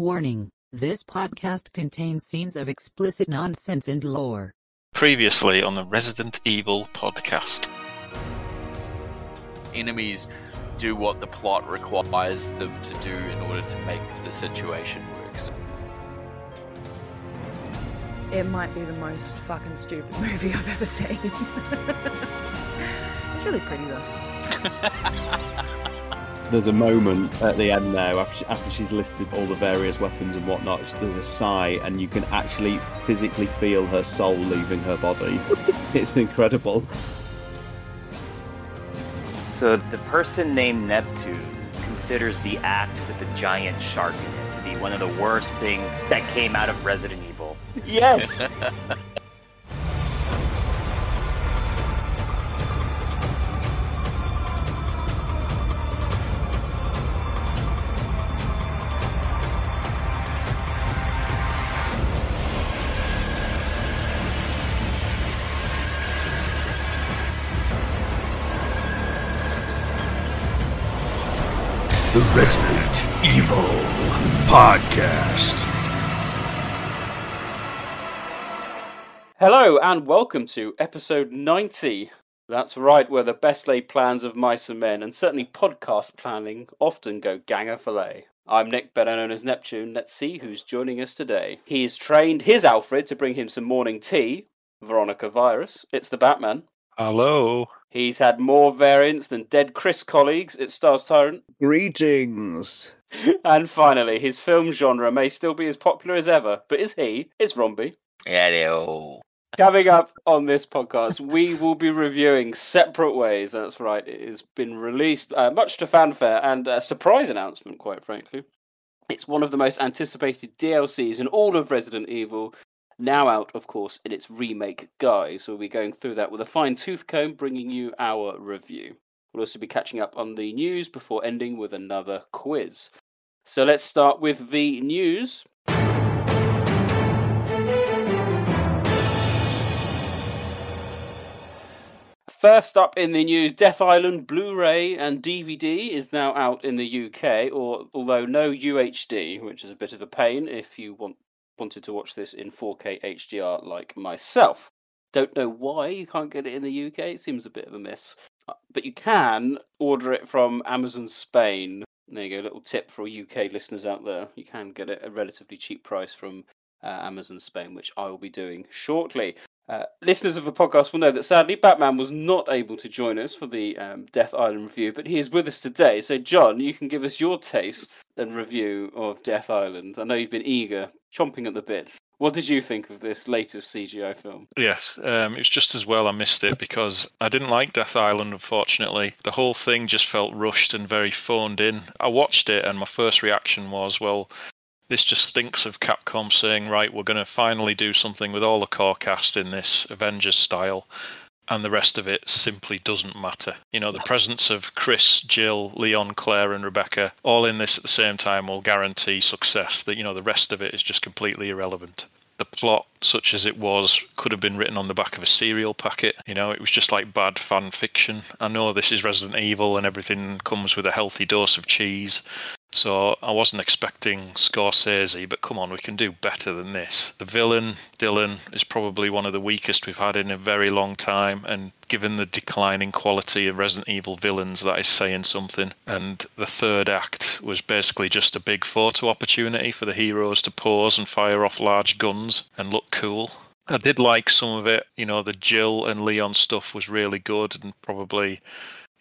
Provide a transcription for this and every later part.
Warning this podcast contains scenes of explicit nonsense and lore. Previously on the Resident Evil podcast. Enemies do what the plot requires them to do in order to make the situation work. So It might be the most fucking stupid movie I've ever seen. it's really pretty though. There's a moment at the end there after, she, after she's listed all the various weapons and whatnot. There's a sigh, and you can actually physically feel her soul leaving her body. it's incredible. So the person named Neptune considers the act with the giant shark in it to be one of the worst things that came out of Resident Evil. Yes. Resident Evil Podcast. Hello and welcome to episode 90. That's right, where the best laid plans of mice and men, and certainly podcast planning, often go ganger fillet. I'm Nick, better known as Neptune. Let's see who's joining us today. He's trained his Alfred to bring him some morning tea, Veronica Virus. It's the Batman. Hello. He's had more variants than Dead Chris colleagues. It's Stars Tyrant. Greetings. And finally, his film genre may still be as popular as ever, but is he? It's Rombie. Hello. Coming up on this podcast, we will be reviewing Separate Ways. That's right, it has been released, uh, much to fanfare and a surprise announcement, quite frankly. It's one of the most anticipated DLCs in all of Resident Evil, now out, of course, in its remake guise. We'll be going through that with a fine tooth comb, bringing you our review. We'll also be catching up on the news before ending with another quiz. So let's start with the news. First up in the news, Death Island Blu-ray and DVD is now out in the UK, or although no UHD, which is a bit of a pain if you want wanted to watch this in 4K HDR like myself. Don't know why you can't get it in the UK. It seems a bit of a miss, Uh, but you can order it from Amazon Spain. There you go, little tip for UK listeners out there. You can get it at a relatively cheap price from uh, Amazon Spain, which I will be doing shortly. Uh, listeners of the podcast will know that sadly Batman was not able to join us for the um, Death Island review, but he is with us today. So, John, you can give us your taste and review of Death Island. I know you've been eager, chomping at the bit. What did you think of this latest CGI film? Yes, um, it's just as well I missed it because I didn't like Death Island, unfortunately. The whole thing just felt rushed and very phoned in. I watched it and my first reaction was, well, this just stinks of Capcom saying, right, we're going to finally do something with all the core cast in this Avengers style. And the rest of it simply doesn't matter. You know, the presence of Chris, Jill, Leon, Claire, and Rebecca all in this at the same time will guarantee success. That, you know, the rest of it is just completely irrelevant. The plot, such as it was, could have been written on the back of a cereal packet. You know, it was just like bad fan fiction. I know this is Resident Evil and everything comes with a healthy dose of cheese. So I wasn't expecting Scorsese, but come on, we can do better than this. The villain, Dylan, is probably one of the weakest we've had in a very long time, and given the declining quality of Resident Evil villains, that is saying something. And the third act was basically just a big photo opportunity for the heroes to pose and fire off large guns and look cool. I did like some of it. You know, the Jill and Leon stuff was really good and probably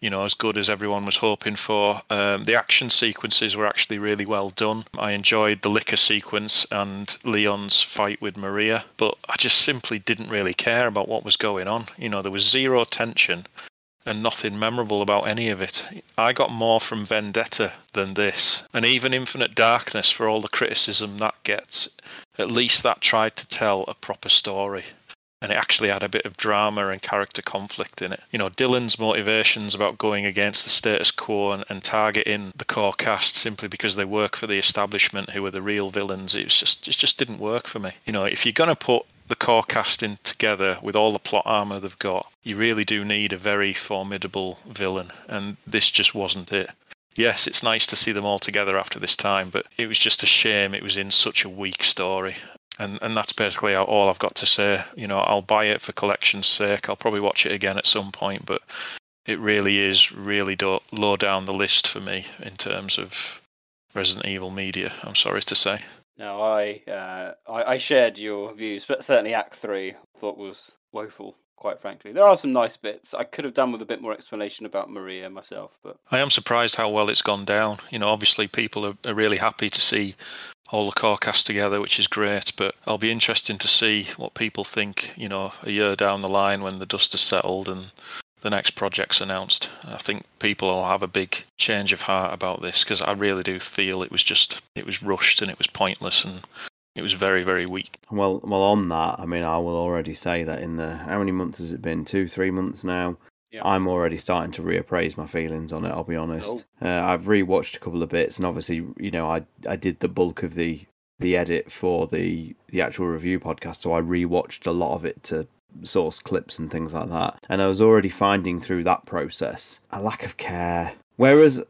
you know, as good as everyone was hoping for. Um, the action sequences were actually really well done. I enjoyed the liquor sequence and Leon's fight with Maria, but I just simply didn't really care about what was going on. You know, there was zero tension and nothing memorable about any of it. I got more from Vendetta than this. And even Infinite Darkness, for all the criticism that gets, at least that tried to tell a proper story and it actually had a bit of drama and character conflict in it. You know, Dylan's motivations about going against the status quo and, and, targeting the core cast simply because they work for the establishment, who are the real villains, it was just it just didn't work for me. You know, if you're gonna put the core casting together with all the plot armor they've got, you really do need a very formidable villain, and this just wasn't it. yes, it's nice to see them all together after this time, but it was just a shame it was in such a weak story. And, and that's basically all I've got to say. You know, I'll buy it for collection's sake. I'll probably watch it again at some point, but it really is really do- low down the list for me in terms of Resident Evil media. I'm sorry to say. No, I, uh, I I shared your views, but certainly Act Three I thought was woeful. Quite frankly, there are some nice bits. I could have done with a bit more explanation about Maria myself, but I am surprised how well it's gone down. You know, obviously people are, are really happy to see all the core cast together, which is great. But I'll be interesting to see what people think. You know, a year down the line when the dust has settled and the next project's announced. I think people will have a big change of heart about this because I really do feel it was just it was rushed and it was pointless and it was very very weak. Well, well, on that, I mean, I will already say that in the how many months has it been? Two, three months now. Yeah. I'm already starting to reappraise my feelings on it. I'll be honest. Oh. Uh, I've rewatched a couple of bits, and obviously, you know, I I did the bulk of the the edit for the the actual review podcast, so I rewatched a lot of it to source clips and things like that. And I was already finding through that process a lack of care. Whereas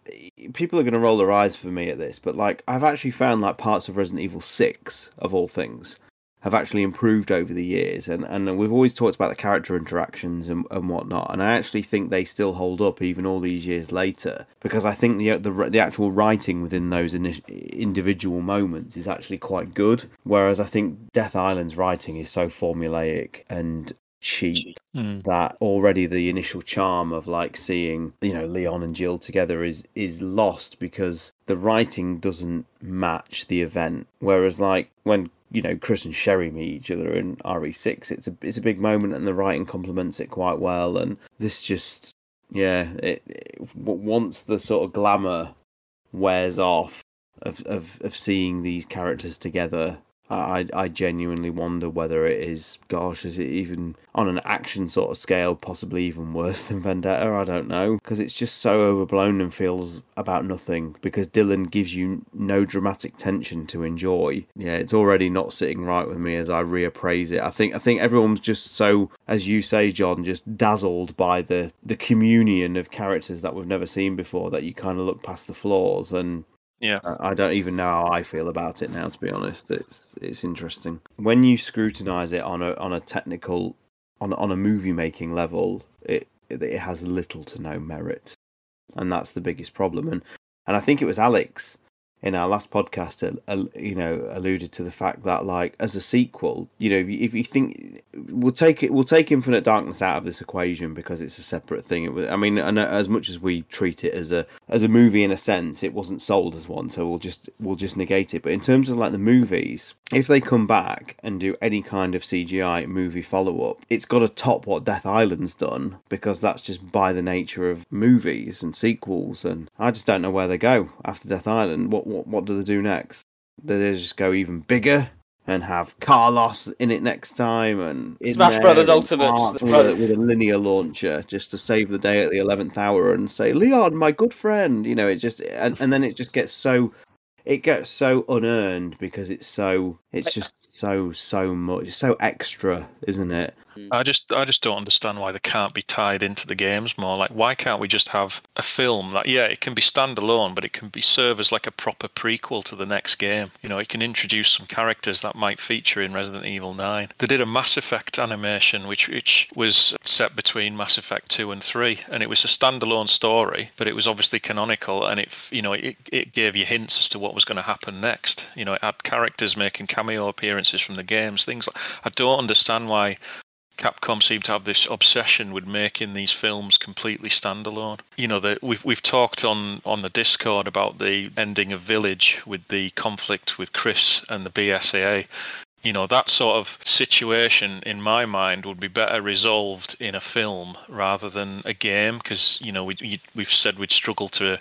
people are going to roll their eyes for me at this, but like I've actually found like parts of Resident Evil 6 of all things have actually improved over the years. And, and we've always talked about the character interactions and, and whatnot. And I actually think they still hold up even all these years later because I think the the, the actual writing within those ini- individual moments is actually quite good. Whereas I think Death Island's writing is so formulaic and cheap Mm. that already the initial charm of like seeing you know Leon and Jill together is is lost because the writing doesn't match the event. Whereas like when you know Chris and Sherry meet each other in RE6 it's a it's a big moment and the writing complements it quite well. And this just yeah it, it once the sort of glamour wears off of of of seeing these characters together I, I genuinely wonder whether it is, gosh, is it even on an action sort of scale, possibly even worse than Vendetta? I don't know. Because it's just so overblown and feels about nothing. Because Dylan gives you no dramatic tension to enjoy. Yeah, it's already not sitting right with me as I reappraise it. I think I think everyone's just so, as you say, John, just dazzled by the the communion of characters that we've never seen before that you kind of look past the flaws and Yeah. I don't even know how I feel about it now. To be honest, it's it's interesting when you scrutinize it on a on a technical on on a movie making level. It it has little to no merit, and that's the biggest problem. And and I think it was Alex in our last podcast, you know, alluded to the fact that like as a sequel, you know, if you, if you think we'll take it, we'll take Infinite Darkness out of this equation because it's a separate thing. It was, I mean, and uh, as much as we treat it as a as a movie in a sense, it wasn't sold as one, so we'll just we'll just negate it. But in terms of like the movies, if they come back and do any kind of CGI movie follow up, it's got to top what Death Island's done because that's just by the nature of movies and sequels. And I just don't know where they go after Death Island. What what what do they do next? Do they just go even bigger? And have Carlos in it next time, and Smash Brothers Ultimate, with, brother- with a linear launcher just to save the day at the eleventh hour and say, "Leon, my good friend," you know, it just and, and then it just gets so it gets so unearned because it's so it's just so so much so extra isn't it Mm. I just I just don't understand why they can't be tied into the games more. Like why can't we just have a film that yeah, it can be standalone, but it can be serve as like a proper prequel to the next game. You know, it can introduce some characters that might feature in Resident Evil 9. They did a Mass Effect animation which which was set between Mass Effect 2 and 3 and it was a standalone story, but it was obviously canonical and it you know, it it gave you hints as to what was going to happen next. You know, it had characters making cameo appearances from the games, things like I don't understand why Capcom seem to have this obsession with making these films completely standalone. You know, that we've we've talked on on the Discord about the ending of Village with the conflict with Chris and the BSAA. You know, that sort of situation in my mind would be better resolved in a film rather than a game because, you know, we, we've said we'd struggle to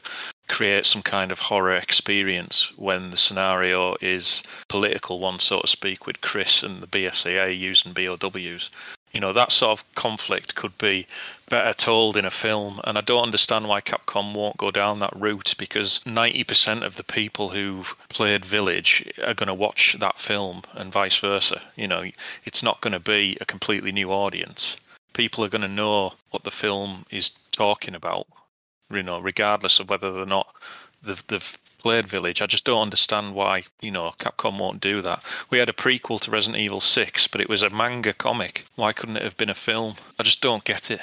create some kind of horror experience when the scenario is political one, so to speak, with Chris and the BSAA using BOWs. You know, that sort of conflict could be better told in a film, and I don't understand why Capcom won't go down that route because 90% of the people who've played Village are going to watch that film and vice versa. You know, it's not going to be a completely new audience. People are going to know what the film is talking about you know, regardless of whether they're not they've, they've played Village. I just don't understand why, you know, Capcom won't do that. We had a prequel to Resident Evil 6, but it was a manga comic. Why couldn't it have been a film? I just don't get it.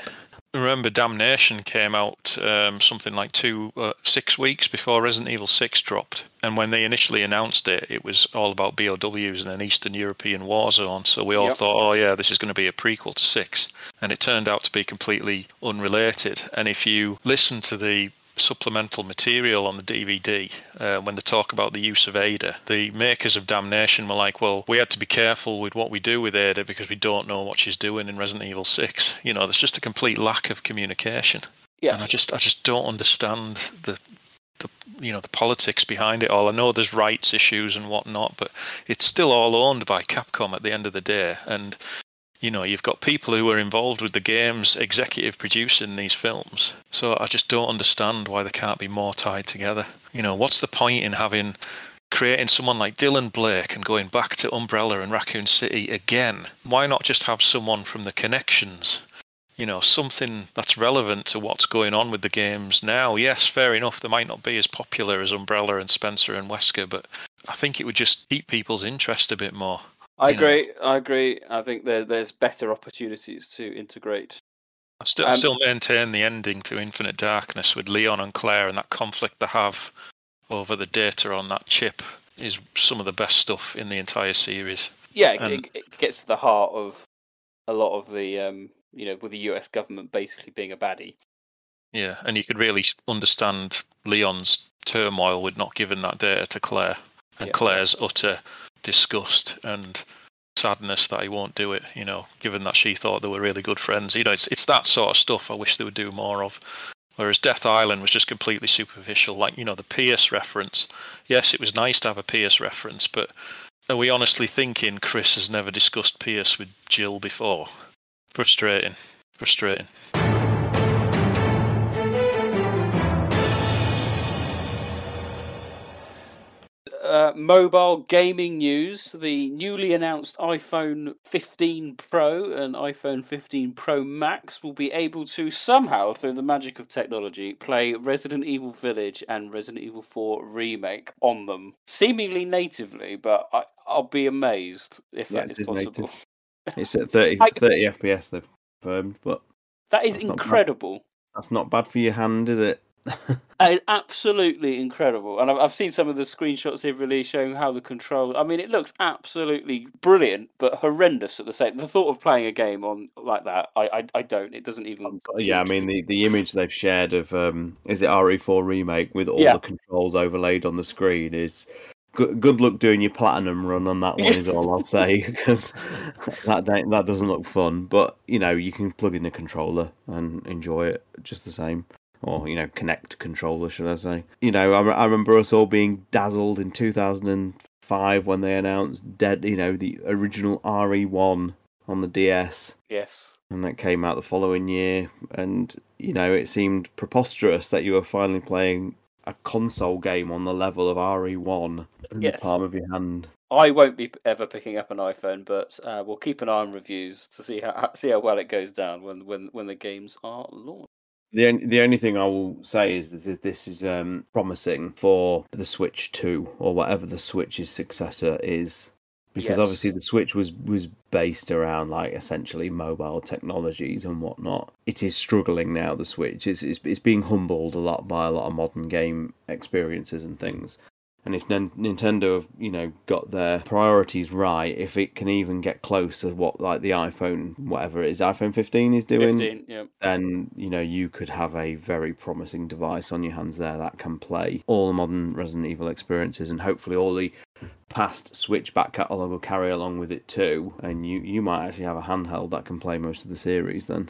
Remember, Damnation came out um, something like two, uh, six weeks before Resident Evil 6 dropped. And when they initially announced it, it was all about BOWs in an Eastern European war zone. So we all Yep. thought, oh, yeah, this is going to be a prequel to 6. And it turned out to be completely unrelated. And if you listen to the supplemental material on the DVD uh, when they talk about the use of Ada. The makers of Damnation were like, well, we had to be careful with what we do with Ada because we don't know what she's doing in Resident Evil 6. You know, there's just a complete lack of communication. Yeah. And I just I just don't understand the the you know the politics behind it all. I know there's rights issues and whatnot, but it's still all owned by Capcom at the end of the day. And you know you've got people who are involved with the games, executive producing these films. So I just don't understand why they can't be more tied together. You know what's the point in having creating someone like Dylan Blake and going back to Umbrella and Raccoon City again? Why not just have someone from the connections? you know, something that's relevant to what's going on with the games now. Yes, fair enough, they might not be as popular as Umbrella and Spencer and Wesker, but I think it would just keep people's interest a bit more. I you know. agree. I agree. I think there, there's better opportunities to integrate. I still, I Um, still maintain the ending to Infinite Darkness with Leon and Claire and that conflict they have over the data on that chip is some of the best stuff in the entire series. Yeah, it, And- it, it gets to the heart of a lot of the, um, you know, with the US government basically being a baddie. Yeah, and you could really understand Leon's turmoil with not giving that data to Claire, and Yeah. Claire's utter disgust and sadness that he won't do it. You know, given that she thought they were really good friends. You know, it's it's that sort of stuff. I wish they would do more of. Whereas Death Island was just completely superficial. Like you know, the Pierce reference. Yes, it was nice to have a Pierce reference, but are we honestly thinking Chris has never discussed Pierce with Jill before? Frustrating. Frustrating. Uh, mobile gaming news: the newly announced iPhone 15 Pro and iPhone 15 Pro Max will be able to somehow, through the magic of technology, play Resident Evil Village and Resident Evil 4 Remake on them, seemingly natively. But I, I'll be amazed if Yeah, that is possible. It's at 30, I- 30 FPS they've confirmed, but That is That's not incredible. that's not bad for your hand, is it? Absolutely incredible. And I've, I've seen some of the screenshots they've released showing how the control. I mean, it looks absolutely brilliant, but horrendous at the same. The thought of playing a game on like that, I, I, I don't. It doesn't even. yeah, I mean the, the image they've shared of um is it RE4 remake with all Yeah. the controls overlaid on the screen is good. Good luck doing your platinum run on that one is all I'll say because that that doesn't look fun. But you know you can plug in the controller and enjoy it just the same. Or you know, connect controller, should I say? You know, I, I remember us all being dazzled in 2005 when they announced Dead. You know, the original RE1 on the DS Yes. and that came out the following year and you know it seemed preposterous that you were finally playing a console game on the level of RE1 in Yes. the palm of your hand. I won't be ever picking up an iPhone, but uh, we'll keep an eye on reviews to see how see how well it goes down when when, when the games are launched. The only, the only thing I will say is that this, this is um, promising for the Switch 2 or whatever the Switch's successor is. Because Yes. obviously the Switch was, was based around like essentially mobile technologies and whatnot. It is struggling now. The Switch is it's it's being humbled a lot by a lot of modern game experiences and things. And if Nintendo have you know got their priorities right, if it can even get close to what like the iPhone whatever it is iPhone 15 is doing, Fifteen. Yeah. then you know you could have a very promising device on your hands there that can play all the modern Resident Evil experiences, and hopefully all the past Switch back catalog will carry along with it too. And you you might actually have a handheld that can play most of the series then.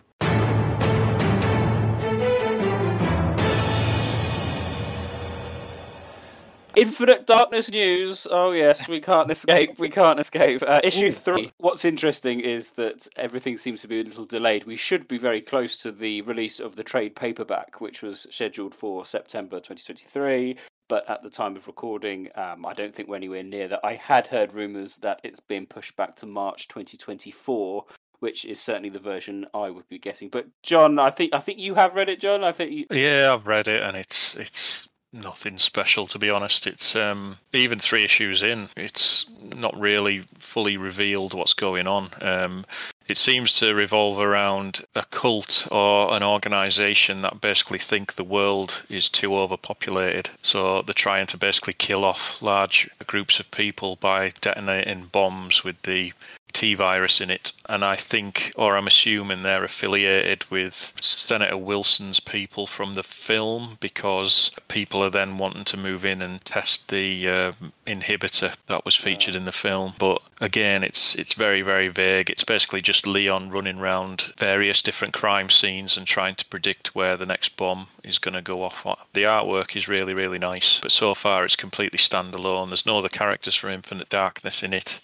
Infinite Darkness news. Oh yes, we can't escape. We can't escape. Uh, issue three. What's interesting is that everything seems to be a little delayed. We should be very close to the release of the trade paperback, which was scheduled for September 2023. But at the time of recording, um, I don't think we're anywhere near that. I had heard rumours that it's been pushed back to March 2024, which is certainly the version I would be getting. But John, I think I think you have read it, John. I think you. Yeah, I've read it, and it's it's nothing special to be honest. It's um, even three issues in, it's not really fully revealed what's going on. Um, it seems to revolve around a cult or an organization that basically think the world is too overpopulated. So they're trying to basically kill off large groups of people by detonating bombs with the T virus in it. And I think, or I'm assuming, they're affiliated with Senator Wilson's people from the film because people are then wanting to move in and test the uh, inhibitor that was featured in the film. But again, it's it's very very vague. It's basically just Leon running around various different crime scenes and trying to predict where the next bomb is going to go off. The artwork is really really nice, but so far it's completely standalone. There's no other characters from Infinite Darkness in it.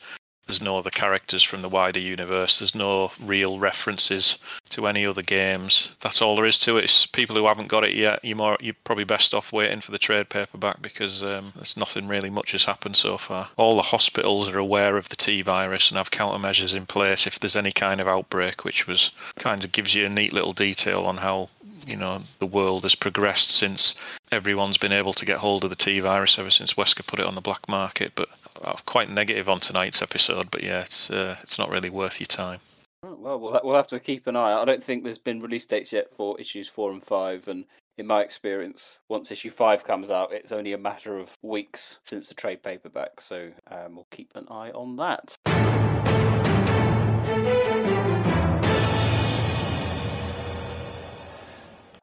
There's no other characters from the wider universe. There's no real references to any other games. That's all there is to it. It's people who haven't got it yet. You're more, you're probably best off waiting for the trade paperback because um, there's nothing really much has happened so far. All the hospitals are aware of the T virus and have countermeasures in place if there's any kind of outbreak, which was kind of gives you a neat little detail on how you know the world has progressed since everyone's been able to get hold of the T virus ever since Wesker put it on the black market. But quite negative on tonight's episode, but yeah, it's uh, it's not really worth your time. Oh, well, well, we'll have to keep an eye. I don't think there's been release dates yet for issues four and five, and in my experience, once issue five comes out, it's only a matter of weeks since the trade paperback. So um, we'll keep an eye on that.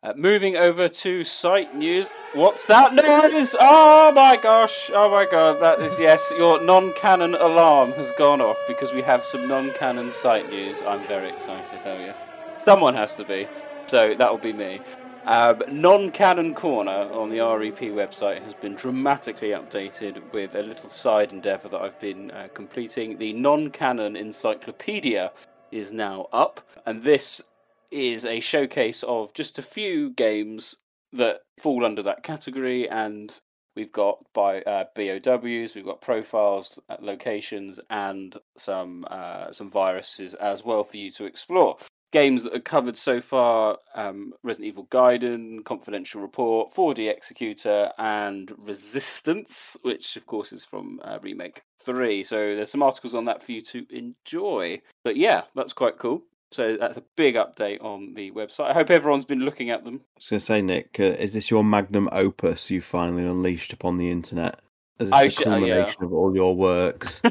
Uh, moving over to site news. What's that noise? Oh my gosh! Oh my god! That is yes. Your non-canon alarm has gone off because we have some non-canon site news. I'm very excited. Oh yes, someone has to be. So that will be me. Um, non-canon corner on the REP website has been dramatically updated with a little side endeavour that I've been uh, completing. The non-canon encyclopedia is now up, and this is a showcase of just a few games that fall under that category and we've got by uh, BOWs, we've got profiles, uh, locations, and some uh, some viruses as well for you to explore. Games that are covered so far: um, Resident Evil Gaiden, Confidential Report, 4D Executor, and Resistance, which of course is from uh, Remake Three. So there's some articles on that for you to enjoy. But yeah, that's quite cool. So that's a big update on the website. I hope everyone's been looking at them. I was going to say, Nick, uh, is this your magnum opus you finally unleashed upon the internet? Is this the sh- uh, yeah. culmination of all your works?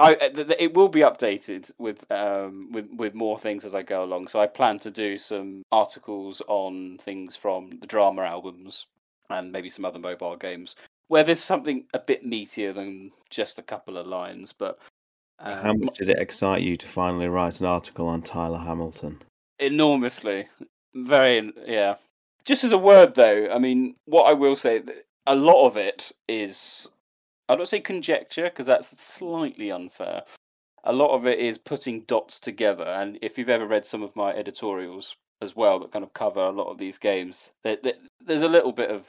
I uh, th- th- it will be updated with um with with more things as I go along. So I plan to do some articles on things from the drama albums and maybe some other mobile games where there's something a bit meatier than just a couple of lines. But How um, much did it excite you to finally write an article on Tyler Hamilton? enormously. Very yeah. Just as a word though i mean what i will say a lot of it is i don't say conjecture because that's slightly unfair. A lot of it is putting dots together and if you've ever read some of my editorials as well that kind of cover a lot of these games there, there, there's a little bit of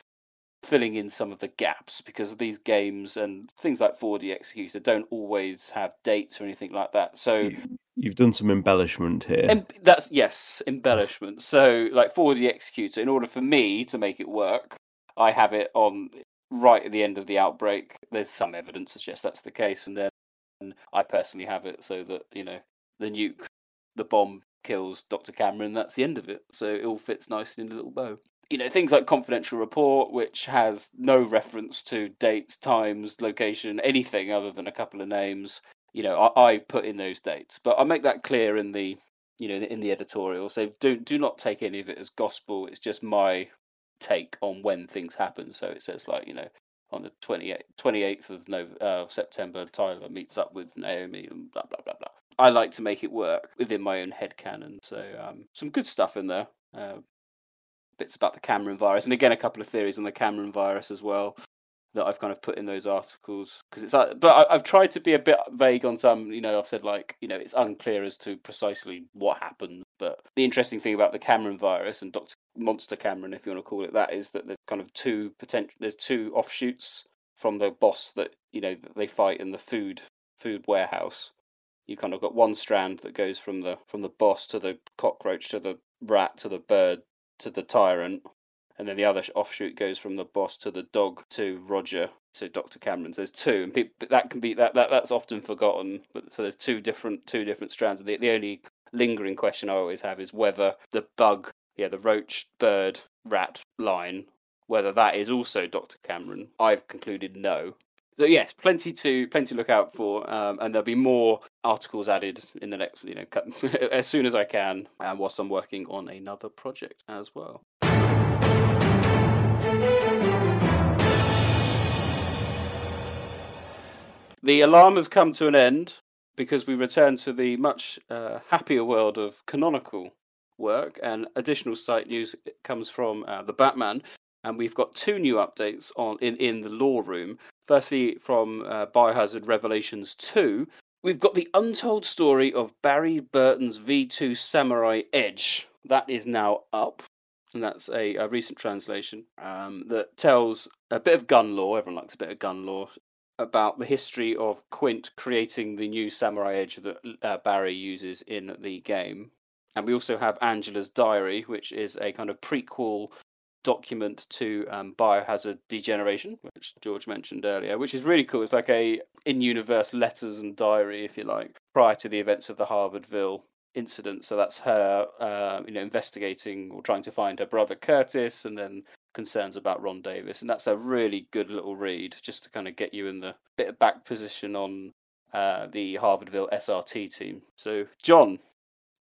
filling in some of the gaps because these games and things like 4d executor don't always have dates or anything like that so You- You've done some embellishment here. Em- that's yes, embellishment. So, like 4D executor, in order for me to make it work, I have it on right at the end of the outbreak. There's some evidence suggests that's the case, and then I personally have it so that you know the nuke, the bomb kills Doctor Cameron. That's the end of it. So it all fits nicely in a little bow. You know things like confidential report, which has no reference to dates, times, location, anything other than a couple of names you know I, I've put in those dates, but I make that clear in the you know in the editorial. So do do not take any of it as gospel. It's just my take on when things happen. So it says like you know on the 28th, 28th of Nov- uh, September, Tyler meets up with Naomi and blah blah blah blah. I like to make it work within my own head canon. So um, some good stuff in there. Uh, bits about the Cameron virus, and again a couple of theories on the Cameron virus as well that I've kind of put in those articles because it's uh, but I, I've tried to be a bit vague on some you know I've said like you know it's unclear as to precisely what happened but the interesting thing about the Cameron virus and Dr Monster Cameron if you want to call it that is that there's kind of two potential there's two offshoots from the boss that you know that they fight in the food food warehouse. You kind of got one strand that goes from the from the boss to the cockroach to the rat to the bird to the tyrant, and then the other offshoot goes from the boss to the dog to Roger to Doctor Cameron. So there's two, and peop that can be that, that that's often forgotten. But so there's two different two different strands. The the only lingering question I always have is whether the bug, yeah, the roach, bird, rat line, whether that is also Doctor Cameron. I've concluded no. So yes, plenty to plenty to look out for, um, and there'll be more articles added in the next, you know, as soon as I can, and whilst I'm working on another project as well. The alarm has come to an end because we return to the much uh, happier world of canonical work, and additional site news comes from uh, the Batman, and we've got two new updates on in, in the lore room. Firstly, from uh, Biohazard Revelations 2, we've got the untold story of Barry Burton's V2 Samurai Edge. That is now up, and that's a, a recent translation um, that tells a bit of gun lore. Everyone likes a bit of gun lore about the history of Quint creating the new Samurai Edge that uh, Barry uses in the game. And we also have Angela's Diary, which is a kind of prequel document to um, Biohazard Degeneration, which George mentioned earlier, which is really cool. It's like a in-universe letters and diary, if you like, prior to the events of the Harvardville incident. So that's her, uh, you know, investigating or trying to find her brother Curtis, and then concerns about Ron Davis, and that's a really good little read, just to kind of get you in the bit of back position on uh, the Harvardville SRT team. So, John,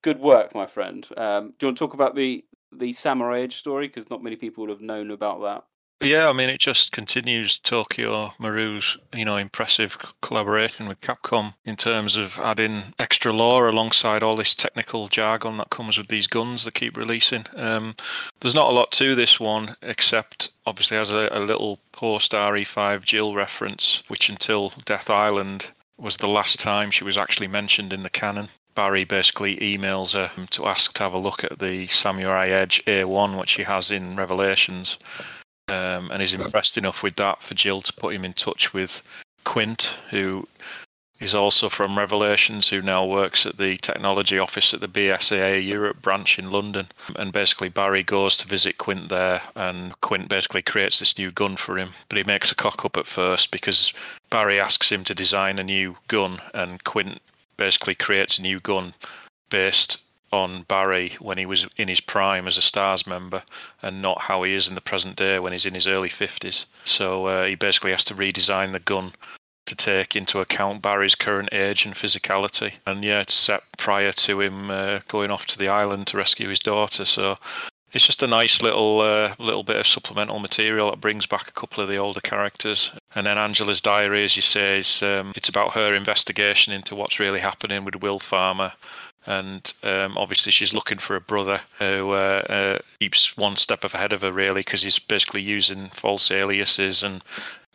good work, my friend. Um, do you want to talk about the the Samurai Edge story? Because not many people would have known about that. Yeah, I mean, it just continues Tokyo Marui's, you know, impressive collaboration with Capcom in terms of adding extra lore alongside all this technical jargon that comes with these guns they keep releasing. Um, there's not a lot to this one, except obviously has a, a little post RE5 Jill reference, which until Death Island was the last time she was actually mentioned in the canon. Barry basically emails her to ask to have a look at the Samurai Edge A1, which he has in Revelations um, and is impressed enough with that for Jill to put him in touch with Quint, who is also from Revelations, who now works at the technology office at the BSAA Europe branch in London. And basically, Barry goes to visit Quint there, and Quint basically creates this new gun for him. But he makes a cock up at first because Barry asks him to design a new gun, and Quint basically creates a new gun based on Barry when he was in his prime as a Stars member and not how he is in the present day when he's in his early 50s. So uh, he basically has to redesign the gun to take into account Barry's current age and physicality. And yeah, it's set prior to him uh, going off to the island to rescue his daughter. So it's just a nice little uh, little bit of supplemental material that brings back a couple of the older characters. And then Angela's diary, as you say, is um, it's about her investigation into what's really happening with WilPharma and um, obviously she's looking for a brother who uh, uh, keeps one step ahead of her really because he's basically using false aliases and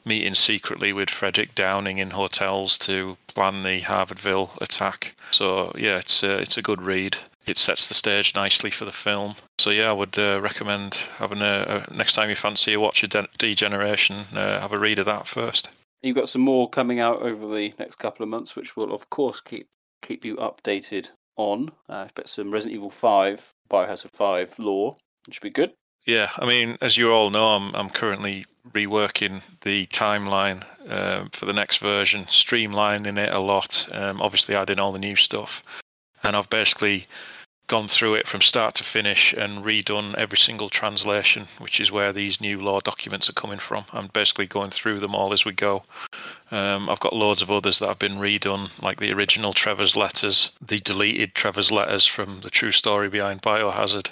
meeting secretly with Frederick Downing in hotels to plan the Harvardville attack. So yeah, it's a, it's a good read. It sets the stage nicely for the film. So yeah, I would uh, recommend having a, a next time you fancy a watch of De- Degeneration, uh, have a read of that first. You've got some more coming out over the next couple of months, which will of course keep keep you updated on. Uh, expect some Resident Evil 5, Biohazard 5 lore, which should be good. Yeah, I mean, as you all know, I'm I'm currently reworking the timeline um, for the next version, streamlining it a lot. Um, obviously, adding all the new stuff, and I've basically gone through it from start to finish and redone every single translation, which is where these new lore documents are coming from. I'm basically going through them all as we go. Um, I've got loads of others that have been redone, like the original Trevor's letters, the deleted Trevor's letters from the true story behind Biohazard,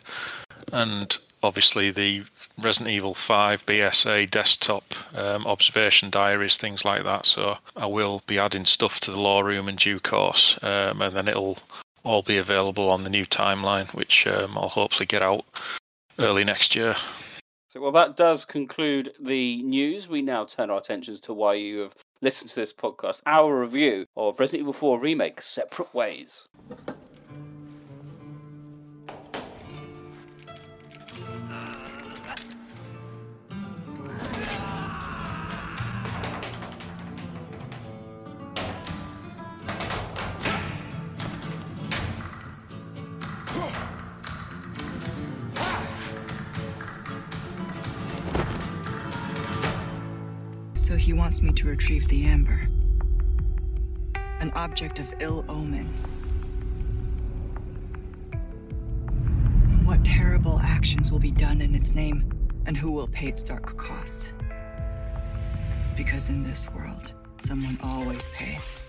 and obviously the Resident Evil 5 BSAA desktop um, observation diaries, things like that. So I will be adding stuff to the lore room in due course, um, and then it'll all be available on the new timeline, which um, I'll hopefully get out early next year. So, well, that does conclude the news. We now turn our attentions to why you have listened to this podcast, our review of Resident Evil 4 Remake Separate Ways. He wants me to retrieve the amber. An object of ill omen. What terrible actions will be done in its name, and who will pay its dark cost? Because in this world, someone always pays.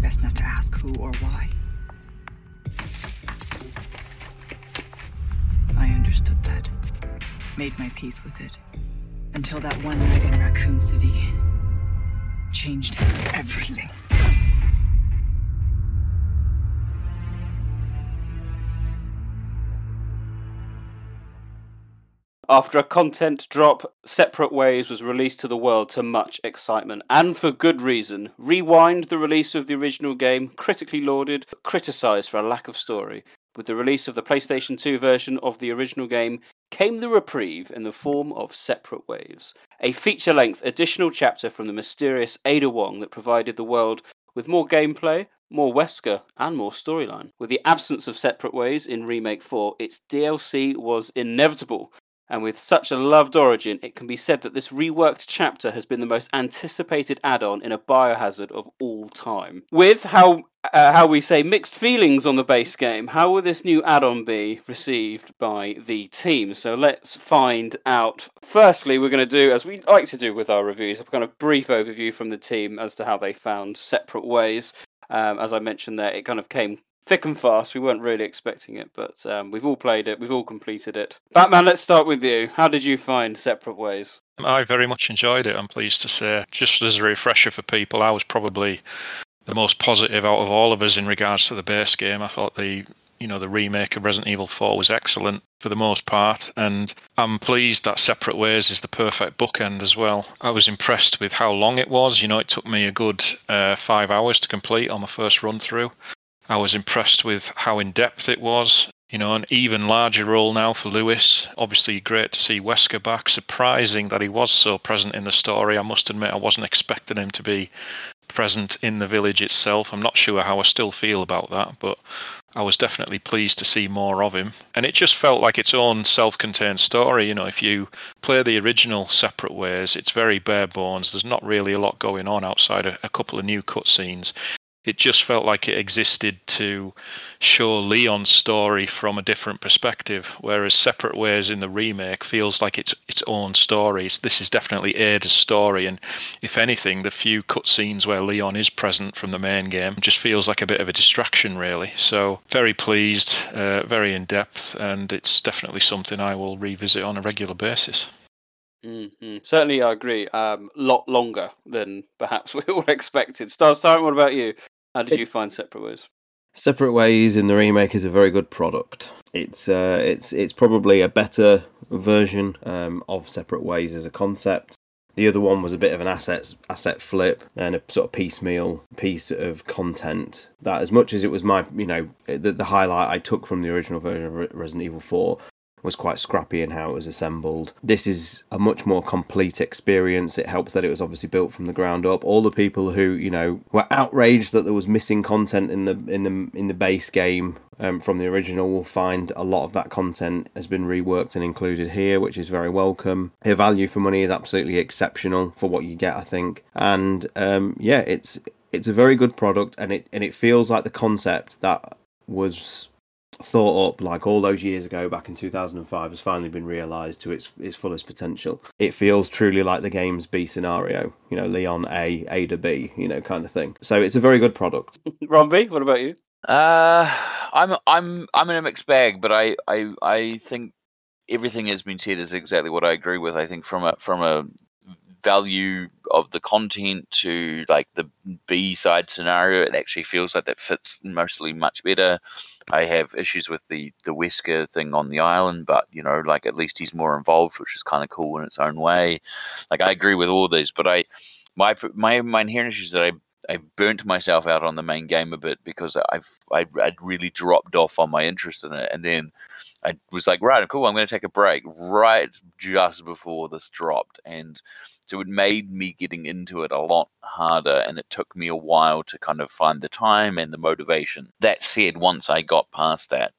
Best not to ask who or why. I understood that. Made my peace with it. Until that one night in Raccoon City changed everything. After a content drop, Separate Ways was released to the world to much excitement, and for good reason. Rewind, the release of the original game, critically lauded, criticised for a lack of story. With the release of the PlayStation 2 version of the original game, came the reprieve in the form of Separate Ways, a feature length additional chapter from the mysterious Ada Wong that provided the world with more gameplay, more Wesker, and more storyline. With the absence of Separate Ways in Remake 4, its DLC was inevitable. And with such a loved origin, it can be said that this reworked chapter has been the most anticipated add-on in a Biohazard of all time. With how uh, how we say mixed feelings on the base game, how will this new add-on be received by the team? So let's find out. Firstly, we're going to do as we like to do with our reviews, a kind of brief overview from the team as to how they found separate ways. Um, as I mentioned there, it kind of came thick and fast. We weren't really expecting it, but um, we've all played it. We've all completed it. Batman, let's start with you. How did you find Separate Ways? I very much enjoyed it, I'm pleased to say. Just as a refresher for people, I was probably the most positive out of all of us in regards to the base game. I thought the you know the remake of Resident Evil 4 was excellent for the most part and I'm pleased that Separate Ways is the perfect bookend as well. I was impressed with how long it was. You know, it took me a good uh, 5 hours to complete on my first run through. I was impressed with how in depth it was. You know, an even larger role now for Luis. Obviously, great to see Wesker back. Surprising that he was so present in the story. I must admit, I wasn't expecting him to be present in the village itself. I'm not sure how I still feel about that, but I was definitely pleased to see more of him. And it just felt like its own self contained story. You know, if you play the original separate ways, it's very bare bones. There's not really a lot going on outside a, a couple of new cutscenes it just felt like it existed to show Leon's story from a different perspective, whereas Separate Ways in the remake feels like it's its own story. This is definitely Ada's story, and if anything, the few cutscenes where Leon is present from the main game just feels like a bit of a distraction, really. So very pleased, uh, very in depth, and it's definitely something I will revisit on a regular basis. Mm-hmm. Certainly, I agree. A um, lot longer than perhaps we all expected. Stars Tyrant, what about you? How did you find Separate Ways? Separate Ways in the remake is a very good product. It's uh, it's it's probably a better version um, of Separate Ways as a concept. The other one was a bit of an asset asset flip and a sort of piecemeal piece of content. That as much as it was my you know the, the highlight I took from the original version of Resident Evil Four was quite scrappy in how it was assembled. This is a much more complete experience. It helps that it was obviously built from the ground up. All the people who you know were outraged that there was missing content in the in the in the base game um, from the original will find a lot of that content has been reworked and included here, which is very welcome. Her value for money is absolutely exceptional for what you get, I think. And um, yeah, it's it's a very good product, and it and it feels like the concept that was thought up like all those years ago back in 2005 has finally been realized to its its fullest potential. It feels truly like the game's b scenario you know leon a a to b you know kind of thing. So it's a very good product. Rombie what about you? Uh i'm i'm i'm in a mixed bag but i i i think everything has been said is exactly what i agree with. I think from a from a value of the content to like the B side scenario, it actually feels like that fits mostly much better. I have issues with the the Wesker thing on the island, but you know, like at least he's more involved, which is kind of cool in its own way. Like I agree with all these, but I my my my inherent issue is that I I burnt myself out on the main game a bit because I've I, I'd really dropped off on my interest in it, and then I was like, right, cool, I'm going to take a break right just before this dropped, and so it made me getting into it a lot harder, and it took me a while to kind of find the time and the motivation. That said, once I got past that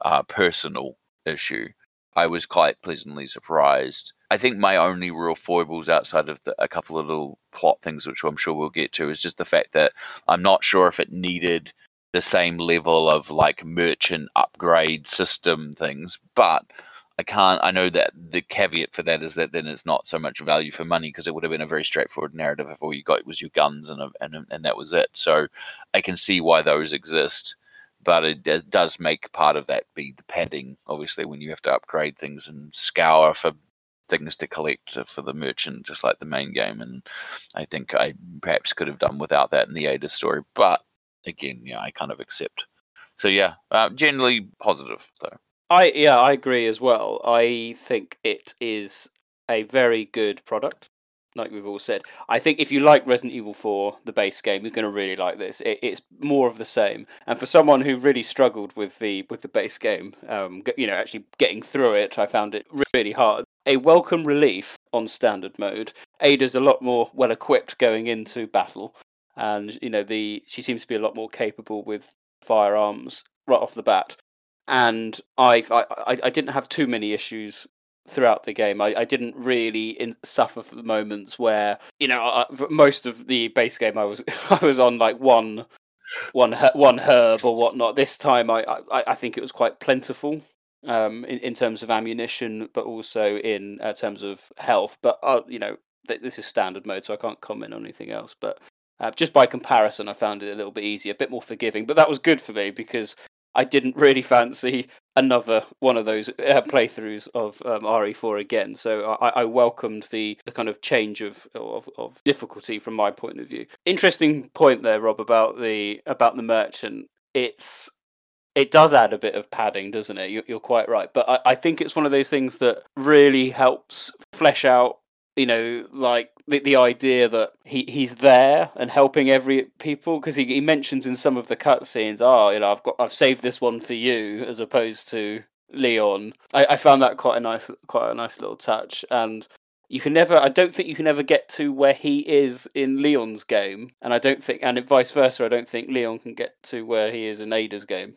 uh, personal issue, I was quite pleasantly surprised I think my only real foibles outside of the, a couple of little plot things, which I'm sure we'll get to, is just the fact that I'm not sure if it needed the same level of like merchant upgrade system things, but I can't. I know that the caveat for that is that then it's not so much value for money because it would have been a very straightforward narrative if all you got was your guns and and and that was it. So I can see why those exist, but it, it does make part of that be the padding. Obviously, when you have to upgrade things and scour for things to collect for the merchant, just like the main game. And I think I perhaps could have done without that in the Ada story, but again, yeah, I kind of accept. So yeah, uh, generally positive though. I yeah, I agree as well. I think it is a very good product. Like we've all said, I think if you like Resident Evil 4, the base game, you're going to really like this. It, it's more of the same, and for someone who really struggled with the with the base game, um, you know, actually getting through it, I found it really hard. A welcome relief on standard mode. Ada's a lot more well equipped going into battle, and you know the she seems to be a lot more capable with firearms right off the bat and I, I I didn't have too many issues throughout the game. I, I didn't really in, suffer for the moments where you know I, most of the base game I was I was on like one one one herb or whatnot. This time I I, I think it was quite plentiful um, in, in terms of ammunition, but also in uh, terms of health. But uh, you know th- this is standard mode, so I can't comment on anything else. But uh, just by comparison, I found it a little bit easier, a bit more forgiving. But that was good for me because I didn't really fancy another one of those uh, playthroughs of um, RE4 again. So I, I welcomed the, the, kind of change of, of, of difficulty from my point of view. Interesting point there, Rob, about the about the merchant. It's it does add a bit of padding, doesn't it? You're, you're quite right, but I, I think it's one of those things that really helps flesh out you know, like the, the idea that he, he's there and helping every people because he, he mentions in some of the cutscenes, oh, you know, I've got I've saved this one for you as opposed to Leon. I, I found that quite a nice quite a nice little touch. And you can never i don't think you can ever get to where he is in leon's game. And i don't think and vice versa i don't think leon can get to where he is in ada's game.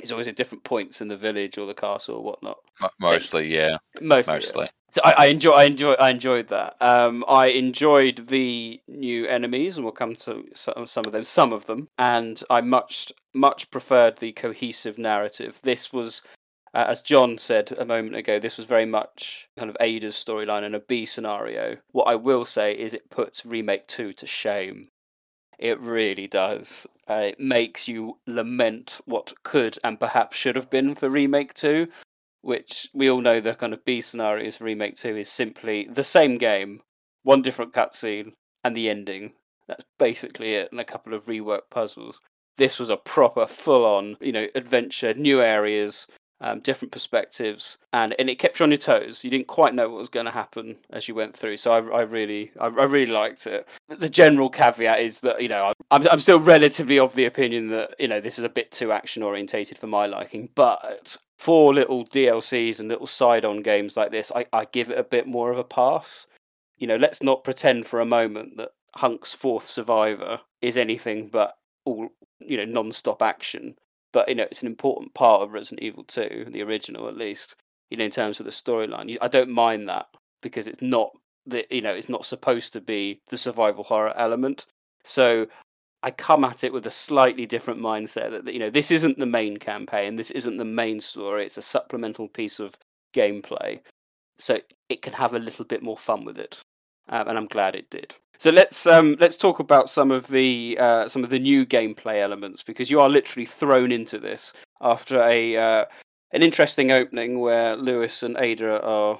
He's always at different points in the village or the castle or whatnot. Mostly yeah. mostly, mostly. So I, I enjoy, I enjoy, I enjoyed that. Um, I enjoyed the new enemies, and we'll come to some, some of them, some of them, and I much, much preferred the cohesive narrative. This was, uh, as John said a moment ago, this was very much kind of Ada's storyline and a B scenario. What I will say is, it puts remake two to shame. It really does. Uh, it makes you lament what could and perhaps should have been for remake two which we all know the kind of B scenarios for Remake 2 is simply the same game, one different cutscene, and the ending. That's basically it, and a couple of rework puzzles. This was a proper, full on, you know, adventure, new areas, um, different perspectives, and, and it kept you on your toes. You didn't quite know what was going to happen as you went through. So I, I really, I, I, really liked it. The general caveat is that you know I'm, I'm still relatively of the opinion that you know this is a bit too action orientated for my liking, but for little DLCs and little side-on games like this, I, I give it a bit more of a pass. You know, let's not pretend for a moment that Hunk's fourth survivor is anything but all you know non-stop action but you know it's an important part of Resident Evil 2, the original at least. You know, in terms of the storyline, I don't mind that because it's not the you know it's not supposed to be the survival horror element. So I come at it with a slightly different mindset that you know this isn't the main campaign, this isn't the main story. It's a supplemental piece of gameplay, so it can have a little bit more fun with it, um, and I'm glad it did. So let's um, let's talk about some of the uh, some of the new gameplay elements because you are literally thrown into this after a uh, an interesting opening where Luis and Ada are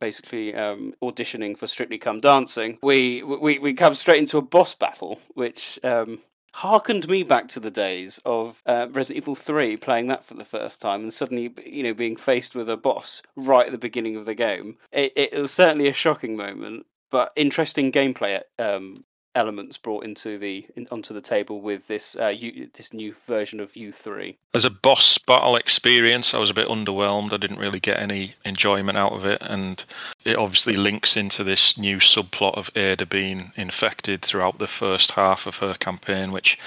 basically um, auditioning for Strictly Come Dancing. We we we come straight into a boss battle, which um, harkened me back to the days of uh, Resident Evil 3 playing that for the first time and suddenly you know being faced with a boss right at the beginning of the game it, it was certainly a shocking moment but interesting gameplay um, elements brought into the in, onto the table with this uh, U, this new version of U3. As a boss battle experience, I was a bit underwhelmed. I didn't really get any enjoyment out of it, and it obviously links into this new subplot of Ada being infected throughout the first half of her campaign, which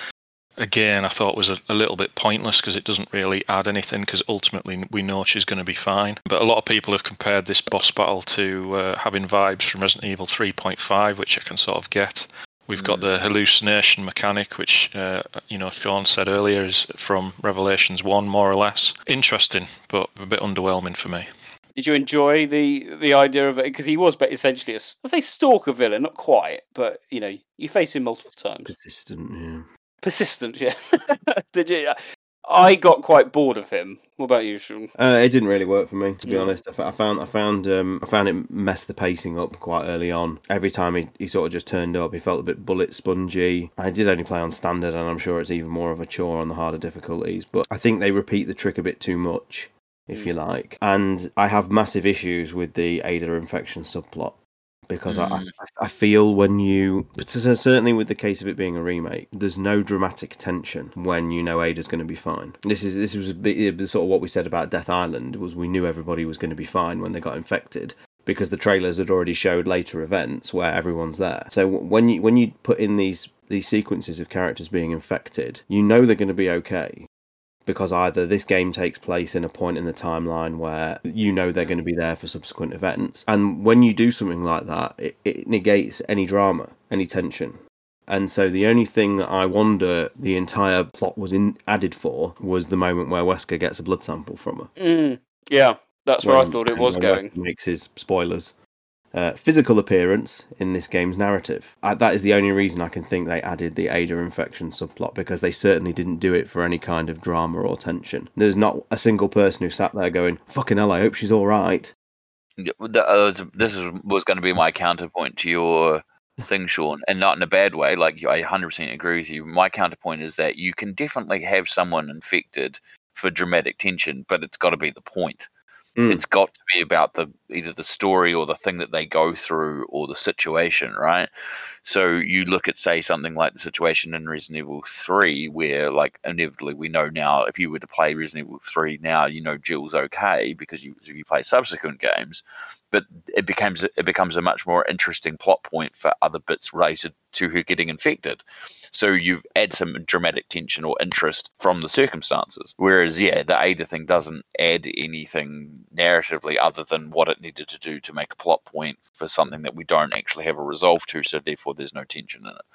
again, I thought was a, a little bit pointless because it doesn't really add anything because ultimately we know she's going to be fine. But a lot of people have compared this boss battle to uh, having vibes from Resident Evil 3.5, which I can sort of get. We've got the hallucination mechanic, which uh, you know Sean said earlier is from Revelations one, more or less. Interesting, but a bit underwhelming for me. Did you enjoy the the idea of it? Because he was, but essentially, a, s- I say stalker villain, not quite, but you know, you face him multiple times. Persistent, yeah. Persistent, yeah. Did you? I got quite bored of him. What about you, Sean? Uh, it didn't really work for me, to be Yeah. honest. I, f- I found I found um, I found it messed the pacing up quite early on. Every time he, he sort of just turned up, he felt a bit bullet spongy. I did only play on standard, and I'm sure it's even more of a chore on the harder difficulties. But I think they repeat the trick a bit too much, if you like. And I have massive issues with the Ada infection subplot because I, Mm. I I feel when you, but certainly with the case of it being a remake, there's no dramatic tension when you know Ada's going to be fine. This is this was a bit sort of what we said about Death Island was we knew everybody was going to be fine when they got infected because the trailers had already showed later events where everyone's there. So when you when you put in these these sequences of characters being infected, you know they're going to be okay because either this game takes place in a point in the timeline where you know they're going to be there for subsequent events and when you do something like that it, it negates any drama any tension. And so the only thing that i wonder the entire plot was in added for was the moment where wesker gets a blood sample from her. Mm, yeah, that's where I thought it when was Wesker going. makes his spoilers uh, physical appearance in this game's narrative. I, that is the only reason I can think they added the Ada infection subplot because they certainly didn't do it for any kind of drama or tension. There's not a single person who sat there going, "Fucking hell, I hope she's all right." Yeah, that- uh, was- this is, was going to be my counterpoint to your thing, Sean, and not in a bad way. Like I 100% agree with you. My counterpoint is that you can definitely have someone infected for dramatic tension, but it's got to be the point. Mm. It's got to be about the either the story or the thing that they go through or the situation, right? So you look at say something like the situation in Resident Evil 3 where like inevitably we know now if you were to play Resident Evil 3 now you know Jill's okay because you you play subsequent games but it becomes it becomes a much more interesting plot point for other bits related to her getting infected. So you've add some dramatic tension or interest from the circumstances. Whereas yeah, the Ada thing doesn't add anything narratively other than what it needed to do to make a plot point for something that we don't actually have a resolve to, so therefore there's no tension in it.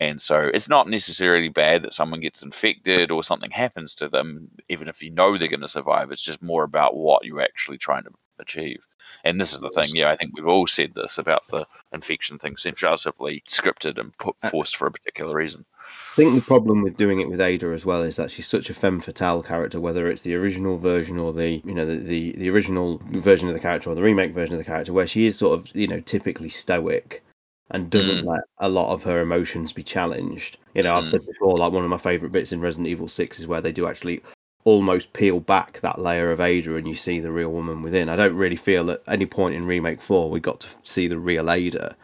And so it's not necessarily bad that someone gets infected or something happens to them, even if you know they're going to survive. It's just more about what you're actually trying to achieve. And this is the thing, yeah, I think we've all said this about the infection thing seems relatively scripted and put forced for a particular reason. I think the problem with doing it with Ada as well is that she's such a femme fatale character, whether it's the original version or the you know the, the, the original version of the character or the remake version of the character, where she is sort of you know typically stoic and doesn't Mm. let a lot of her emotions be challenged. You know, I've Mm. said before, like one of my favourite bits in Resident Evil Six is where they do actually almost peel back that layer of Ada and you see the real woman within. I don't really feel at any point in remake four we got to see the real Ada.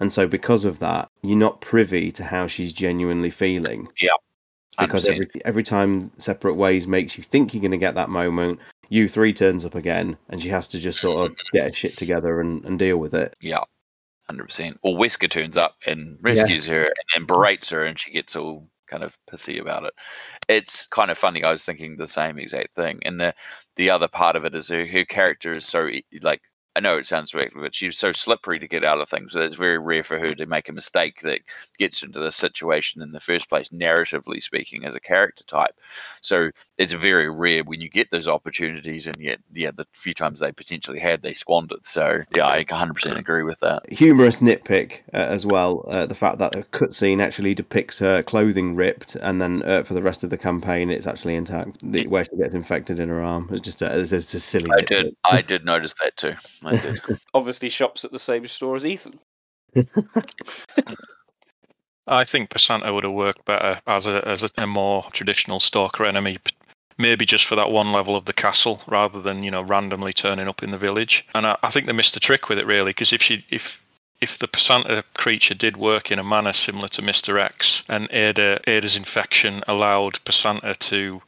And so because of that, you're not privy to how she's genuinely feeling. Yeah. Because every every time separate ways makes you think you're gonna get that moment, U three turns up again and she has to just sort of get her shit together and, and deal with it. Yeah, hundred percent. Or Wesker turns up and rescues her and then berates her, and she gets all kind of pissy about it. It's kind of funny. I was thinking the same exact thing. And the the other part of it is her, her character is so like. I know it sounds weird, but she's so slippery to get out of things that it's very rare for her to make a mistake that gets into this situation in the first place, narratively speaking, as a character type. So it's very rare when you get those opportunities, and yet, yeah, the few times they potentially had, they squandered. So, yeah, I 100% agree with that. Humorous nitpick uh, as well, uh, the fact that the cutscene actually depicts her clothing ripped, and then uh, for the rest of the campaign, it's actually intact, the, where she gets infected in her arm. It's just a, it's just a silly. I nitpick. did. I did notice that too. I did. Obviously, shops at the same store as Ethan. I think Pesanta would have worked better as a as a, a more traditional stalker enemy. Maybe just for that one level of the castle, rather than you know randomly turning up in the village. And I, I think they missed a trick with it really, because if she if if the Pesanta creature did work in a manner similar to Mister X, and Ada Ada's infection allowed Pesanta to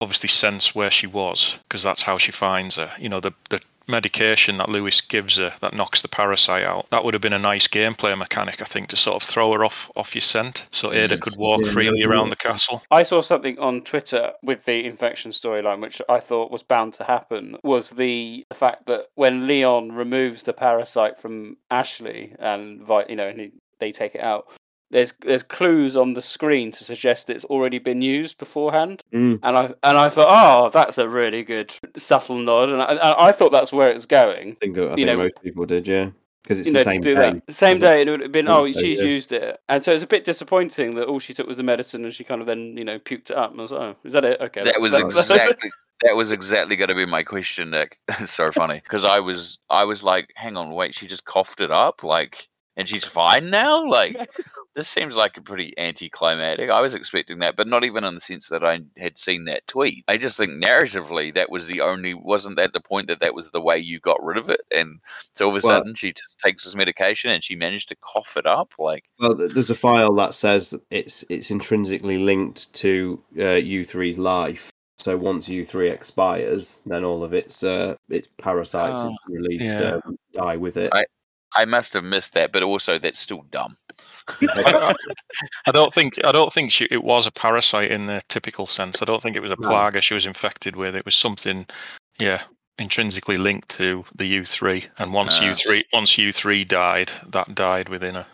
obviously sense where she was, because that's how she finds her. You know the the medication that Luis gives her that knocks the parasite out. That would have been a nice gameplay mechanic, I think, to sort of throw her off off your scent, so mm. Ada could walk Yeah, freely yeah. around the castle. I saw something on Twitter with the infection storyline, which I thought was bound to happen, was the, the fact that when Leon removes the parasite from Ashley and you know, and he, they take it out, there's there's clues on the screen to suggest that it's already been used beforehand, Mm. and I and I thought, oh, that's a really good subtle nod, and I, and I thought that's where it was going. I think, I You think know- most people did, yeah. Because it's you the know, same to do day. that the same day, and it would have been, oh, day, she's yeah. used it, and so it's a bit disappointing that all she took was the medicine, and she kind of then, you know, puked it up. And I was like, oh, is that it? Okay, that was that's- exactly that was exactly going to be my question, Nick. It's so funny because I was I was like, hang on, wait, she just coughed it up, like, and she's fine now. Like, this seems like a pretty anticlimactic. I was expecting that, but not even in the sense that I had seen that tweet. I just think narratively that was the only wasn't that the point that that was the way you got rid of it, and so all of a Well- sudden she just takes this medication and she managed to cough it up, like. Well, there's a file that says it's it's intrinsically linked to uh, U3's life. So once U3 expires, then all of its uh, its parasites Oh, released yeah. um, die with it. I- I must have missed that, but also that's still dumb. I, I don't think I don't think she, it was a parasite in the typical sense. I don't think it was a No. plaga she was infected with. It was something, yeah, intrinsically linked to the U three. And once Ah. U three once U three died, that died within her.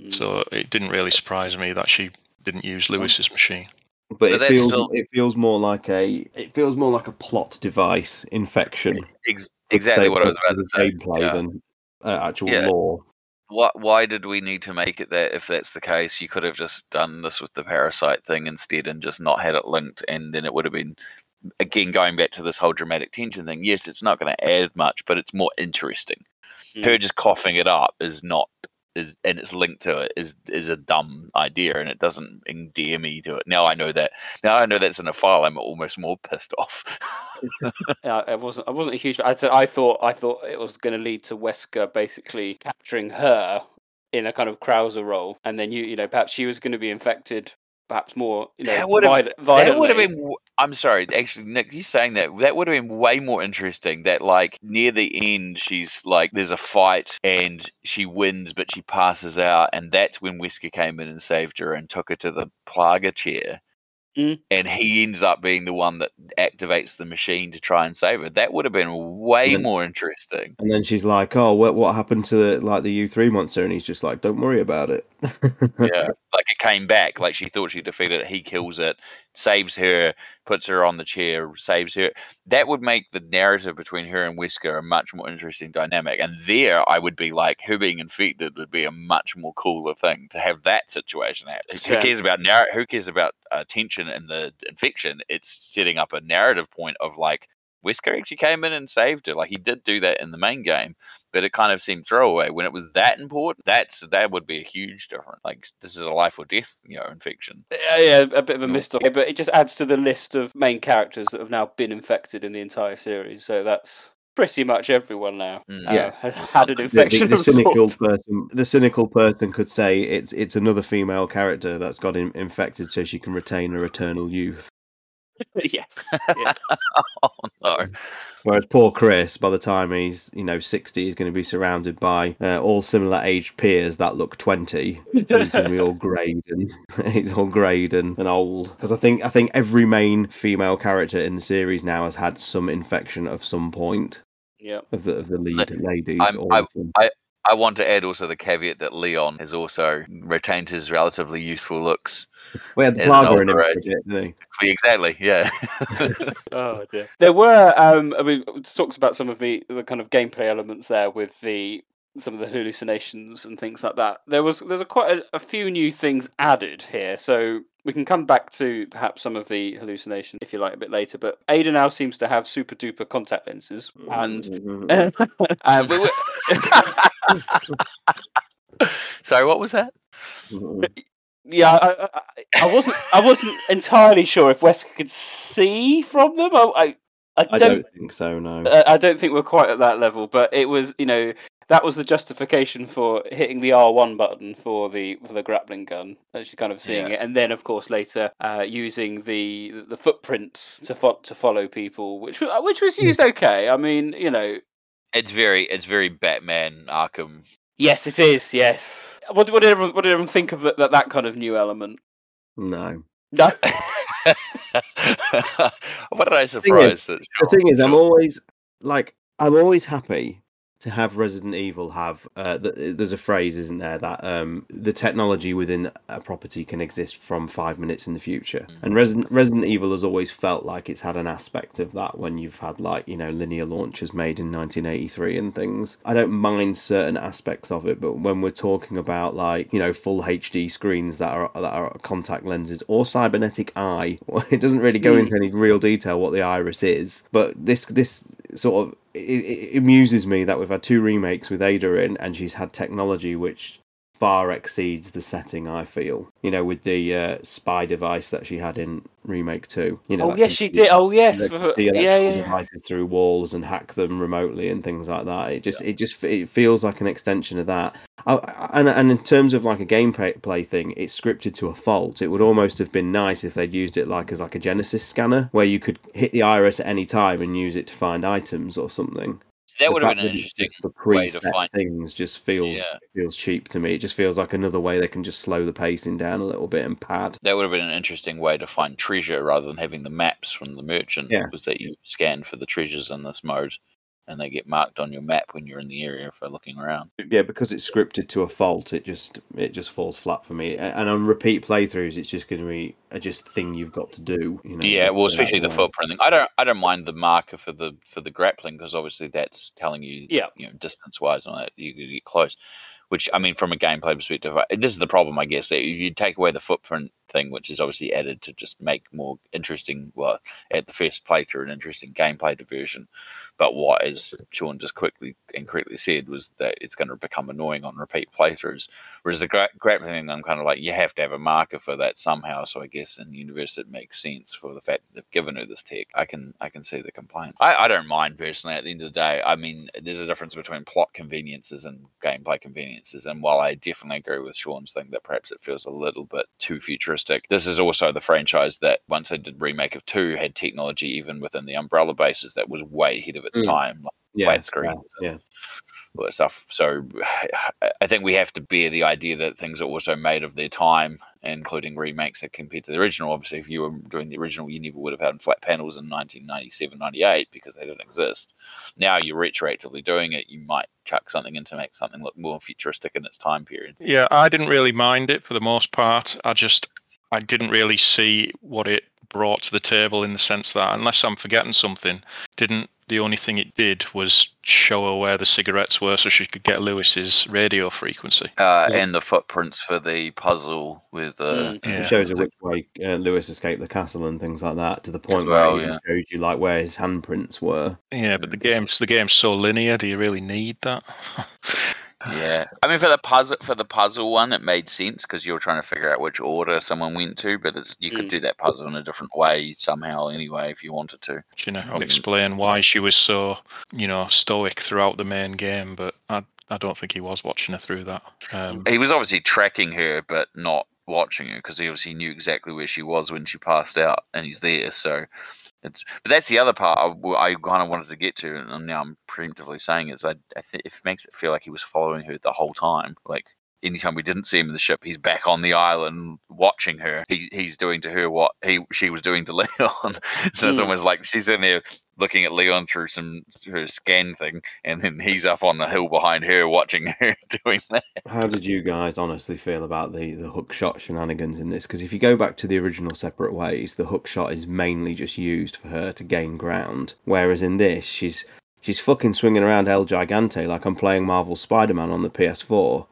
Mm. So it didn't really surprise me that she didn't use Luis's machine. but But it feels still- it feels more like a it feels more like a plot device infection. Ex- exactly what I was about to say. Gameplay yeah. than uh, actual Yeah. lore. Why, why did we need to make it that if that's the case, you could have just done this with the parasite thing instead and just not had it linked, and then it would have been again going back to this whole dramatic tension thing. Yes, it's not going to add much, but it's more interesting. Her just coughing it up is not is and it's linked to it is is a dumb idea, and it doesn't endear me to it. Now I know that. Now I know that's in a file. I'm almost more pissed off. Yeah, I wasn't. I wasn't a huge. I said I thought. I thought it was going to lead to Wesker basically capturing her in a kind of Krauser role, and then you, you know, perhaps she was going to be infected, perhaps more, you know, That would've- viol- That would have violently. been. w- I'm sorry, actually, Nick. you're saying that that would have been way more interesting. That like near the end, she's like, there's a fight and she wins, but she passes out, and that's when Wesker came in and saved her and took her to the Plaga chair. Mm. And he ends up being the one that activates the machine to try and save her. That would have been way then- more interesting. And then she's like, "Oh, what what happened to the, like the U three monster?" And he's just like, "Don't worry about it." Yeah, like it came back. Like she thought she defeated it. He kills it, saves her, puts her on the chair, saves her. That would make the narrative between her and Wesker a much more interesting dynamic. And there, I would be like, her being infected would be a much more cooler thing to have that situation happen. Who cares about narr- Who cares about uh, tension and the infection? It's setting up a narrative point of like. Wesker actually came in and saved her. Like he did do that in the main game, but it kind of seemed throwaway when it was that important. That's that would be a huge difference. Like this is a life or death, you know, infection. Yeah, yeah, a bit of a No. missed opportunity, but it just adds to the list of main characters that have now been infected in the entire series. So that's pretty much everyone now. Mm. uh, Yeah. has had an infection the, the of cynical sorts. person, the cynical person could say it's it's another female character that's got in, infected, so she can retain her eternal youth. yes. Yeah. oh no. Whereas poor Chris, by the time he's you know sixty, is going to be surrounded by uh, all similar aged peers that look twenty. He's going to be all greyed and he's all greyed and, and old. Because I think I think every main female character in the series now has had some infection of some point yeah. of the of the lead Look, ladies. I'm- all of them. I want to add also the caveat that Leon has also retained his relatively youthful looks. We had the as an plaga in him older for a age. bit, didn't he? Exactly, yeah. Oh dear. There were um I mean we talked about some of the, the kind of gameplay elements there with the some of the hallucinations and things like that. There was there's a quite a, a few new things added here, so we can come back to perhaps some of the hallucinations if you like a bit later. But Ada now seems to have super duper contact lenses, and uh, we, we- Sorry, what was that? yeah, I, I, I wasn't I wasn't entirely sure if Wesker could see from them. I I, I I don't don't think so. No. Uh, I don't think we're quite at that level, but it was, you know, that was the justification for hitting the R1 button for the for the grappling gun. Actually, kind of seeing Yeah. it, and then of course later uh, using the the footprints to fo- to follow people, which which was used okay. I mean, you know, It's very, it's very Batman Arkham. Yes, it is. Yes. What, what did everyone, what did everyone think of that, that that kind of new element? No. No. what did I thing is- surprise? The thing is, I'm always like, I'm always happy to have Resident Evil have. Uh, th- there's a phrase, isn't there, that um, the technology within a property can exist from five minutes in the future. And Resident Resident Evil has always felt like it's had an aspect of that when you've had like you know linear launchers made in 1983 and things. I don't mind certain aspects of it, but when we're talking about like you know full HD screens that are that are contact lenses or cybernetic eye, it doesn't really go Mm. into any real detail what the iris is. But this this sort of it, it amuses me that we've had two remakes with Ada in, and she's had technology which far exceeds the setting. I feel, you know, with the uh, spy device that she had in remake two. You know, oh yes, she did. Oh yes. that can for- see yeah, yeah. yeah. through walls and hack them remotely and things like that. It just, it just, it feels like an extension of that. I, and and in terms of like a gameplay play thing, it's scripted to a fault. It would almost have been nice if they'd used it like as like a Genesis scanner, where you could hit the iris at any time and use it to find items or something. That would have been an interesting For way to find. things just feels Yeah. feels cheap to me. It just feels like another way they can just slow the pacing down a little bit and pad. That would have been an interesting way to find treasure rather than having the maps from the merchant. Yeah. Was that you scan for the treasures in this mode, and they get marked on your map when you're in the area for looking around. yeah because it's scripted to a fault it just it just falls flat for me and on repeat playthroughs it's just going to be a just thing you've got to do you know yeah, well, especially the way. footprint thing. I don't, I don't mind the marker for the for the grappling because obviously that's telling you, Yeah. you know, distance wise on it. You could get close. Which I mean, from a gameplay perspective, this is the problem, I guess. If you take away the footprint thing, which is obviously added to just make more interesting, well, at the first playthrough, an interesting gameplay diversion. But what, as Sean just quickly and correctly said, was that it's going to become annoying on repeat playthroughs. Whereas the gra- thing, I'm kind of like, you have to have a marker for that somehow. So I guess in the universe it makes sense for the fact that they've given her this tech. I can I can see the complaint. I, I don't mind personally. At the end of the day, I mean, there's a difference between plot conveniences and gameplay conveniences. And while I definitely agree with Sean's thing that perhaps it feels a little bit too futuristic, this is also the franchise that once they did remake of two had technology even within the umbrella bases that was way ahead of its Mm. time. Like, yeah flat it's screens fair, yeah all that stuff. So I think we have to bear the idea that things are also made of their time, including remakes that compared to the original. Obviously, if you were doing the original, you never would have had flat panels in 1997, 98 because they didn't exist. Now you're retroactively doing it, you might chuck something in to make something look more futuristic in its time period. Yeah, I didn't really mind it for the most part. I just I didn't really see what it brought to the table in the sense that unless I'm forgetting something, didn't the only thing it did was show her where the cigarettes were so she could get Luis's radio frequency. Uh, Yeah. And the footprints for the puzzle with uh, Mm. it Yeah. shows you which way uh, Luis escaped the castle and things like that to the point well, where it yeah. shows you like where his handprints were Yeah, but the game's the game's so linear. Do you really need that? Yeah, I mean for the puzzle for the puzzle one, it made sense because you were trying to figure out which order someone went to. But it's you could Mm. do that puzzle in a different way somehow anyway if you wanted to. you know, Um, explain why she was so, you know, stoic throughout the main game. But I, I don't think he was watching her through that. Um, He was obviously tracking her, but not watching her because he obviously knew exactly where she was when she passed out, and he's there. So it's. But that's the other part I, I kind of wanted to get to, and now I'm preemptively saying is I, I think it makes it feel like he was following her the whole time, like. Anytime we didn't see him in the ship, he's back on the island watching her. He he's doing to her what he she was doing to Leon. so it's almost like she's in there looking at Leon through some her scan thing, and then he's up on the hill behind her watching her doing that. How did you guys honestly feel about the the hook shot shenanigans in this? Because if you go back to the original Separate Ways, the hook shot is mainly just used for her to gain ground, whereas in this, she's she's fucking swinging around El Gigante like I'm playing Marvel Spider-Man on the PS4.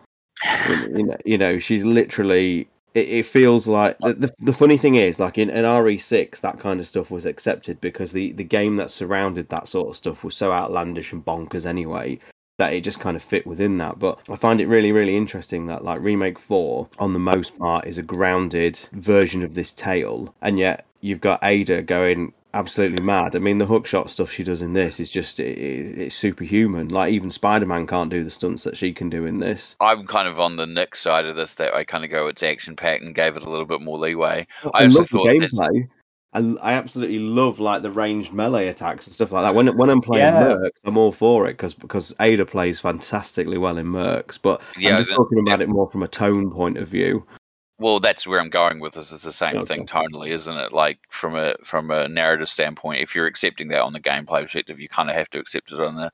You- know, you know, she's literally. It, it feels like the, the the funny thing is, like in, in RE6, that kind of stuff was accepted because the the game that surrounded that sort of stuff was so outlandish and bonkers anyway that it just kind of fit within that. But I find it really, really interesting that like remake four, on the most part, is a grounded version of this tale, and yet you've got Ada going absolutely mad. I mean, the hookshot stuff she does in this is just it, it, it's superhuman. Like even Spider Man can't do the stunts that she can do in this. I'm kind of on the Nick side of this that I kind of go it's action packed and gave it a little bit more leeway. I, I also love the thought that- gameplay. I, I absolutely love like the ranged melee attacks and stuff like that. When when I'm playing Yeah. Mercs, I'm all for it because because Ada plays fantastically well in Mercs. But Yeah, I'm just talking about it more from a tone point of view. Well, that's where I'm going with this. It's the same Okay. thing tonally, isn't it? Like from a from a narrative standpoint, if you're accepting that on the gameplay perspective, you kind of have to accept it on the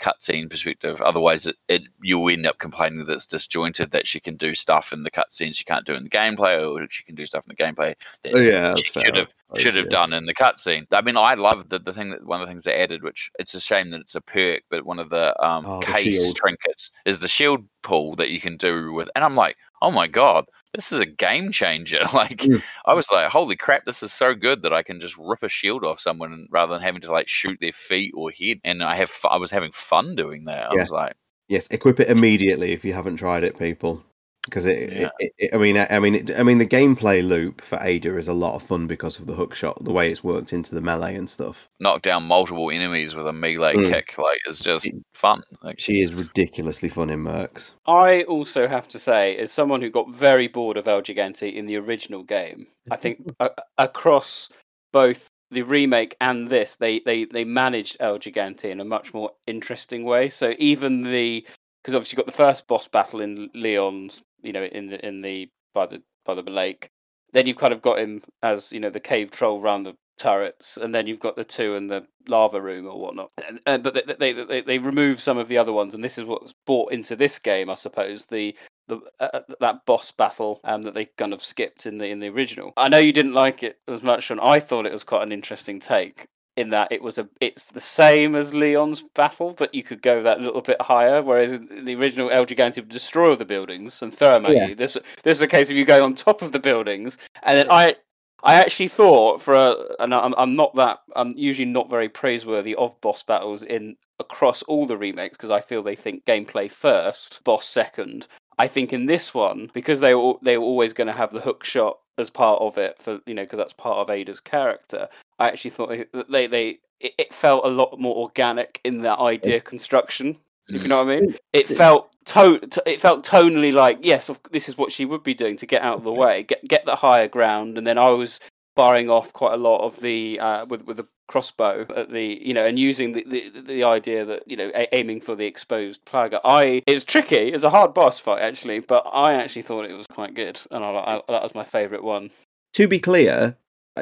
cutscene perspective. Otherwise, it, it you'll end up complaining that it's disjointed. That she can do stuff in the cutscenes she can't do in the gameplay, or she can do stuff in the gameplay that Oh, yeah, she should have should have done in the cutscene. I mean, I love the the thing that one of the things they added, which it's a shame that it's a perk, but one of the um, Oh, case shield. trinkets is the shield pull that you can do with, and I'm like, oh my god, this is a game changer. like, Mm. I was like, holy crap, this is so good that I can just rip a shield off someone rather than having to like shoot their feet or head. And I have, I was having fun doing that. I was like, Yes, equip it immediately if you haven't tried it, people. Because it, Yeah. it, it, I mean, I, I mean, it, I mean, the gameplay loop for Ada is a lot of fun because of the hook shot, the way it's worked into the melee and stuff. knock down multiple enemies with a melee Mm. kick. Like, it's just fun. Like, She is ridiculously fun in Mercs. I also have to say, as someone who got very bored of El Gigante in the original game, I think a- across both the remake and this, they, they, they managed El Gigante in a much more interesting way. So even the because obviously you got the first boss battle in Leon's, you know, in the in the by the by the lake. Then you've kind of got him as you know the cave troll round the turrets, and then you've got the two in the lava room or whatnot. And, and but they, they they they remove some of the other ones, and this is what's brought into this game, I suppose. The the uh, that boss battle um, that they kind of skipped in the in the original. I know you didn't like it as much, and I thought it was quite an interesting take. In that it was a, it's the same as Leon's battle, but you could go that little bit higher. Whereas in the original El Gigante would destroy all the buildings and throw them at Yeah. you. This this is a case of you going on top of the buildings, and then I I actually thought for a, and I'm I'm not that I'm usually not very praiseworthy of boss battles in across all the remakes because I feel they think gameplay first, boss second. I think in this one because they were they were always going to have the hook shot as part of it for you know because that's part of Ada's character. I actually thought they they, they it, it felt a lot more organic in that idea construction. If you know what I mean, it felt to- it felt tonally like yes, this is what she would be doing to get out of the way, get get the higher ground, and then I was firing off quite a lot of the uh, with with the crossbow at the you know and using the the, the idea that you know a- aiming for the exposed plaga. I it's tricky, it's a hard boss fight actually, but I actually thought it was quite good, and I, I that was my favourite one. To be clear,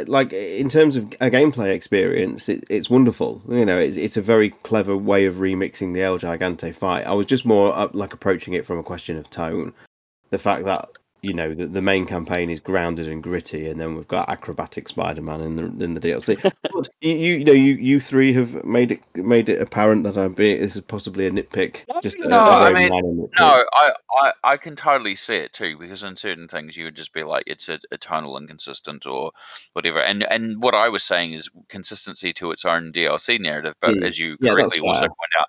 like in terms of a gameplay experience, it, it's wonderful. You know, it's it's a very clever way of remixing the El Gigante fight. I was just more uh, like approaching it from a question of tone. The fact that you know the, the main campaign is grounded and gritty, and then we've got acrobatic Spider-Man in the in the DLC. but you, you know you you three have made it made it apparent that I'm being this is possibly a nitpick. Just No, a I very mean. No, I, I, I can totally see it too because in certain things you would just be like it's a, a tonal inconsistent or whatever. And and what I was saying is consistency to its own DLC narrative. But as you Yeah, correctly also point out,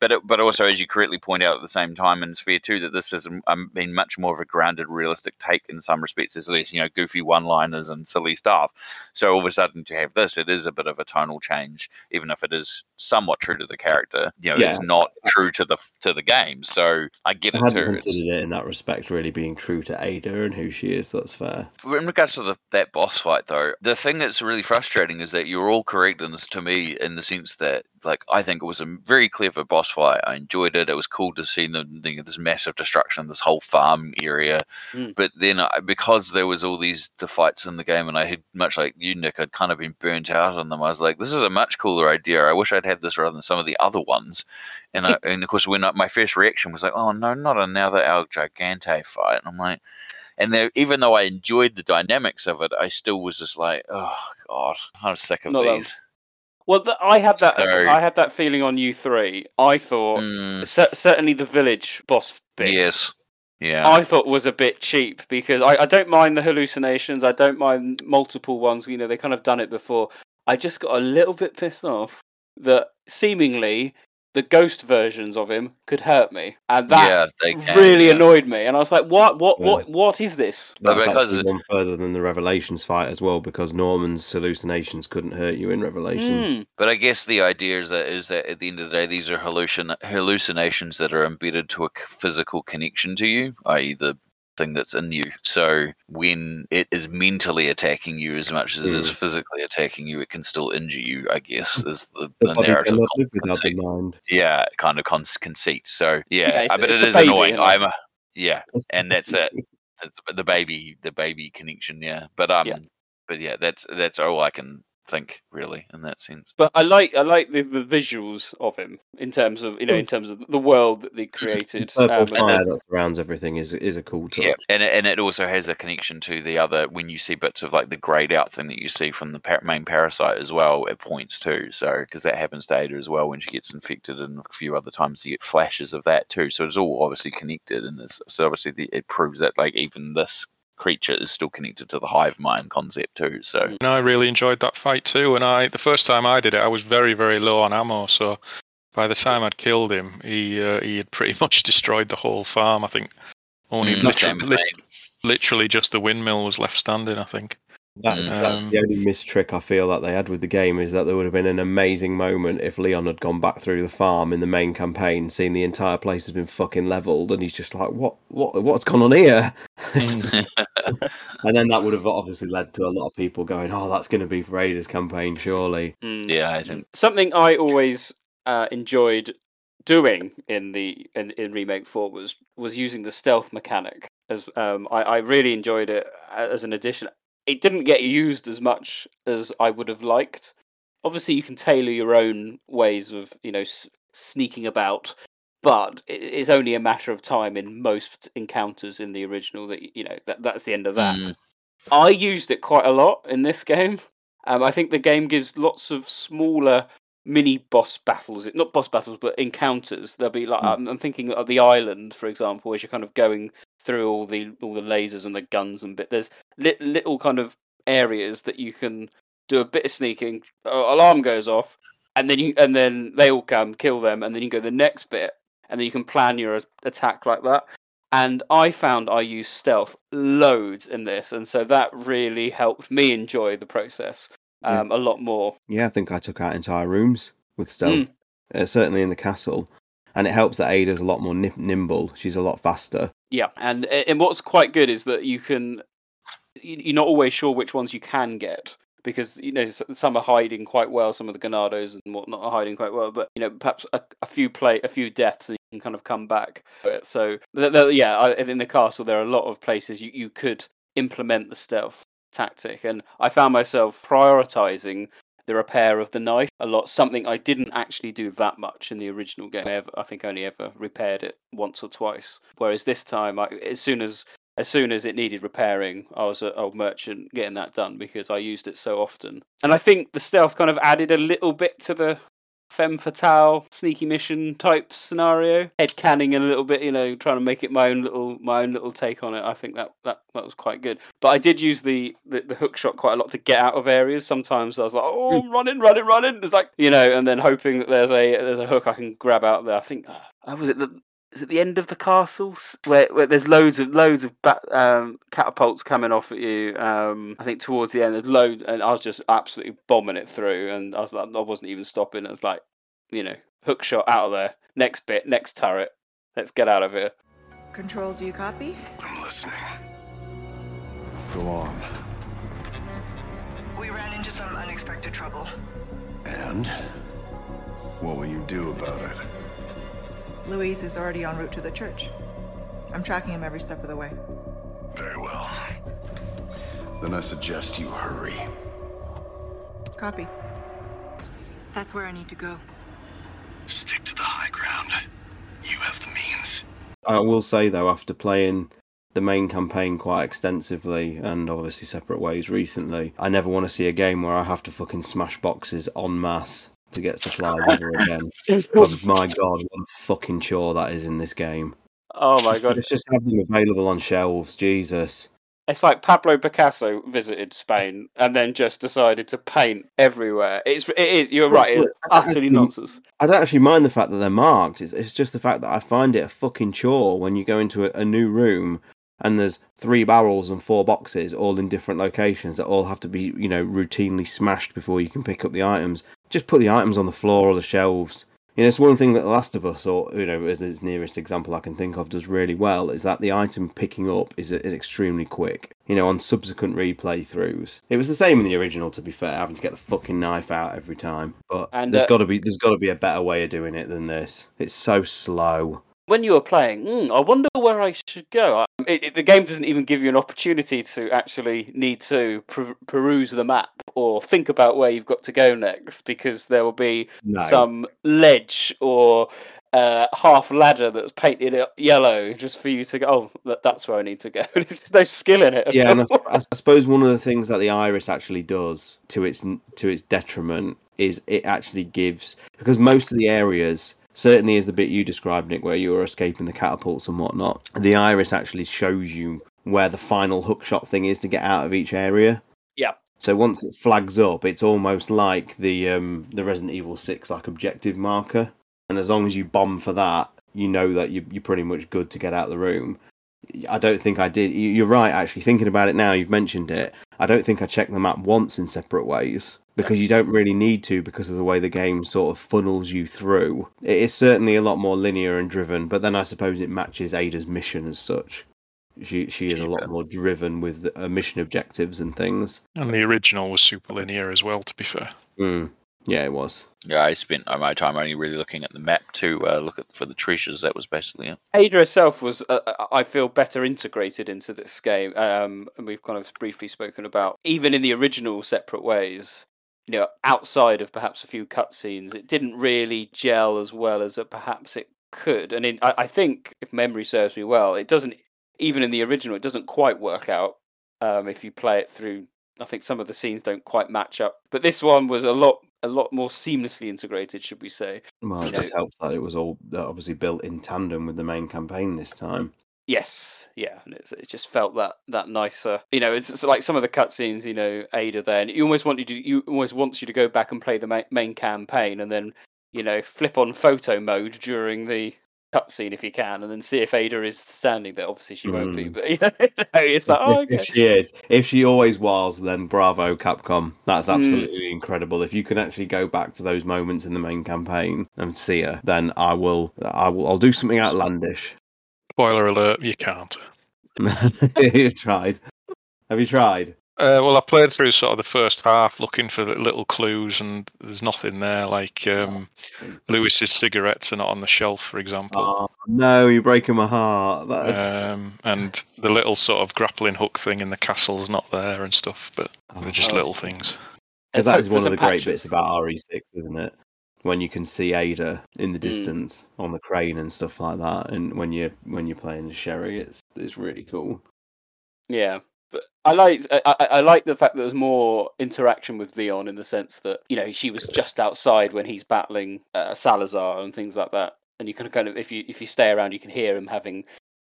but it, but also as you correctly point out at the same time, and it's fair too that this has um, been much more of a grounded, realistic take in some respects. There's less you know goofy one-liners and silly stuff. So all of a sudden to have this, it is a bit of a tonal change, even if it is somewhat true to the character. You know, Yeah. it's not true to the to the game. So I get I it hadn't too. Considered it in that respect, really being true to Ada and who she is. That's fair. in regards to the, that boss fight though the thing that's really frustrating is that you're all correct in this to me in the sense that like i think it was a very clever boss fight. I enjoyed it. It was cool to see the, the, this massive destruction of this whole farm area. Mm. but then I, because there was all these the fights in the game and i had much like you nick i'd kind of been burnt out on them i was like this is a much cooler idea. I wish i'd had this rather than some of the other ones. And I, and of course when I, my first reaction was like oh no not another el gigante fight. And i'm like and there, even though I enjoyed the dynamics of it, I still was just like, oh god, I'm sick of Not that- these. Well, th- I had that. So- I had that feeling on U three. I thought Mm, cer- certainly the village boss bit. yes, yeah, I thought was a bit cheap because I, I don't mind the hallucinations. I don't mind multiple ones. You know, they kind of done it before. I just got a little bit pissed off that seemingly the ghost versions of him could hurt me, and that yeah, can, really yeah. annoyed me. And I was like, "What? What? Yeah. What? What is this?" But That's because actually gone further than the Revelations fight as well, because Norman's hallucinations couldn't hurt you in Revelations. Hmm. But I guess the idea is that is that at the end of the day, these are hallucin- hallucinations that are embedded to a physical connection to you, i.e., the thing that's in you. So when it is mentally attacking you as much as it is Mm. physically attacking you, it can still injure you. I guess is the, The the narrative. live without the mind. Yeah, kind of con- conceit. So Yeah, yeah, it's- uh, but it's it baby, annoying. I'm a, yeah, and that's it. The, the baby, the baby connection. Yeah, but um, Yeah. but yeah, that's that's all I can think really in that sense. But I like I like the, the visuals of him in terms of you know in terms of the world that they created. Purple um, and fire that surrounds everything is is a cool touch. Yeah, and it- and it also has a connection to the other when you see bits of like the grayed out thing that you see from the par- main parasite as well. It points to so because that happens to Ada as well when she gets infected, and a few other times you get flashes of that too. So it's all obviously connected, and this so obviously the, it proves that like even this creature is still connected to the hive mind concept too. So And I really enjoyed that fight too. And I, the first time I did it, I was very, very low on ammo. So by the time I'd killed him, he uh, he had pretty much destroyed the whole farm. I think only Mm, literally, same with lit- me. literally just the windmill was left standing. I think. That's, Mm. that's Um, the only miss trick I feel that they had with the game is that there would have been an amazing moment if Leon had gone back through the farm in the main campaign, seen the entire place has been fucking leveled, and he's just like, "What? What? What's gone on here?" and then that would have obviously led to a lot of people going, "Oh, that's going to be for Raiders campaign, surely." mm, yeah, I think something I always uh, enjoyed doing in the in, in remake four was was using the stealth mechanic as um I, I really enjoyed it as an addition it didn't get used as much as i would have liked obviously you can tailor your own ways of you know s- sneaking about but it- it's only a matter of time in most encounters in the original that you know that that's the end of that Mm, I used it quite a lot in this game. Um, I think the game gives lots of smaller mini boss battles, not boss battles, but encounters. There'll be like Mm. I'm, I'm thinking of the island, for example, as you're kind of going through all the all the lasers and the guns and bit. There's li- little kind of areas that you can do a bit of sneaking. Uh, alarm goes off, and then you and then they all come kill them, and then you go the next bit, and then you can plan your attack like that and I found I used stealth loads in this, and so that really helped me enjoy the process Yeah. um, a lot more. Yeah, I think I took out entire rooms with stealth, uh, certainly in the castle, and it helps that Ada's a lot more nimble. She's a lot faster. Yeah, and and what's quite good is that you can you- you're not always sure which ones you can get because you know some are hiding quite well, some of the Ganados and whatnot are hiding quite well, but you know perhaps a, a few play a few deaths and you can kind of come back. So yeah, in the castle there are a lot of places you, you could implement the stealth tactic, and I found myself prioritizing the repair of the knife a lot. Something I didn't actually do that much in the original game. I, ever, I think only ever repaired it once or twice. Whereas this time, I, as soon as as soon as it needed repairing, I was an old merchant getting that done because I used it so often. And I think the stealth kind of added a little bit to the femme fatale sneaky mission type scenario. Head canning a little bit, you know, trying to make it my own little my own little take on it. I think that that, that was quite good. But I did use the, the the hook shot quite a lot to get out of areas. Sometimes I was like, oh, I'm running, running, running. It's like you know, and then hoping that there's a there's a hook I can grab out there. I think uh, was it the is at the end of the castle where, where there's loads of loads of bat, um, catapults coming off at you? Um, I think towards the end there's loads, and I was just absolutely bombing it through, and I was like, I wasn't even stopping. I was like, you know, hook shot out of there. Next bit, next turret. Let's get out of here. Control, do you copy? I'm listening. Go on. We ran into some unexpected trouble. And? What will you do about it? Luis is already en route to the church. I'm tracking him every step of the way. Very well. Then I suggest you hurry. Copy. That's where I need to go. Stick to the high ground. You have the means. I will say though, after playing the main campaign quite extensively and obviously separate ways recently, I never want to see a game where I have to fucking smash boxes en masse to get supplies ever again. Because oh my god, what a fucking chore that is in this game. Oh my god, Let's just have them available on shelves, Jesus. it's like Pablo Picasso visited Spain and then just decided to paint everywhere. It's it is. You're right. It's utterly nonsense. I don't actually mind the fact that they're marked. It's, it's just the fact that I find it a fucking chore when you go into a, a new room and there's three barrels and four boxes all in different locations that all have to be, you know, routinely smashed before you can pick up the items. Just put the items on the floor or the shelves. You know, it's one thing that The Last of Us, or you know, as its nearest example I can think of, does really well is that the item picking up is is extremely quick. You know, on subsequent replay throughs, it was the same in the original. To be fair, having to get the fucking knife out every time, but And, there's uh, got to be there's got to be a better way of doing it than this. It's so slow. When you were playing, mm, I wonder where I should go. It, it- the game doesn't even give you an opportunity to actually need to per- peruse the map or think about where you've got to go next because there will be No. some ledge or uh, half ladder that's painted yellow just for you to go. Oh, that, that's where I need to go. There's just no skill in it. yeah, and I, I suppose one of the things that the iris actually does to its to its detriment is it actually gives because most of the areas certainly is the bit you described nick where you were escaping the catapults and whatnot the iris actually shows you where the final hookshot thing is to get out of each area Yeah. so once it flags up it's almost like the um the resident evil 6 like objective marker and as long as you bomb for that you know that you, you're pretty much good to get out of the room I don't think I did. you- You're right, actually. Thinking about it now, you've mentioned it. I don't think I checked the map once in separate ways because you don't really need to because of the way the game sort of funnels you through. It is certainly a lot more linear and driven, but then I suppose it matches Ada's mission as such. She she is a lot more driven with uh, mission objectives and things. And the original was super linear as well, to be fair. Mm. Yeah, it was. Yeah, I spent uh, my time only really looking at the map to uh, look at for the treasures. That was basically it. Ada herself was, uh, uh, I feel, better integrated into this game, um, and we've kind of briefly spoken about even in the original separate ways. You know, outside of perhaps a few cutscenes, it didn't really gel as well as it, perhaps it could. And in, I, I think, if memory serves me well, it doesn't. Even in the original, it doesn't quite work out um, if you play it through. I think some of the scenes don't quite match up, but this one was a lot, a lot more seamlessly integrated, should we say? Well, You it know, just helps that it was all obviously built in tandem with the main campaign this time. Yes, yeah, and it's, it just felt that that nicer. You know, it's, it's like some of the cutscenes. You know, Ada. Then you almost want you to, you almost wants you to go back and play the ma- main campaign, and then you know flip on photo mode during the cutscene if you can, and then see if Ada is standing there. Obviously, she won't be, Mm. but you know, it's like oh, if, okay. if she is, if she always was, then bravo, Capcom. That's Mm. absolutely incredible. If you can actually go back to those moments in the main campaign and see her, then I will. I will. I'll do something outlandish. Spoiler alert, you can't. you tried. Have you tried? Uh, well, I played through sort of the first half looking for little clues, and there's nothing there. Like um, Luis's cigarettes are not on the shelf, for example. Oh no, you're breaking my heart. That's... Um, and the little sort of grappling hook thing in the castle's not there and stuff, but they're just Oh. little things. Because Let's that hope is for one of some the great patches. bits about RE6, isn't it? When you can see Ada in the Mm. distance on the crane and stuff like that, and when you when you're playing Sherry, it's it's really cool. Yeah, but I like I, I I like the fact that there's more interaction with Leon in the sense that you know she was just outside when he's battling uh, Salazar and things like that, and you can kind of if you if you stay around, you can hear him having,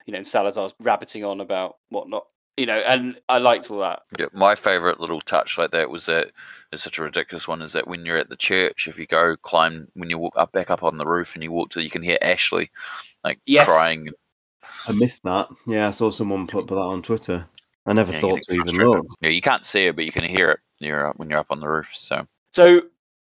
you know, Salazar's rabbiting on about whatnot, you know, and I liked all that. Yeah, my favorite little touch like that was that it's such a ridiculous one is that when you're at the church, if you go climb when you walk up back up on the roof and you walk to, you can hear Ashley like Yes. crying. I missed that. Yeah, I saw someone put, put that on Twitter. I never Yeah, thought to even frustrated. look. Yeah, you can't see it, but you can hear it. You're up when you're up on the roof. So So,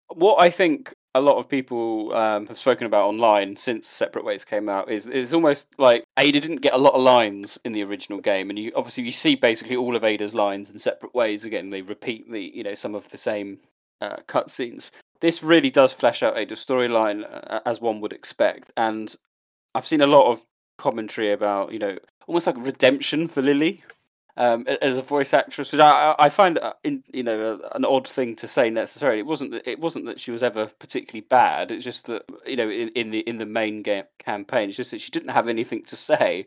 what I think a lot of people um, have spoken about online since Separate Ways came out is is almost like Ada didn't get a lot of lines in the original game, and you obviously you see basically all of Ada's lines in Separate Ways again. They repeat the you know some of the same uh, cutscenes. This really does flesh out Ada's storyline uh, as one would expect, and I've seen a lot of commentary about you know almost like redemption for Lily um, as a voice actress, which I, I- find uh, in, you know an odd thing to say necessarily. It wasn't that, it wasn't that she was ever particularly bad. It's just that you know in, in the in the main game campaign, it's just that she didn't have anything to say.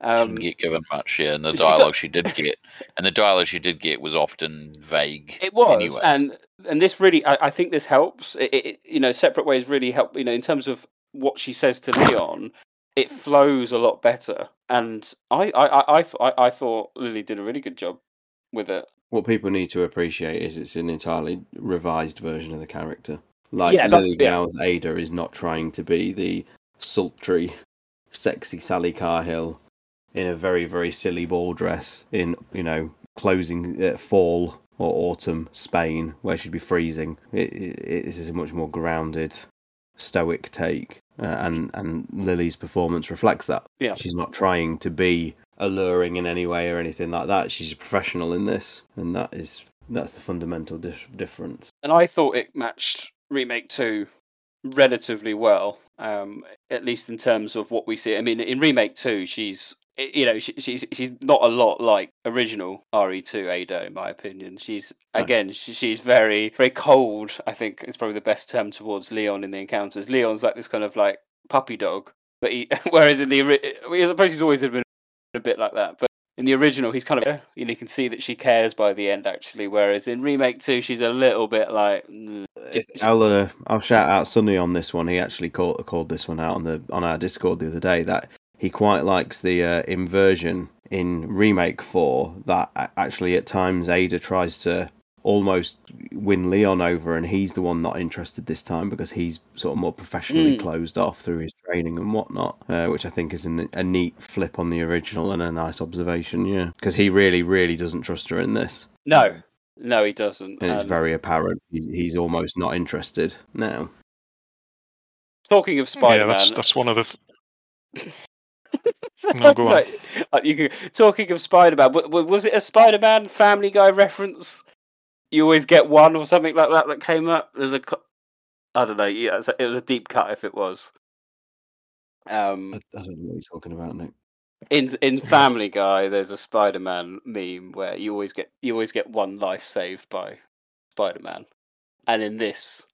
Um, didn't get given much. Yeah, and the dialogue she did get, and the dialogue she did get was often vague. It was, anyway. and and this really, I, I think this helps. It, it, you know, separate ways really help. You know, in terms of what she says to Leon, it flows a lot better. And I, I, I, I, th- I, thought Lily did a really good job with it. What people need to appreciate is it's an entirely revised version of the character. Like Yeah, Lily yeah. Gao's Ada is not trying to be the sultry, sexy Sally Cahill in a very very silly ball dress in you know closing uh, fall or autumn Spain where she'd be freezing. It, it, it this is a much more grounded, stoic take, uh, and and Lily's performance reflects that. Yeah. she's not trying to be alluring in any way or anything like that. She's a professional in this, and that is that's the fundamental dif- difference. and I thought it matched remake two relatively well, um, at least in terms of what we see. I mean, in remake two, she's you know she, she's she's not a lot like original RE two Ada in my opinion. She's again she, she's very very cold. I think is probably the best term towards Leon in the encounters. Leon's like this kind of like puppy dog, but he whereas in the I suppose he's always been a bit like that, but. In the original, he's kind of, you know, you can see that she cares by the end, actually. Whereas in remake two, she's a little bit like, "Mm, just- I'll uh, I'll shout out Sonny on this one. He actually called called this one out on the on our Discord the other day that he quite likes the uh, inversion in remake four that actually at times Ada tries to almost win Leon over and he's the one not interested this time because he's sort of more professionally Mm. closed off through his training and whatnot, uh, which I think is an, a neat flip on the original and a nice observation. Yeah, because he really really doesn't trust her in this. no, no, he doesn't. And it's Um, very apparent he's, he's almost not interested now. Talking of Spider yeah, that's that's one of the. Th- No, go on. uh, you can, talking of Spider Man, was it a Spider Man Family Guy reference? You always get one or something like that that came up. There's a, co- I don't know. Yeah, it's a- it was a deep cut if it was. Um, I, I don't know what you're talking about, Nick. in in Family Guy, there's a Spider Man meme where you always get you always get one life saved by Spider Man, and in this,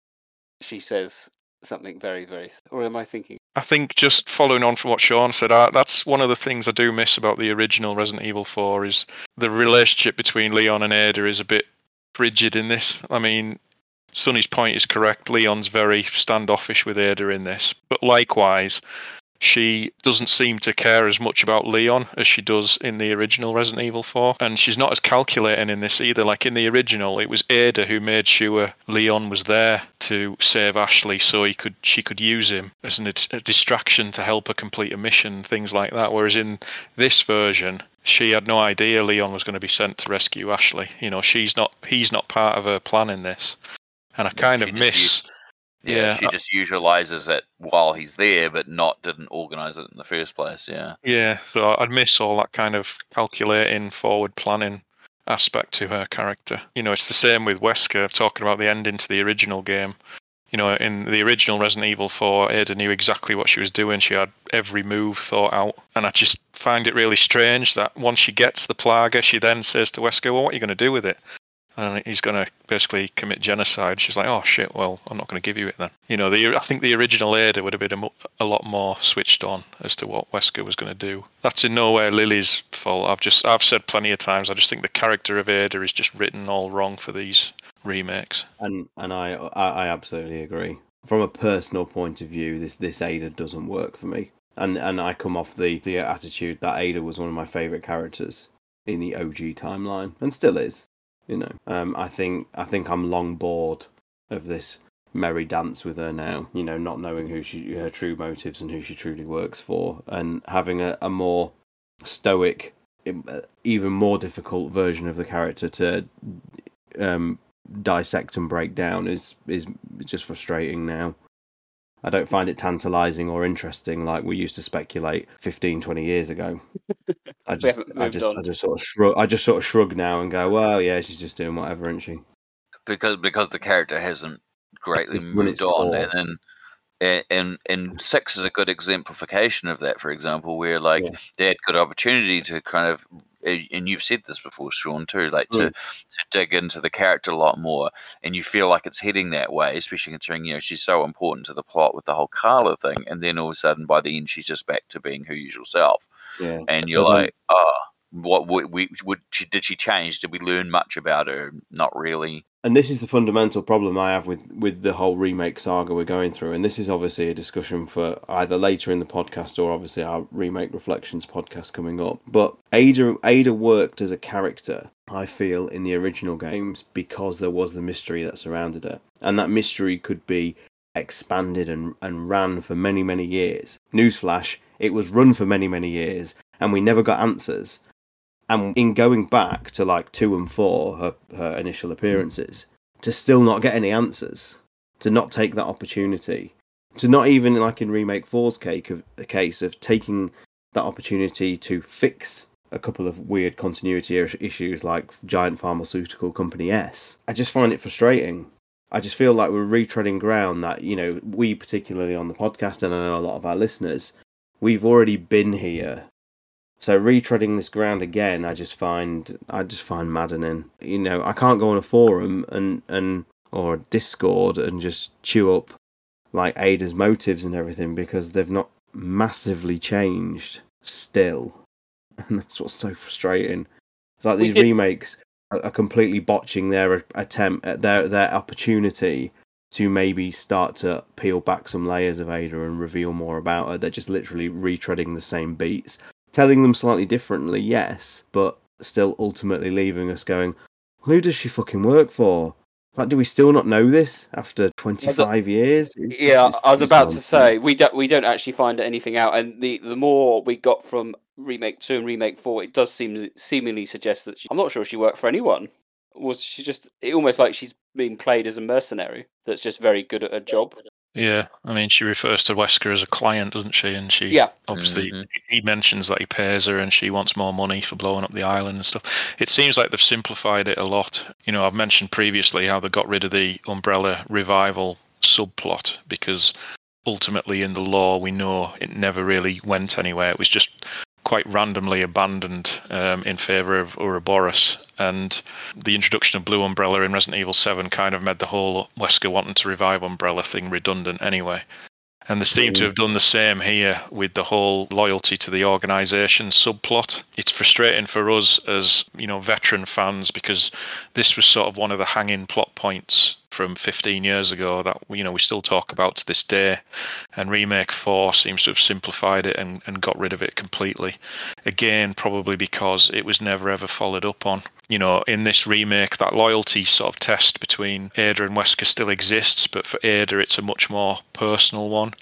she says something very very. Or am I thinking? I think just following on from what Sean said, I, that's one of the things I do miss about the original Resident Evil 4 is the relationship between Leon and Ada is a bit frigid in this. I mean, Sonny's point is correct. Leon's very standoffish with Ada in this, but likewise, she doesn't seem to care as much about Leon as she does in the original Resident Evil 4. And she's not as calculating in this either. Like in the original, it was Ada who made sure Leon was there to save Ashley so he could she could use him as an, a distraction to help her complete a mission, things like that. Whereas in this version, she had no idea Leon was going to be sent to rescue Ashley. You know, she's not he's not part of her plan in this. And I kind of miss Yeah, yeah, she just utilizes it while he's there, but not didn't organize it in the first place. Yeah, Yeah, so I'd miss all that kind of calculating, forward planning aspect to her character. You know, it's the same with Wesker talking about the ending to the original game. You know, in the original Resident Evil 4, Ada knew exactly what she was doing. She had every move thought out. And I just find it really strange that once she gets the Plaga, she then says to Wesker, Well, what are you going to do with it? And he's going to basically commit genocide. She's like, Oh, shit, well, I'm not going to give you it then. You know, the, I think the original Ada would have been a, mo- a lot more switched on as to what Wesker was going to do. That's in no way Lily's fault. I've just, I've said plenty of times, I just think the character of Ada is just written all wrong for these remakes. And and I, I I absolutely agree. From a personal point of view, this this Ada doesn't work for me. And and I come off the the attitude that Ada was one of my favorite characters in the OG timeline, and still is. You know, um, I think I think I'm long bored of this merry dance with her now. You know, not knowing who she her true motives and who she truly works for, and having a, a more stoic, uh, even more difficult version of the character to um, dissect and break down is is just frustrating now. I don't find it tantalizing or interesting like we used to speculate 15, 20 years ago. I just, I just, on. I just sort of shrug. I just sort of shrug now and go, well, yeah, she's just doing whatever, isn't she? because because the character hasn't greatly It's moved on, forced. and then and and six is a good exemplification of that. For example, where like Yeah. they had good opportunity to kind of, a- and you've said this before, Sean, too, like to Mm. to dig into the character a lot more, and you feel like it's heading that way, especially considering you know she's so important to the plot with the whole Carla thing, and then all of a sudden by the end she's just back to being her usual self, Yeah. and you're then- like, oh. What we, we would she did she change? Did we learn much about her? Not really. And this is the fundamental problem I have with with the whole remake saga we're going through, and this is obviously a discussion for either later in the podcast or obviously our remake reflections podcast coming up. But Ada Ada worked as a character, I feel, in the original games because there was the mystery that surrounded her, and that mystery could be expanded and and ran for many many years. Newsflash: it was run for many many years, and we never got answers. And in going back to like two and four, her, her initial appearances, to still not get any answers, to not take that opportunity, to not even like in remake four's cake of a case of taking that opportunity to fix a couple of weird continuity issues like giant pharmaceutical company S. I just find it frustrating. I just feel like we're retreading ground that, you know, we particularly on the podcast and I know a lot of our listeners, we've already been here. So retreading this ground again, I just find I just find maddening. You know, I can't go on a forum and and or a Discord and just chew up like Ada's motives and everything because they've not massively changed still. And that's what's so frustrating. It's like We these did- remakes are, are completely botching their attempt at their their opportunity to maybe start to peel back some layers of Ada and reveal more about her. They're just literally retreading the same beats, telling them slightly differently, yes, but still ultimately leaving us going, who does she fucking work for? Like, do we still not know this after 25 years? It's- yeah, it's- I was about to say we don't we don't actually find anything out, and the the more we got from remake two and remake four, it does seem seemingly suggest that she, I'm not sure she worked for anyone. Was she just it almost like she's being played as a mercenary that's just very good at her job? Yeah, I mean, she refers to Wesker as a client, doesn't she? And she Yeah. obviously Mhm. he mentions that he pays her and she wants more money for blowing up the island and stuff. It seems like they've simplified it a lot. You know, I've mentioned previously how they got rid of the Umbrella revival subplot because ultimately in the lore we know it never really went anywhere. It was just quite randomly abandoned um, in favor of Ouroboros. And the introduction of Blue Umbrella in Resident Evil 7 kind of made the whole Wesker wanting to revive Umbrella thing redundant anyway. And they seem to have done the same here with the whole loyalty to the organisation subplot. It's frustrating for us as, you know, veteran fans because this was sort of one of the hanging plot points from 15 years ago that, you know, we still talk about to this day. And Remake 4 seems to have simplified it and, and got rid of it completely. Again, probably because it was never ever followed up on. You know, in this remake, that loyalty sort of test between Ada and Wesker still exists, but for Ada, it's a much more personal one.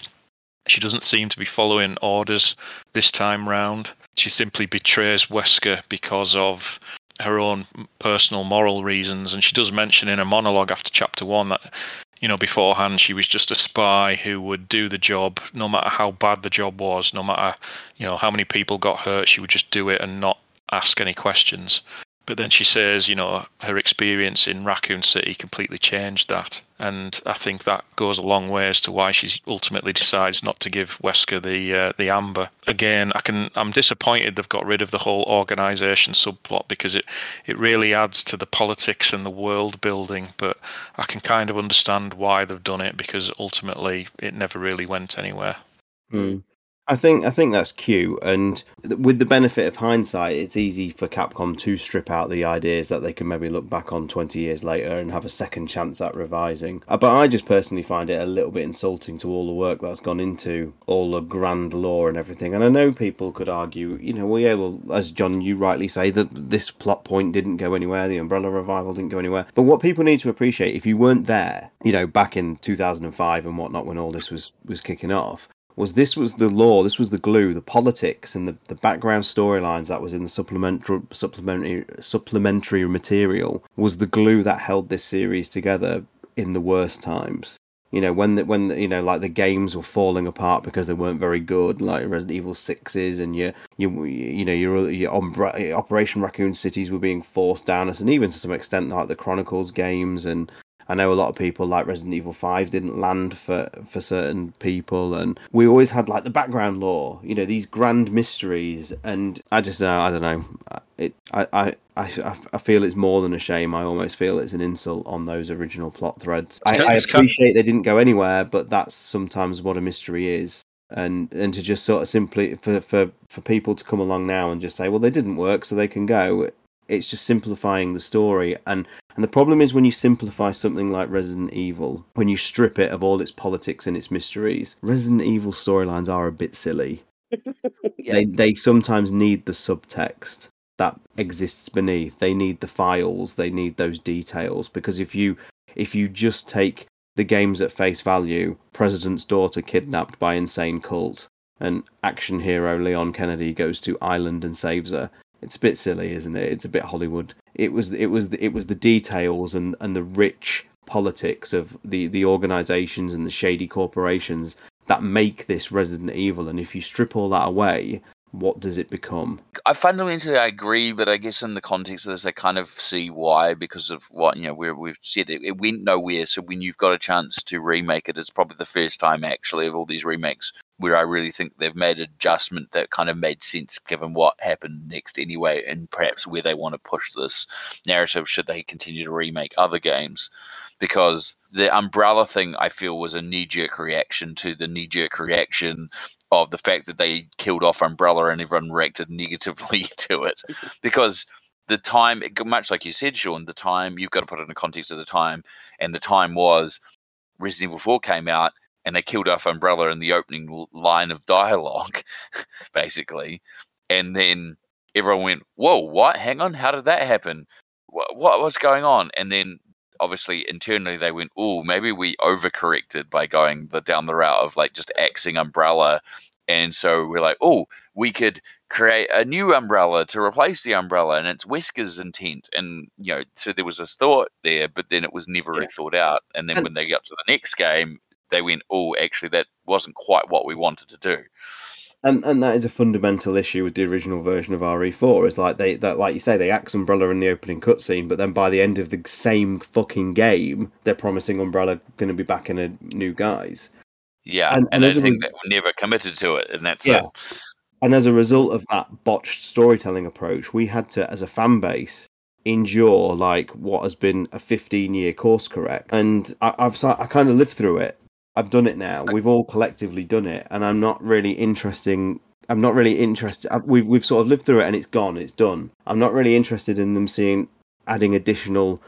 She doesn't seem to be following orders this time round. She simply betrays Wesker because of her own personal moral reasons. And she does mention in a monologue after chapter one that, you know, beforehand she was just a spy who would do the job no matter how bad the job was, no matter, you know, how many people got hurt, she would just do it and not ask any questions. But then she says, you know, her experience in Raccoon City completely changed that. And I think that goes a long way as to why she ultimately decides not to give Wesker the uh, the amber. Again, I can I'm disappointed they've got rid of the whole organization subplot because it it really adds to the politics and the world building, but I can kind of understand why they've done it because ultimately it never really went anywhere. Hmm. I think I think that's cute, and th- with the benefit of hindsight, it's easy for Capcom to strip out the ideas that they can maybe look back on twenty years later and have a second chance at revising. Uh, But I just personally find it a little bit insulting to all the work that's gone into all the grand lore and everything. And I know people could argue, you know, well, yeah, well, as John, you rightly say, that this plot point didn't go anywhere, the Umbrella revival didn't go anywhere. But what people need to appreciate, if you weren't there, you know, back in two thousand and five and whatnot, when all this was was kicking off was this was the lore, this was the glue, the politics and the, the background storylines that was in the supplementary supplementary supplementary material was the glue that held this series together in the worst times. You know, when the, when the, you know like the games were falling apart because they weren't very good, like Resident Evil sixes, and your you you know your your Operation Raccoon Cities were being forced down us, and even to some extent like the Chronicles games and I know a lot of people like Resident Evil Five didn't land for for certain people, and we always had like the background lore, you know, these grand mysteries, and I just uh, I don't know, it I, I I I feel it's more than a shame. I almost feel it's an insult on those original plot threads. I, I appreciate they didn't go anywhere, but that's sometimes what a mystery is. And and to just sort of simply for for for people to come along now and just say, well, they didn't work, so they can go. It's just simplifying the story and and the problem is when you simplify something like Resident Evil, when you strip it of all its politics and its mysteries, Resident Evil storylines are a bit silly. They they sometimes need the subtext that exists beneath. They need the files, they need those details because if you if you just take the games at face value, president's daughter kidnapped by insane cult and action hero Leon Kennedy goes to island and saves her. It's a bit silly, isn't it? It's a bit Hollywood. It was it was it was the details and and the rich politics of the the organizations and the shady corporations that make this Resident Evil. And if you strip all that away, what does it become? I fundamentally I agree, but I guess in the context of this, I kind of see why because of what you know where we've said it, it went nowhere. So when you've got a chance to remake it, it's probably the first time actually of all these remakes where I really think they've made an adjustment that kind of made sense given what happened next anyway, and perhaps where they want to push this narrative should they continue to remake other games. Because the umbrella thing, I feel, was a knee jerk reaction to the knee jerk reaction of the fact that they killed off Umbrella and everyone reacted negatively to it. Because the time, much like you said, Sean, the time, you've got to put it in the context of the time, and the time was Resident Evil 4 came out and they killed off Umbrella in the opening line of dialogue, basically. And then everyone went, Whoa, what? Hang on, how did that happen? What, what what's going on? And then obviously internally they went, oh, maybe we overcorrected by going the down the route of like just axing umbrella. And so we're like, oh, we could create a new umbrella to replace the umbrella, and it's Wesker's intent. And you know, so there was this thought there, but then it was never really thought out. And then And- when they got to the next game, they went, oh, actually, that wasn't quite what we wanted to do. And and that is a fundamental issue with the original version of RE4. Is like they that like you say they axe Umbrella in the opening cutscene, but then by the end of the same fucking game, they're promising Umbrella going to be back in a new guise. Yeah, And- and, and I think res- that we never committed to it, and that's Yeah. it. And as a result of that botched storytelling approach, we had to, as a fan base, endure like what has been a 15 year course correct. And I, I've I kind of lived through it. I've done it now. We've all collectively done it, and I'm not really interesting. I'm not really interested. I- We've we've sort of lived through it, and it's gone. It's done. I'm not really interested in them seeing adding additional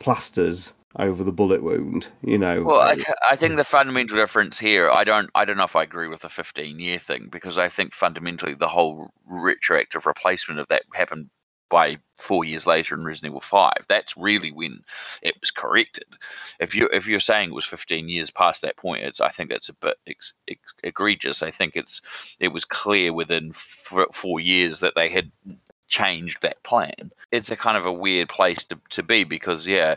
plasters over the bullet wound. You know. Well, I, th- I think the fundamental difference here, I don't, I don't know if I agree with the 15 year thing because I think fundamentally the whole retroactive replacement of that happened by four years later in Resident Evil 5. That's really when it was corrected. If you if you're saying it was 15 years past that point, it's I think that's a bit ex- ex- egregious. I think it's it was clear within f- four years that they had changed that plan. It's a kind of a weird place to, to be because yeah,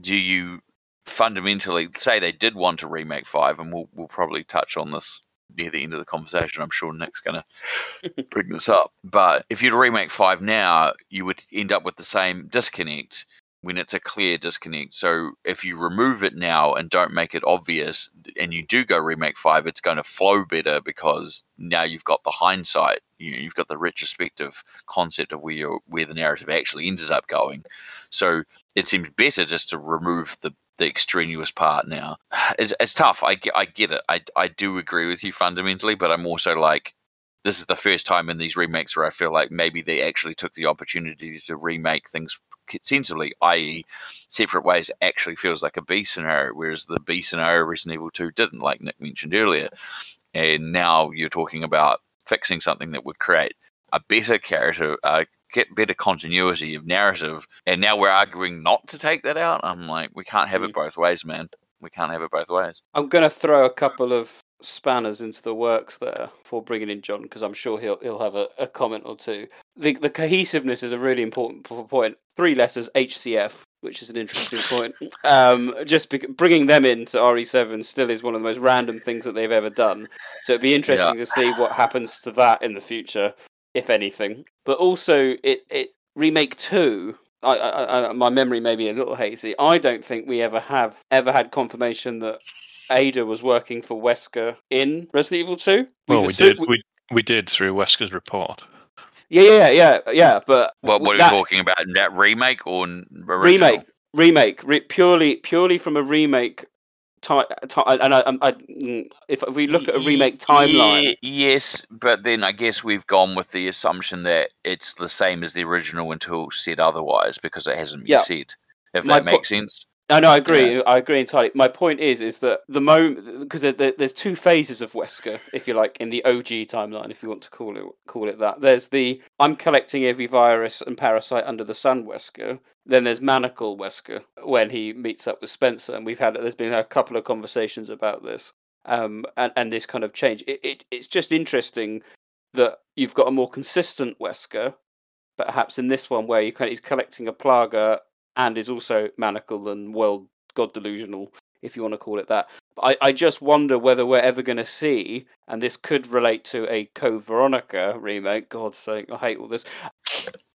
do you fundamentally say they did want to remake five, and we'll we'll probably touch on this near the end of the conversation. I'm sure Nick's gonna bring this up. But if you remake five now, you would end up with the same disconnect when it's a clear disconnect. So if you remove it now and don't make it obvious, and you do go remake five, it's going to flow better because now you've got the hindsight. You know, you've got the retrospective concept of where where the narrative actually ended up going. So it seems better just to remove the the extraneous part now. It's, it's tough. I, I get it. I, I do agree with you fundamentally, but I'm also like, this is the first time in these remakes where I feel like maybe they actually took the opportunity to remake things sensibly, i.e., separate ways actually feels like a B scenario, whereas the B scenario Resident Evil 2 didn't, like Nick mentioned earlier. And now you're talking about fixing something that would create a better character, uh, get better continuity of narrative. And now we're arguing not to take that out. I'm like, we can't have it both ways, man. We can't have it both ways. I'm going to throw a couple of spanners into the works there for bringing in John because I'm sure he'll he'll have a, a comment or two. The the cohesiveness is a really important point. Three letters HCF, which is an interesting point. Um, just bec- bringing them into RE7 still is one of the most random things that they've ever done. So it'd be interesting to see what happens to that in the future, if anything. But also, it it remake two. I, I, I, my memory may be a little hazy. I don't think we ever have ever had confirmation that Ada was working for Wesker in Resident Evil 2. Well, We've we assu- did. We, we did through Wesker's report. Yeah, yeah, yeah, yeah. But What, what are you talking about? That remake or original? remake, remake, re- purely, purely from a remake. Ti- ti- and I, I, I, mm, if we look at a remake timeline, Ye- yes, but then I guess we've gone with the assumption that it's the same as the original until said otherwise because it hasn't been Yeah. said. If My that po- makes sense. I know, I agree. I agree entirely. My point is, is that the moment because there, there- there's two phases of Wesker, if you like, in the OG timeline, if you want to call it call it that. There's the I'm collecting every virus and parasite under the sun Wesker. Then there's Manacle Wesker when he meets up with Spencer, and we've had there's been a couple of conversations about this, um, and and this kind of change. It, it it's just interesting that you've got a more consistent Wesker, perhaps in this one where you kind of, he's collecting a plaga and is also manacle and world god delusional, if you want to call it that. But I, I just wonder whether we're ever going to see, and this could relate to a Co Veronica remake. God's sake, I hate all this.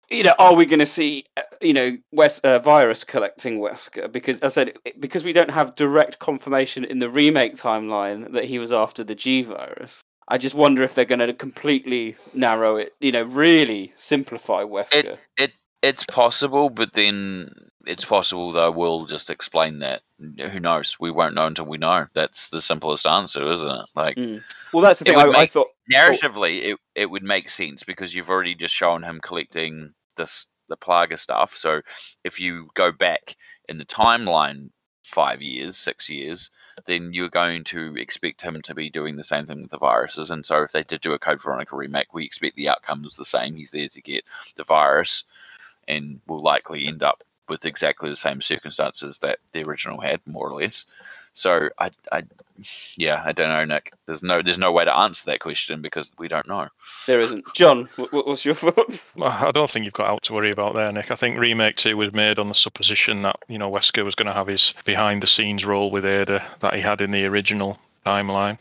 You know, are we going to see, uh, you know, West uh, virus collecting Wesker? Because I said, because we don't have direct confirmation in the remake timeline that he was after the G virus. I just wonder if they're going to completely narrow it, you know, really simplify Wesker. It it it's possible, but then it's possible though we'll just explain that. Who knows? We won't know until we know. That's the simplest answer, isn't it? Like, Mm. Well, that's the thing. I, would I thought narratively, it it would make sense because you've already just shown him collecting this the Plaga stuff. So if you go back in the timeline five years, six years, then you're going to expect him to be doing the same thing with the viruses. And so if they did do a Code Veronica remake, we expect the outcome is the same. He's there to get the virus and will likely end up with exactly the same circumstances that the original had, more or less. So I, I, yeah, I don't know, Nick. There's no, there's no way to answer that question because we don't know. there isn't. John, what, what's your thoughts? Well, I don't think you've got out to worry about there, Nick. I think remake two was made on the supposition that you know Wesker was going to have his behind the scenes role with Ada that he had in the original timeline.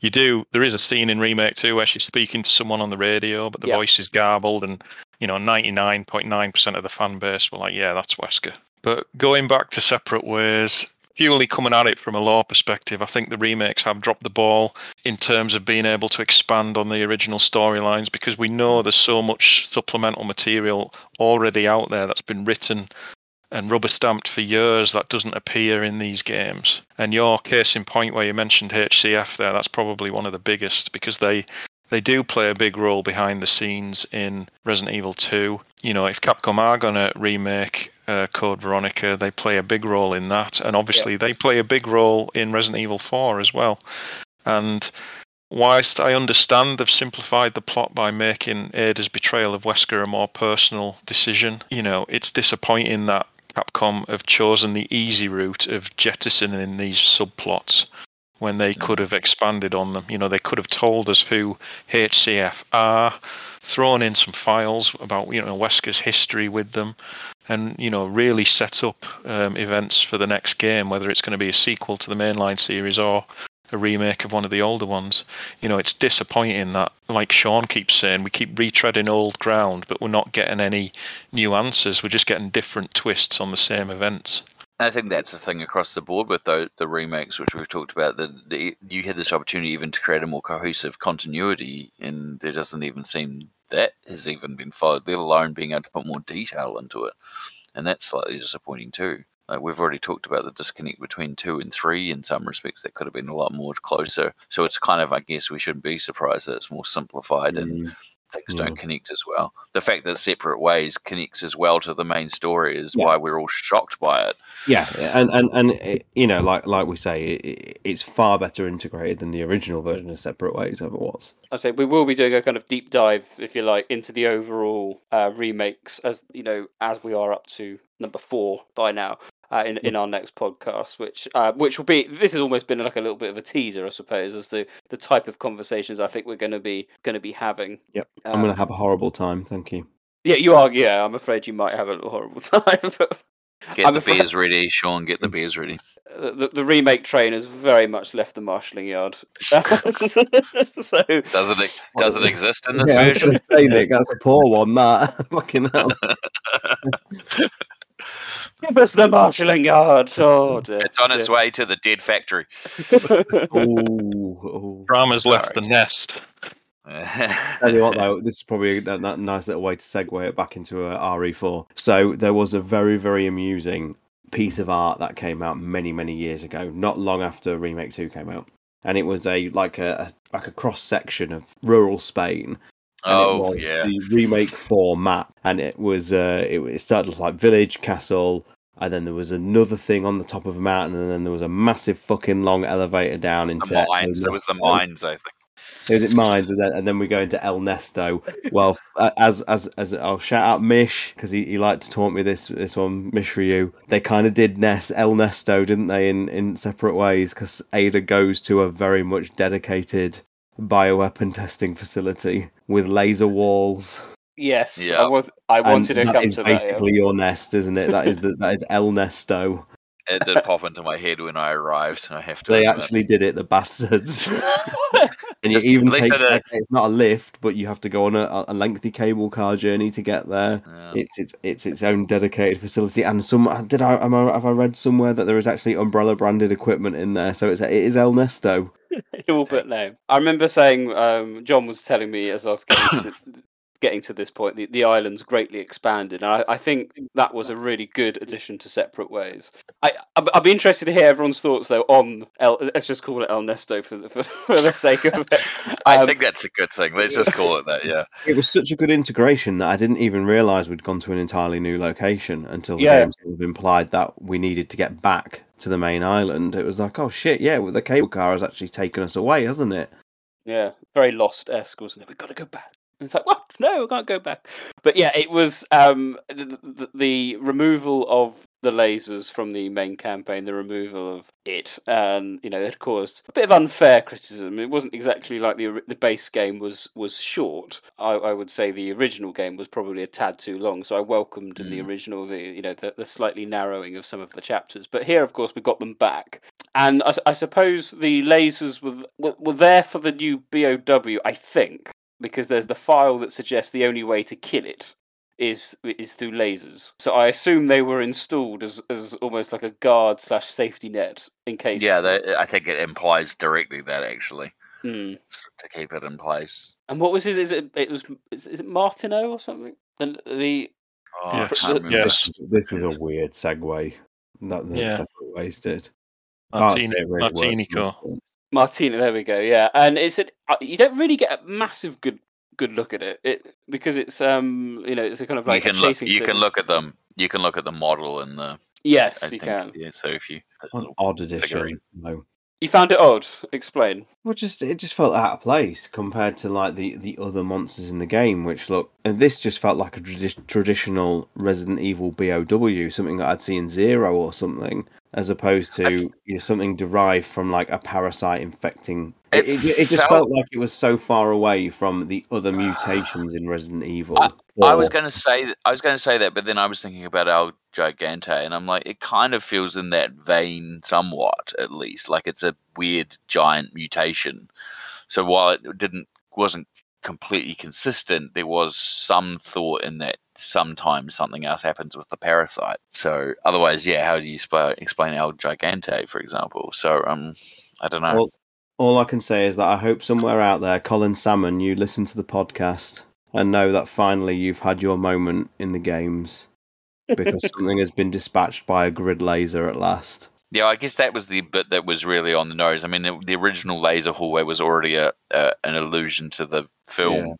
You do. There is a scene in remake two where she's speaking to someone on the radio, but the Yeah. voice is garbled, and you know, ninety nine point nine percent of the fan base were like, "Yeah, that's Wesker." But going back to separate ways, purely coming at it from a lore perspective, I think the remakes have dropped the ball in terms of being able to expand on the original storylines because we know there's so much supplemental material already out there that's been written and rubber stamped for years that doesn't appear in these games. And your case in point where you mentioned HCF there, that's probably one of the biggest because they they do play a big role behind the scenes in Resident Evil 2. You know, if Capcom are going to remake uh, Code Veronica, they play a big role in that. And obviously, they play a big role in Resident Evil 4 as well. And whilst I understand they've simplified the plot by making Ada's betrayal of Wesker a more personal decision, you know, it's disappointing that Capcom have chosen the easy route of jettisoning these subplots when they could have expanded on them. You know, they could have told us who HCF are, thrown in some files about, you know, Wesker's history with them, and, you know, really set up um, events for the next game, whether it's going to be a sequel to the mainline series or a remake of one of the older ones. You know, it's disappointing that, like Sean keeps saying, we keep retreading old ground, but we're not getting any new answers. We're just getting different twists on the same events. I think that's the thing across the board with the, the remakes, which we've talked about. That you had this opportunity even to create a more cohesive continuity, and there doesn't even seem that has even been followed. Let alone being able to put more detail into it, and that's slightly disappointing too. Like we've already talked about the disconnect between two and three in some respects. That could have been a lot more closer. So it's kind of, I guess, we shouldn't be surprised that it's more simplified and mm. Mm. things don't connect as well. The fact that separate ways connects as well to the main story is Yeah. why we're all shocked by it. Yeah, and and and it, you know, like like we say, it, it's far better integrated than the original version of Separate Ways ever was. I say we will be doing a kind of deep dive, if you like, into the overall uh, remakes as you know, as we are up to number four by now. Uh, in, in our next podcast, which uh, which will be this has almost been like a little bit of a teaser, I suppose, as to the type of conversations I think we're going to be going to be having. Yep, I'm Um, going to have a horrible time. Thank you. Yeah, you are. Yeah, I'm afraid you might have a little horrible time. but Get I'm the afraid- beers ready, Sean. Get the beers ready. the, the, the remake train has very much left the marshalling yard. so doesn't it does it exist in this Yeah, I was version? say, Nick, that's a poor one. That fucking hell. Give us the marshalling yard. Oh dear. It's on its way to the dead factory. Ooh, Drama's left the nest. Tell you what, though, this is probably a, a nice little way to segue it back into a RE4. So there was a very, very amusing piece of art that came out many, many years ago, not long after Remake Two came out, and it was a like a, a like a cross section of rural Spain. And Oh, it was yeah. the remake four map, and it was uh, it, it started off like village, castle, and then there was another thing on the top of a mountain, and then there was a massive fucking long elevator down into The mines. It was the mines, I think. It mines, and then, and then we go into El Nesto. Well, uh, as as as I'll shout out Mish because he, he liked to taunt me this this one. Mish for you. They kind of did Ness El Nesto, didn't they? In in separate ways because Ada goes to a very much dedicated bioweapon testing facility with laser walls. Yes, I Yeah. was. I And wanted to come is to that. yeah. basically your nest, isn't it? That is the, that is El Nesto. it did pop into my head when I arrived. I have to. They admit. actually did it, the bastards. and Just- it even takes, I don't- okay, it's not a lift, but you have to go on a, a lengthy cable car journey to get there. It's it's it's its own dedicated facility, and some did I, am I have I read somewhere that there is actually umbrella branded equipment in there, so it's it is El Nesto. All but name. I remember saying um, John was telling me as I was getting to, getting to this point, the, the island's greatly expanded. And I, I think that was a really good addition to Separate Ways. I I'd, I'd be interested to hear everyone's thoughts though on El. Let's just call it El Nesto for the, for, for the sake of it. I Um, think that's a good thing. Let's just call it that. Yeah. It was such a good integration that I didn't even realise we'd gone to an entirely new location until the Yeah. game sort of implied that we needed to get back to the main island. It was like, oh shit, yeah, well, the cable car has actually taken us away, hasn't it? Yeah, very lost esque, wasn't it? We've got to go back. It's like, what? No, we can't go back. But yeah, it was um, the, the, the removal of the lasers from the main campaign, the removal of it, and you know, it caused a bit of unfair criticism. It wasn't exactly like the the base game was was short. I, I would say the original game was probably a tad too long. So I welcomed in the original the you know the, the slightly narrowing of some of the chapters. But here, of course, we got them back. And I suppose the lasers were, were were there for the new BOW, I think, because there's the file that suggests the only way to kill it is is through lasers. So I assume they were installed as, as almost like a guard slash safety net in case. Yeah, that, I think it implies directly that actually Hmm. to keep it in place. And what was it? Is it it was is, is it Martino or something? The the Oh, I Yes. can't. Yes. This is a weird segue that the Yeah. separate ways did. Martini, Can't say it really worked. Martinico. Martina, there we go. Yeah, and it's a, uh, you don't really get a massive good good look at it, it because it's um you know it's a kind of like you a can look. chasing. You can look at them. You can look at the model and the. Yes, I you think, can. Yeah. So if you. An odd addition. figurine. No. You found it odd. Explain. Well, just it just felt out of place compared to like the the other monsters in the game, which look. And this just felt like a tradi- traditional Resident Evil BOW, something that I'd see in Zero or something, as opposed to you know, something derived from like a parasite infecting. It, It it, it just felt- felt like it was so far away from the other mutations in Resident Evil. I was going to say I was going to say that, but then I was thinking about El Gigante, and I'm like, it kind of feels in that vein somewhat, at least. Like it's a weird giant mutation. So while it didn't wasn't completely consistent, there was some thought in that sometimes something else happens with the parasite. So otherwise, yeah, how do you sp- explain El Gigante, for example? So um, I don't know. All, all I can say is that I hope somewhere out there, Colin Salmon, you listen to the podcast and know that finally you've had your moment in the games because something has been dispatched by a grid laser at last. Yeah, I guess that was the bit that was really on the nose. I mean, the, the original laser hallway was already a, a an allusion to the film, Yeah.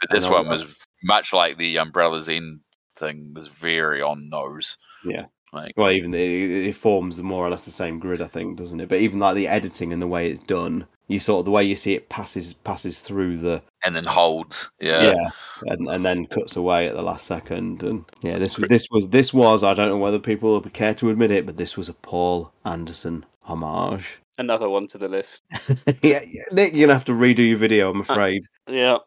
but this one that. was much like the Umbrella's Zen thing was very on nose. Yeah. Like, Well, even the, it forms more or less the same grid, I think, doesn't it? But even like the editing and the way it's done, you sort of the way you see it passes passes through the and then holds. Yeah. and, and then cuts away at the last second. And yeah, this was this was this was I don't know whether people would care to admit it, but this was a Paul Anderson homage. Another one to the list. yeah, yeah, Nick, you're gonna have to redo your video, I'm afraid. Yeah.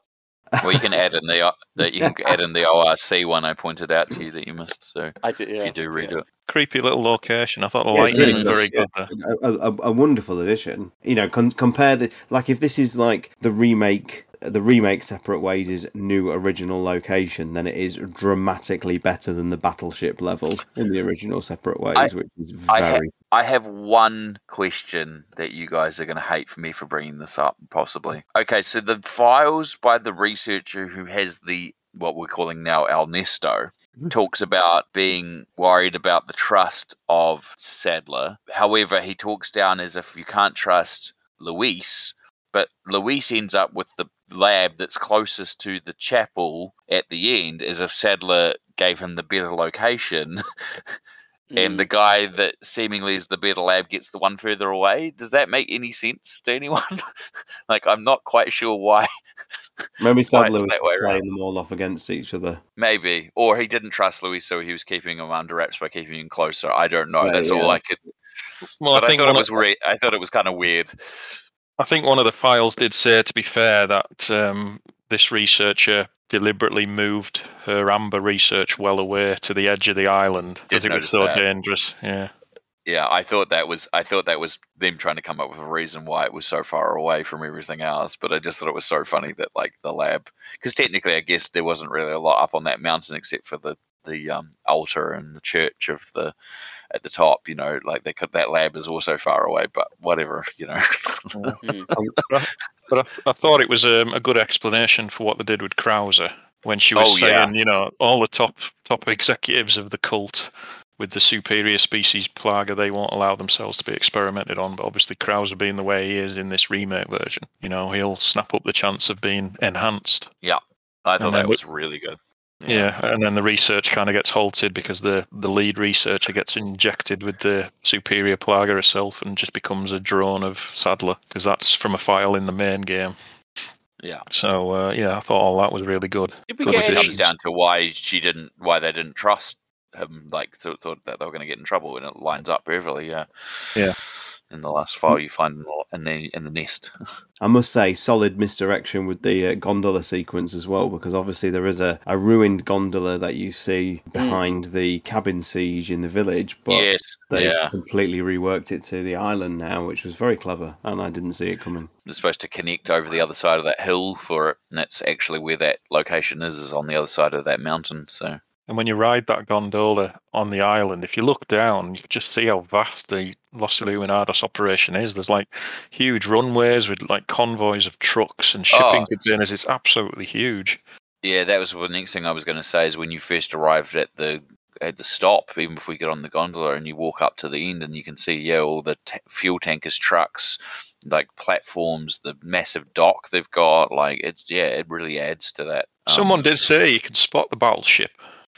Well, you can add in the that you can add in the ORC one I pointed out to you that you missed. So I did. if you do redo it. Creepy little location. I thought the Yeah, lighting really was good, very yeah. good there. a, a, a wonderful addition. You know, con- compare the like if this is like the remake, the remake separate ways is new original location, then it is dramatically better than the battleship level in the original separate ways, I- which is I, ha- very. I have one question that you guys are going to hate for me for bringing this up, possibly. Okay, so the files by the researcher who has the what we're calling now El Nesto mm-hmm. talks about being worried about the trust of Sadler. However, he talks down as if you can't trust Luis, but Luis ends up with the lab that's closest to the chapel at the end, as if Sadler gave him the better location. and the mm. guy that seemingly is the better lab gets the one further away. Does that make any sense to anyone? like, I'm not quite sure why. Maybe why Sadler was that way around. playing them all off against each other. Maybe, or he didn't trust Luis, so he was keeping him under wraps by keeping him closer. I don't know. Right, That's all. I could. Well, but I I, think thought it was re- I thought it was kind of weird. I think one of the files did say, to be fair, that um, this researcher deliberately moved her amber research well away to the edge of the island because it was so that. dangerous. Yeah. Yeah, I thought that was I thought that was them trying to come up with a reason why it was so far away from everything else. But I just thought it was so funny that like the lab, because technically I guess there wasn't really a lot up on that mountain except for the the um, altar and the church of the at the top. You know, like they could that lab is also far away. But whatever, you know. Mm. but I, I, I thought it was um, a good explanation for what they did with Krauser when she was Oh, yeah. saying, you know, all the top top executives of the cult with the superior species plaga, they won't allow themselves to be experimented on. But obviously, Krauser being the way he is in this remake version, you know, he'll snap up the chance of being enhanced. yeah, I thought And then that we- was really good. Yeah, and then the research kind of gets halted because the, the lead researcher gets injected with the superior plaga herself and just becomes a drone of Sadler because that's from a file in the main game. Yeah. So uh, yeah, I thought all that was really good. Did we Good get comes additions. down to why she didn't, why they didn't trust him, like thought, thought that they were going to get in trouble, and it lines up perfectly. Yeah. Yeah. In the last file you find in the in the, nest. I must say, solid misdirection with the uh, gondola sequence as well, because obviously there is a, a ruined gondola that you see behind the cabin siege in the village, but yes. they've Yeah. completely reworked it to the island now, which was very clever, and I didn't see it coming. It's supposed to connect over the other side of that hill for it, and that's actually where that location is, is on the other side of that mountain. So And when you ride that gondola on the island, if you look down, you can just see how vast the Los Illuminados operation is. There's like huge runways with like convoys of trucks and shipping Oh. containers. It's absolutely huge. yeah, that was the next thing I was going to say is when you first arrived at the at the stop, even before you get on the gondola and you walk up to the end and you can see yeah all the t- fuel tankers, trucks, like platforms, the massive dock they've got. Like it's yeah, it really adds to that. um, Someone did say you can spot the battleship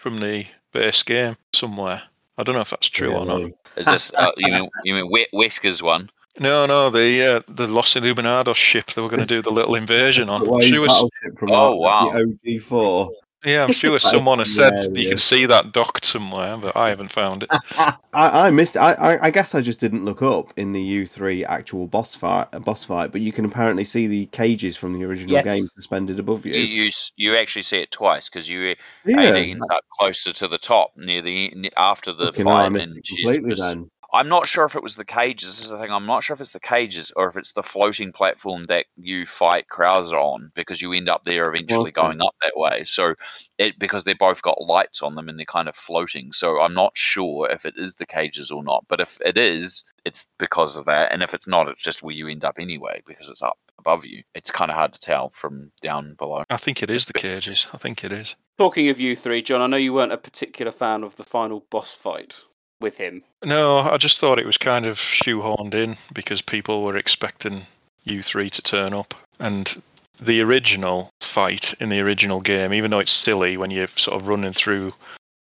from the base game somewhere. I don't know if that's true or not. Really. Is this uh, you mean you mean We- Wesker's one? No, no, the uh, the Los Illuminados ship they were going to do the little invasion on. The I'm Waves sure, from Oh, the wow. OG4. Yeah, I'm sure someone has said you can see that docked somewhere, but I haven't found it. I, I missed. I, I I guess I just didn't look up in the U three actual boss fight. Boss fight, but you can apparently see the cages from the original Yes. game suspended above You you. you, you actually see it twice because you Yeah. Ada ends up closer to the top near the ne- after the Fucking hell, I fight, and it she's completely just- then. I'm not sure if it was the cages. This is the thing. I'm not sure if it's the cages or if it's the floating platform that you fight Krauser on because you end up there eventually Okay. going up that way. So it because they both got lights on them and they're kind of floating. So I'm not sure if it is the cages or not. But if it is, it's because of that. And if it's not, it's just where you end up anyway because it's up above you. It's kind of hard to tell from down below. I think it is the cages. I think it is. Talking of you three, John, I know you weren't a particular fan of the final boss fight with him. No, I just thought it was kind of shoehorned in because people were expecting U3 to turn up. And the original fight in the original game, even though it's silly when you're sort of running through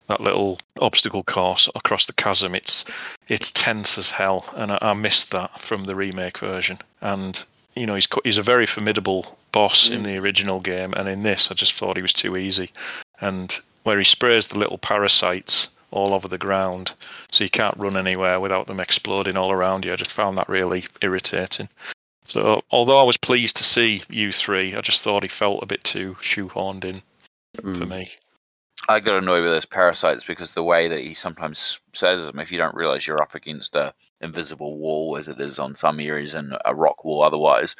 that little obstacle course across the chasm, it's it's tense as hell, and I, I missed that from the remake version. And you know, he's he's a very formidable boss in Mm. the original game, and in this, I just thought he was too easy. And where he sprays the little parasites all over the ground, so you can't run anywhere without them exploding all around you. I just found that really irritating. So, although I was pleased to see U3, I just thought he felt a bit too shoehorned in for Mm. me. I got annoyed with those parasites because the way that he sometimes says them, if you don't realize you're up against a invisible wall, as it is on some areas, and a rock wall otherwise,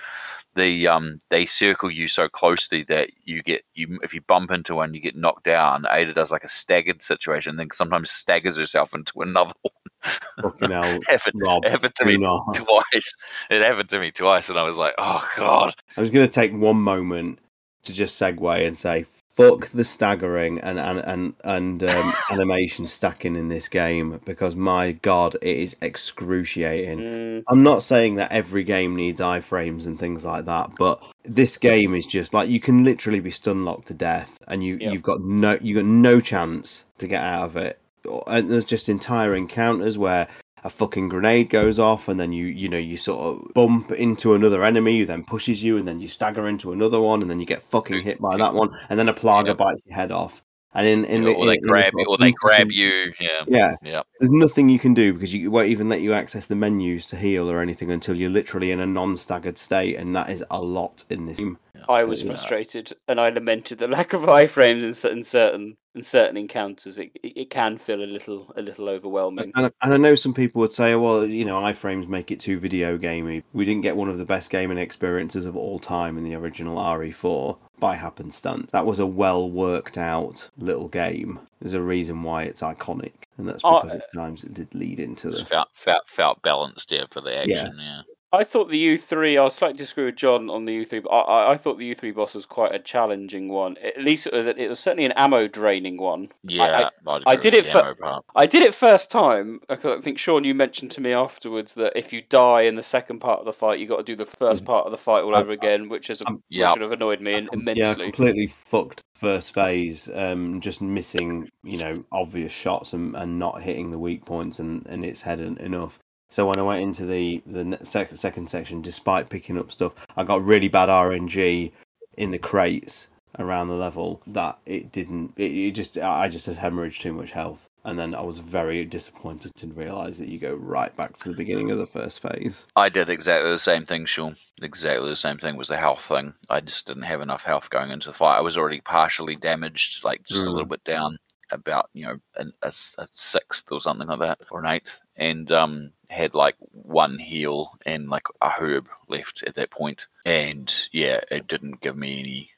the um they circle you so closely that you get you if you bump into one, you get knocked down. Ada does like a staggered situation, then sometimes staggers herself into another one. Hell, happened, Rob, happened to me twice. It happened to me twice, and I was like, oh god. I was going to take one moment to just segue and say, "Fuck the staggering and and and, and um, animation stacking in this game because my god, it is excruciating." Mm, I'm not saying that every game needs iframes and things like that, but this game is just like you can literally be stun locked to death, and you Yep. you've got no you got no chance to get out of it. And there's just entire encounters where a fucking grenade goes off, and then you you know you sort of bump into another enemy, who then pushes you, and then you stagger into another one, and then you get fucking hit by that one, and then a plaga bites your head off. And in in the or they in- in the grab you, or they grab you. Yeah. Yeah, Yeah. there's nothing you can do because you won't even let you access the menus to heal or anything until you're literally in a non-staggered state, and that is a lot in this game. I was Yeah. frustrated and I lamented the lack of iframes in certain certain in certain encounters. It, it it can feel a little a little overwhelming. And, and I know some people would say, oh, well, you know, iframes make it too video gamey. We didn't get one of the best gaming experiences of all time in the original RE4 by happenstance. That was a well worked out little game. There's a reason why it's iconic, and that's Oh, because at times it did lead into the. Felt, felt, felt balanced there for the action. Yeah. I thought the U3. I was slightly disagree with John on the U3, but I, I, I thought the U3 boss was quite a challenging one. At least it was, it was certainly an ammo draining one. Yeah, I, I'd I did it the fir- I did it first time. I think Sean, you mentioned to me afterwards that if you die in the second part of the fight, you got to do the first part of the fight all I- over again, which is a, which Yeah. should have annoyed me in- immensely. Yeah, completely fucked first phase, um, just missing, you know, obvious shots and, and not hitting the weak points and, and its head enough. So when I went into the the ne- sec- second section, despite picking up stuff, I got really bad RNG in the crates around the level that it didn't. It, it just I just had hemorrhaged too much health, and then I was very disappointed to realise that you go right back to the beginning of the first phase. I did exactly the same thing, Sean. Exactly the same thing was the health thing. I just didn't have enough health going into the fight. I was already partially damaged, like just a Mm. little bit down, about you know an, a, a sixth or something like that, or an eighth, and um had like one heal and like a herb left at that point, and yeah, it didn't give me any.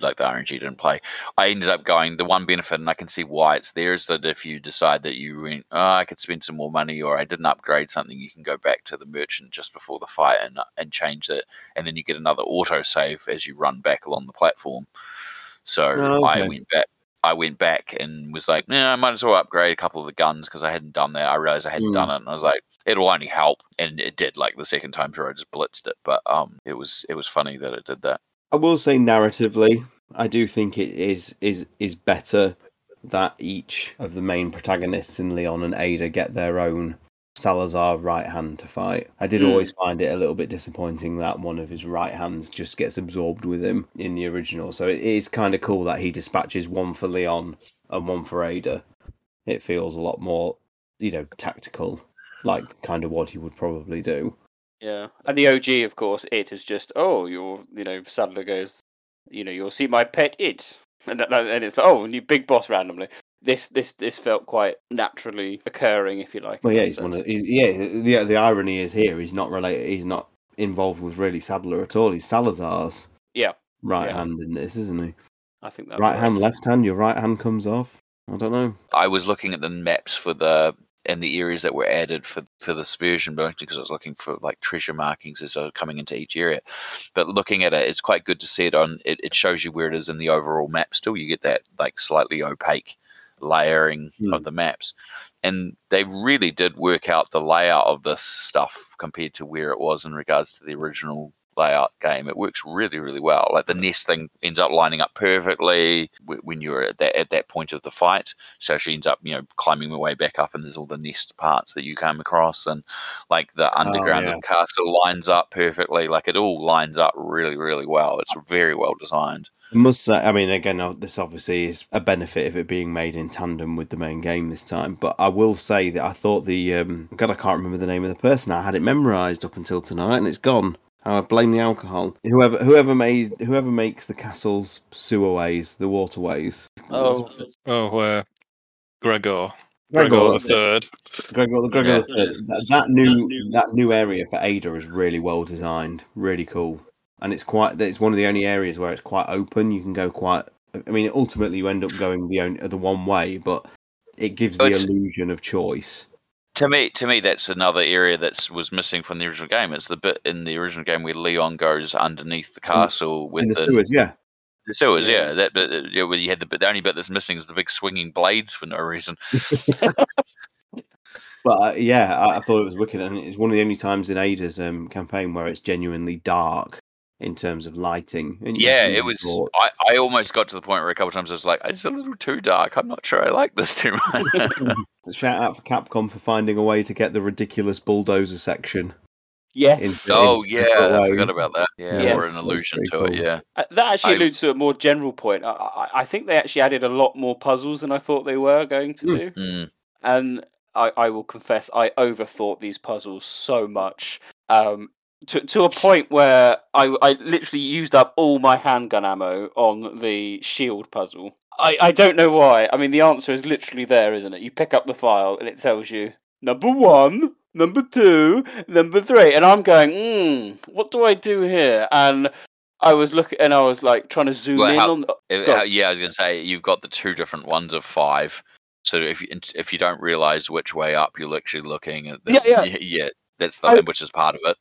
Like the RNG didn't play. I ended up going the one benefit, and I can see why it's there, is that if you decide that you went, oh, I could spend some more money, or I didn't upgrade something, you can go back to the merchant just before the fight and and change it, and then you get another auto save as you run back along the platform. So Oh, I went back. I went back and was like, nah, I might as well upgrade a couple of the guns because I hadn't done that. I realized I hadn't Mm. done it, and I was like, it'll only help, and it did. Like the second time through, I just blitzed it, but um, it was it was funny that it did that. I will say narratively, I do think it is is is better that each of the main protagonists in Leon and Ada get their own Salazar right hand to fight. I did Hmm. always find it a little bit disappointing that one of his right hands just gets absorbed with him in the original. So it is kind of cool that he dispatches one for Leon and one for Ada. It feels a lot more, you know, tactical, like kind of what he would probably do. Yeah, and the OG, of course, it is just oh, your you know Sadler goes, you know, you'll see my pet it, and that, that- and it's like oh, new big boss randomly. This this this felt quite naturally occurring, if you like. Well, yeah, he's one of, he's, yeah. The the irony is here he's not related. He's not involved with really Sadler at all. He's Salazar's Yeah, right Yeah. hand in this, isn't he? I think that Right hand, left hand. Your right hand comes off. I don't know. I was looking at the maps for the and the areas that were added for for this version, but because I was looking for like treasure markings as I was coming into each area. But looking at it, it's quite good to see it on. It, it shows you where it is in the overall map. Still, you get that like slightly opaque layering Hmm. of the maps, and they really did work out the layout of this stuff compared to where it was in regards to the original layout game. It works really, really well. Like the nest thing ends up lining up perfectly when you're at that at that point of the fight. So she ends up, you know, climbing her way back up, and there's all the nest parts that you come across, and like the underground of yeah. the castle lines up perfectly. Like it all lines up really, really well. It's very well designed. I must say, I mean, again, uh, this obviously is a benefit of it being made in tandem with the main game this time. But I will say that I thought the um, God, I can't remember the name of the person. I had it memorized up until tonight, and it's gone. I blame the alcohol. Whoever whoever made whoever makes the castle's sewerways, the waterways. Oh, Oh, uh, Gregor. Gregor, Gregor the third. Gregor, Gregor Yeah. the Third. That, that new that new area for Ada is really well designed, really cool, and it's quite. It's one of the only areas where it's quite open. You can go quite. I mean, ultimately you end up going the only, the one way, but it gives the It's- illusion of choice. To me, to me, that's another area that was missing from the original game. It's the bit in the original game where Leon goes underneath the castle with In the the, sewers, yeah. the sewers. Yeah. Yeah, that bit. uh, Yeah, where you had the bit. The only bit that's missing is the big swinging blades for no reason. But uh, yeah, I, I thought it was wicked, and it's one of the only times in Ada's um, campaign where it's genuinely dark in terms of lighting. And Yeah, it was. I, I almost got to the point where a couple of times I was like, it's a little too dark. I'm not sure I like this too much. Shout out for Capcom for finding a way to get the ridiculous bulldozer section. yes. In- oh in yeah, I forgot about that. Yeah, Yes. or an allusion That's to pretty it. Yeah. Uh, That actually I- alludes to a more general point. I, I, I think they actually added a lot more puzzles than I thought they were going to Hmm. do. Mm. and I, I will confess I overthought these puzzles so much. Um, to to a point where I I literally used up all my handgun ammo on the shield puzzle. I I don't know why. I mean, the answer is literally there, isn't it? You pick up the file and it tells you number one, number two, number three, and I'm going, hmm, what do I do here? And I was looking, and I was like trying to zoom Well, in how- on. If- how- yeah, I was going to say you've got the two different ones of five. So if you if you don't realize which way up you're actually looking at, the, Yeah, yeah. yeah, that's the I- which is part of it.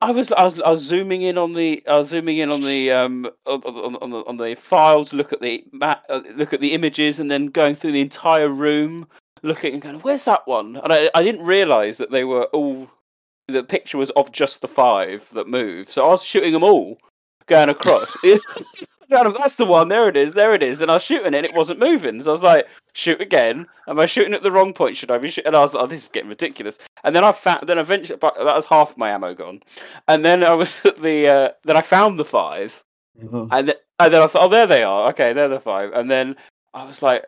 I was I was I was zooming in on the I was zooming in on the um on, on, the on the file to look at the ma- uh, look at the images and then going through the entire room looking and going where's that one? And I I didn't realize that they were all the picture was of just the five that move so I was shooting them all going across Of, that's the one. There it is. There it is. And I was shooting it and it wasn't moving. So I was like shoot again. Am I shooting at the wrong point? Should I be shooting? And I was like oh, this is getting ridiculous. And then I found then eventually but that was half my ammo gone. And then I was at the uh, then I found the five, and, th- and then I thought, oh, there they are. Okay, they're the five. And then I was like,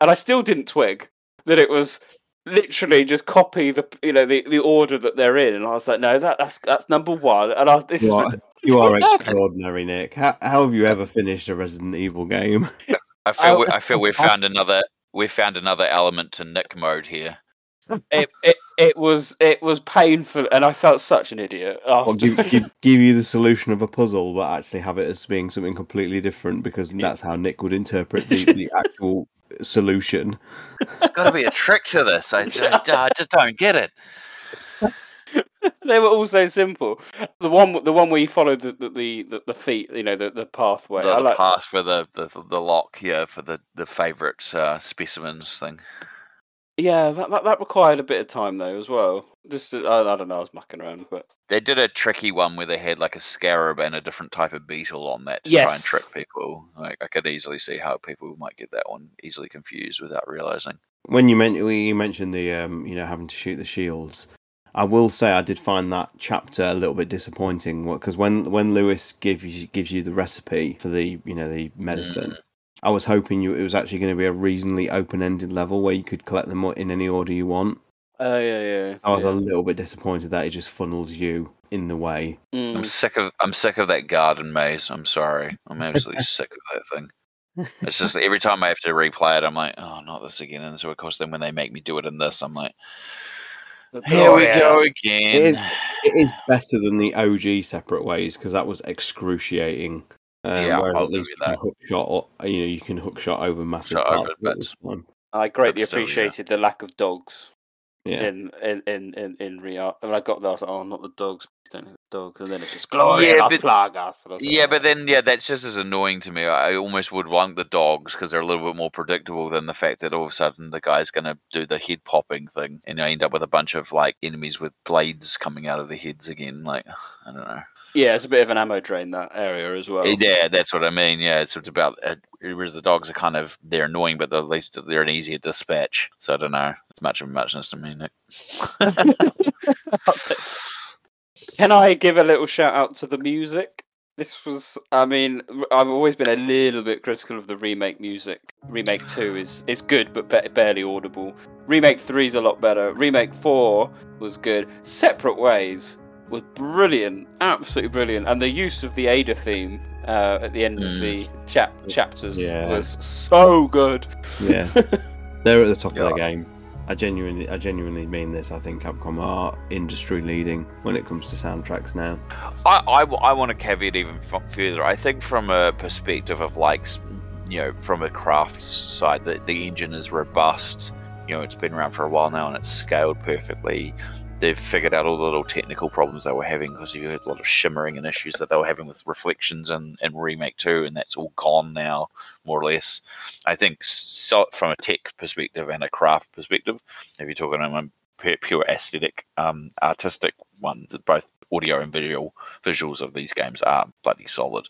and I still didn't twig that it was literally just copy the you know the, the order that they're in. And I was like, no, that that's that's number one. And I was, this You is are, rid- you are extraordinary, Nick. How, how have you ever finished a Resident Evil game? I feel we, I- I feel we found another we found another element to Nick mode here. it, it it was it was painful, and I felt such an idiot Or give, give, give you the solution of a puzzle, but actually have it as being something completely different because that's how Nick would interpret the, the actual solution. There's got to be a trick to this. I, I, I just don't get it. they were all so simple. The one the one where you followed the the the, the, the feet, you know, the, the pathway. The, I the like path for the, the the lock, yeah, for the the favorite uh, specimens thing. Yeah, that, that that required a bit of time though as well. Just I, I don't know, I was mucking around, but They did a tricky one where they had like a scarab and a different type of beetle on that to try and trick people. Like I could easily see how people might get that one easily confused without realizing. When you, men- when you mentioned the um, you know having to shoot the shields, I will say I did find that chapter a little bit disappointing because when when Luis gives you, gives you the recipe for the you know the medicine, I was hoping you it was actually going to be a reasonably open ended level where you could collect them in any order you want. Oh yeah, yeah. I was yeah. a little bit disappointed that it just funnels you in the way. Mm. I'm sick of I'm sick of that garden maze. I'm sorry. I'm absolutely sick of that thing. It's just every time I have to replay it, I'm like, oh, not this again. And so of course, then when they make me do it in this, I'm like, here Oh, we yeah. go again. it is better than the OG separate ways because that was excruciating. Um, Yeah, where I'll at least you you can hook shot, or, you know, you can hook shot over massive Shot parts over of it bits. this time. I greatly But still, yeah. appreciated the lack of dogs Yeah, in in in in, in Rio. And I got there, I was like, oh, not the dogs. Don't dogs. And then it's just Yeah, Gloria las but- plagas. Like, Yeah, but "Oh." then yeah, that's just as annoying to me. I almost would want the dogs because they're a little bit more predictable than the fact that all of a sudden the guy's gonna do the head popping thing, and you end up with a bunch of like enemies with blades coming out of their heads again. Like I don't know. yeah, it's a bit of an ammo drain that area as well. Yeah, that's what I mean. Yeah, so it's about uh, whereas the dogs are kind of they're annoying, but at least they're an easier dispatch. So I don't know. It's much of a muchness to me, Nick. Can I give a little shout out to the music? This was, I mean, I've always been a little bit critical of the remake music. Remake 2 is, is good, but ba- barely audible. Remake 3 is a lot better. Remake 4 was good. Separate Ways was brilliant, absolutely brilliant. And the use of the Ada theme uh, at the end of the chap- chapters Yeah. was so good. yeah, they're at the top of Yeah. their game. I genuinely, I genuinely mean this. I think Capcom are industry leading when it comes to soundtracks now. I, I want to caveat even further. I think from a perspective of like, you know, from a crafts side, that the engine is robust. You know, it's been around for a while now and it's scaled perfectly. They've figured out all the little technical problems they were having because you had a lot of shimmering and issues that they were having with reflections and, and remake two, and that's all gone now, more or less. I think so, from a tech perspective and a craft perspective, if you're talking about pu- pure aesthetic, um, artistic one, that both audio and visual visuals of these games are bloody solid.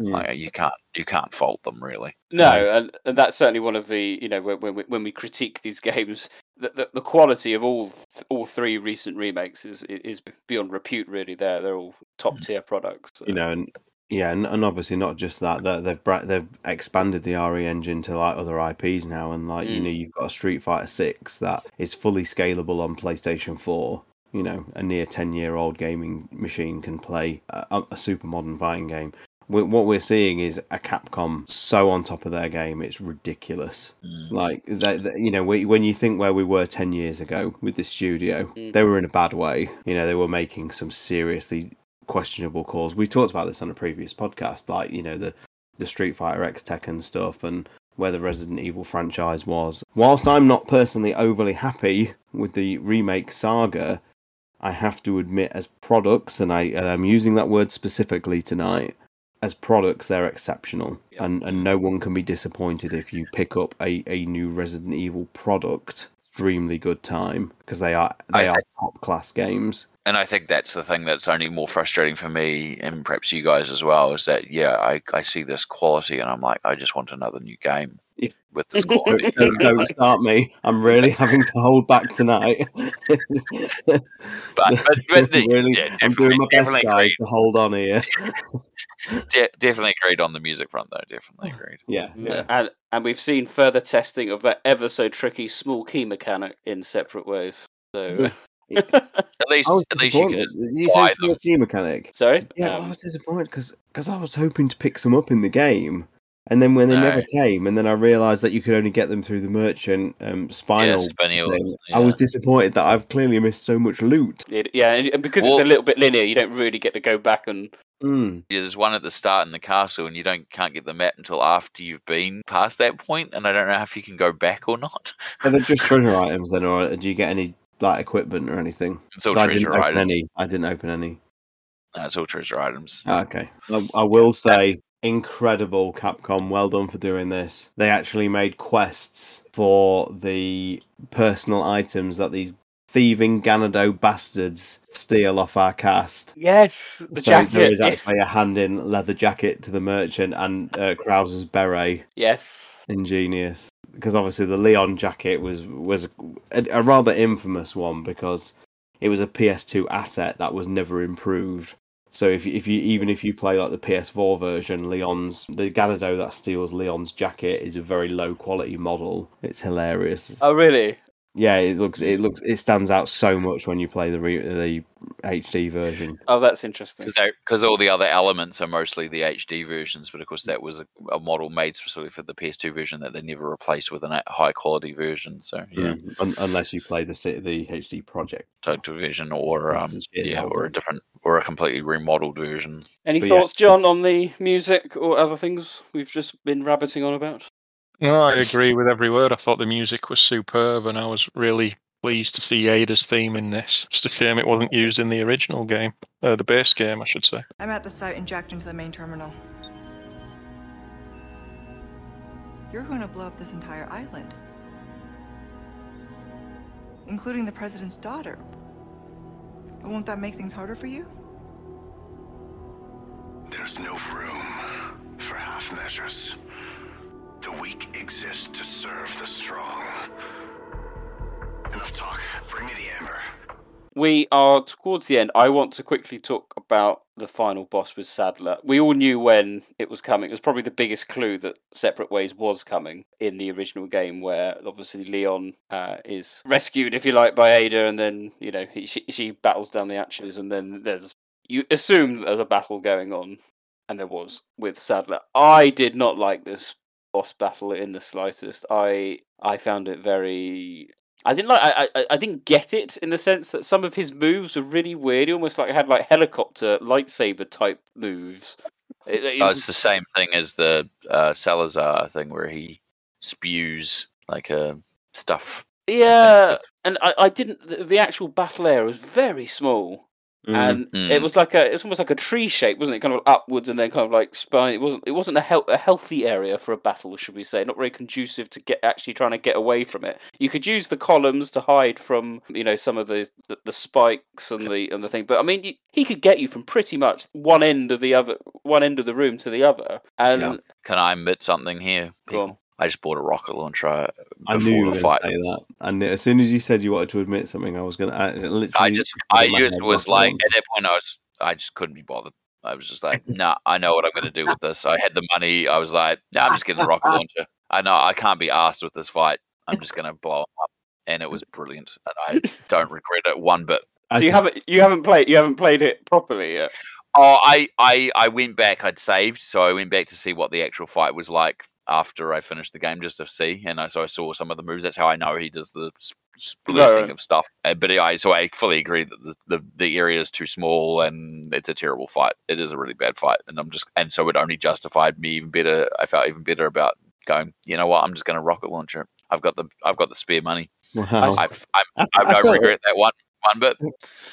Mm. Like, you can't you can't fault them really. No, and, and that's certainly one of the you know when when we, when we critique these games, the, the, the quality of all all three recent remakes is is beyond repute. Really, there they're all top tier products. you know, and yeah, and, and obviously not just that. That they've they've expanded the RE engine to like other IPs now, and like you Mm. know, you've got a Street Fighter Six that is fully scalable on PlayStation Four. you know a near ten year old gaming machine can play a, a super modern fighting game. What we're seeing is a Capcom so on top of their game, it's ridiculous. Mm. Like they, they- you know, we, when you think where we were ten years ago with this studio, Mm. they were in a bad way. You know, they were making some seriously questionable calls. We talked about this on a previous podcast, like you know the the Street Fighter X Tekken stuff and where the Resident Evil franchise was. Whilst I'm not personally overly happy with the remake saga, I have to admit, as products, and I and I'm using that word specifically tonight, as products, they're exceptional, and and no one can be disappointed if you pick up a, a new Resident Evil product. Extremely good time because they are they I- are top class games. and I think that's the thing that's only more frustrating for me and perhaps you guys as well is that yeah, I, I see this quality and I'm like, I just want another new game If- with this quality. don't, don't start me. I'm really having to hold back tonight. but but, but the- really, yeah, I'm doing my best, definitely guys, to hold on here. De- definitely agreed on the music front though. Definitely agreed. Yeah, Yeah. And and we've seen further testing of that ever so tricky small key mechanic in separate ways. So At least at least you disappointed. could You buy said small key mechanic. sorry. Yeah, I Um, was disappointed because I was hoping to pick some up in the game, and then when they never came, and then I realised that you could only get them through the merchant um, spinal. spinal, thing, I was disappointed that I've clearly missed so much loot. it- yeah, and and because Well- it's a little bit linear, you don't really get to go back and Mm. Yeah, there's one at the start in the castle, and you don't can't get the map until after you've been past that point, and I don't know if you can go back or not. Are they just treasure items then, or do you get any like equipment or anything? It's all 'Cause I didn't treasure open any. I didn't open any. No, it's all treasure items. Ah, Okay. I, I will say, incredible Capcom. Well done for doing this. They actually made quests for the personal items that these thieving Ganado bastards steal off our cast. yes, the so jacket. is actually a hand-in leather jacket to the merchant and uh, Krauser's beret. yes, Ingenious, because obviously the Leon jacket was was a, a rather infamous one because it was a PS2 asset that was never improved. So if if you even if you play like the PS4 version, Leon's the Ganado that steals Leon's jacket is a very low quality model. It's hilarious. oh really? Yeah, it looks it looks it stands out so much when you play the re, the HD version. Oh, that's interesting. Because all the other elements are mostly the HD versions, but of course that was a, a model made specifically for the PS2 version that they never replaced with a high quality version. So yeah, Mm, un- unless you play the the HD project. total version or um, is- is yeah, or a different or a completely remodeled version. Any But yeah. thoughts, John, on the music or other things we've just been rabbiting on about? No, I agree with every word. I thought the music was superb, and I was really pleased to see Ada's theme in this. Just a shame it wasn't used in the original game, uh, the base game, I should say. I'm at the site and jacked into the main terminal. You're going to blow up this entire island, including the president's daughter. But Won't that make things harder for you? There's no room for half measures. The weak exist to serve the strong. Enough talk. Bring me the amber. We are towards the end. I want to quickly talk about the final boss with Sadler. We all knew when it was coming. It was probably the biggest clue that Separate Ways was coming in the original game, where obviously Leon uh, is rescued, if you like, by Ada, and then you know he, she, she battles down the Ashes, and then there's you assume that there's a battle going on, and there was with Sadler. I did not like this boss battle in the slightest. I I found it very I didn't like. I, I I didn't get it in the sense that some of his moves were really weird. He almost like had like helicopter lightsaber type moves. It- it Oh, it's the same thing as the uh, Salazar thing where he spews like a stuff. yeah, and I, I didn't. The, the actual battle area was very small, Mm. and it Mm. was like a. It's almost like a tree shape, wasn't it? Kind of upwards and then kind of like spine. It wasn't. It wasn't a, hel- a healthy area for a battle, should we say? Not very conducive to get actually trying to get away from it. You could use the columns to hide from, you know, some of the the, the spikes and the and the thing. But I mean, you, he could get you from pretty much one end of the other, one end of the room to the other, and Yeah. Can I admit something here? Go on. People? I just bought a rocket launcher uh, I knew you were the going fight. to say that, and as soon as you said you wanted to admit something, I was going to. I, literally, I just, I in my used was like launcher. at that point I was, I just couldn't be bothered. I was just like, nah, I know what I'm going to do with this. I had the money. I was like, nah, I'm just getting the rocket launcher. I know I can't be asked with this fight. I'm just going to blow 'em up, and it was brilliant, and I don't regret it one bit. So you haven't you haven't played you haven't played it properly yet. Oh, I, I, I went back. I'd saved, so I went back to see what the actual fight was like after I finished the game, just to see. And I, so I saw some of the moves. That's how I know he does the s- splitting right. of stuff. Uh, but I, so I fully agree that the, the the area is too small and it's a terrible fight. It is a really bad fight, and I'm just and so it only justified me even better. I felt even better about going. You know what? I'm just going to rocket launcher. it. I've got the I've got the spare money. Wow. I've, I'm, I- I, I don't felt regret that one one bit.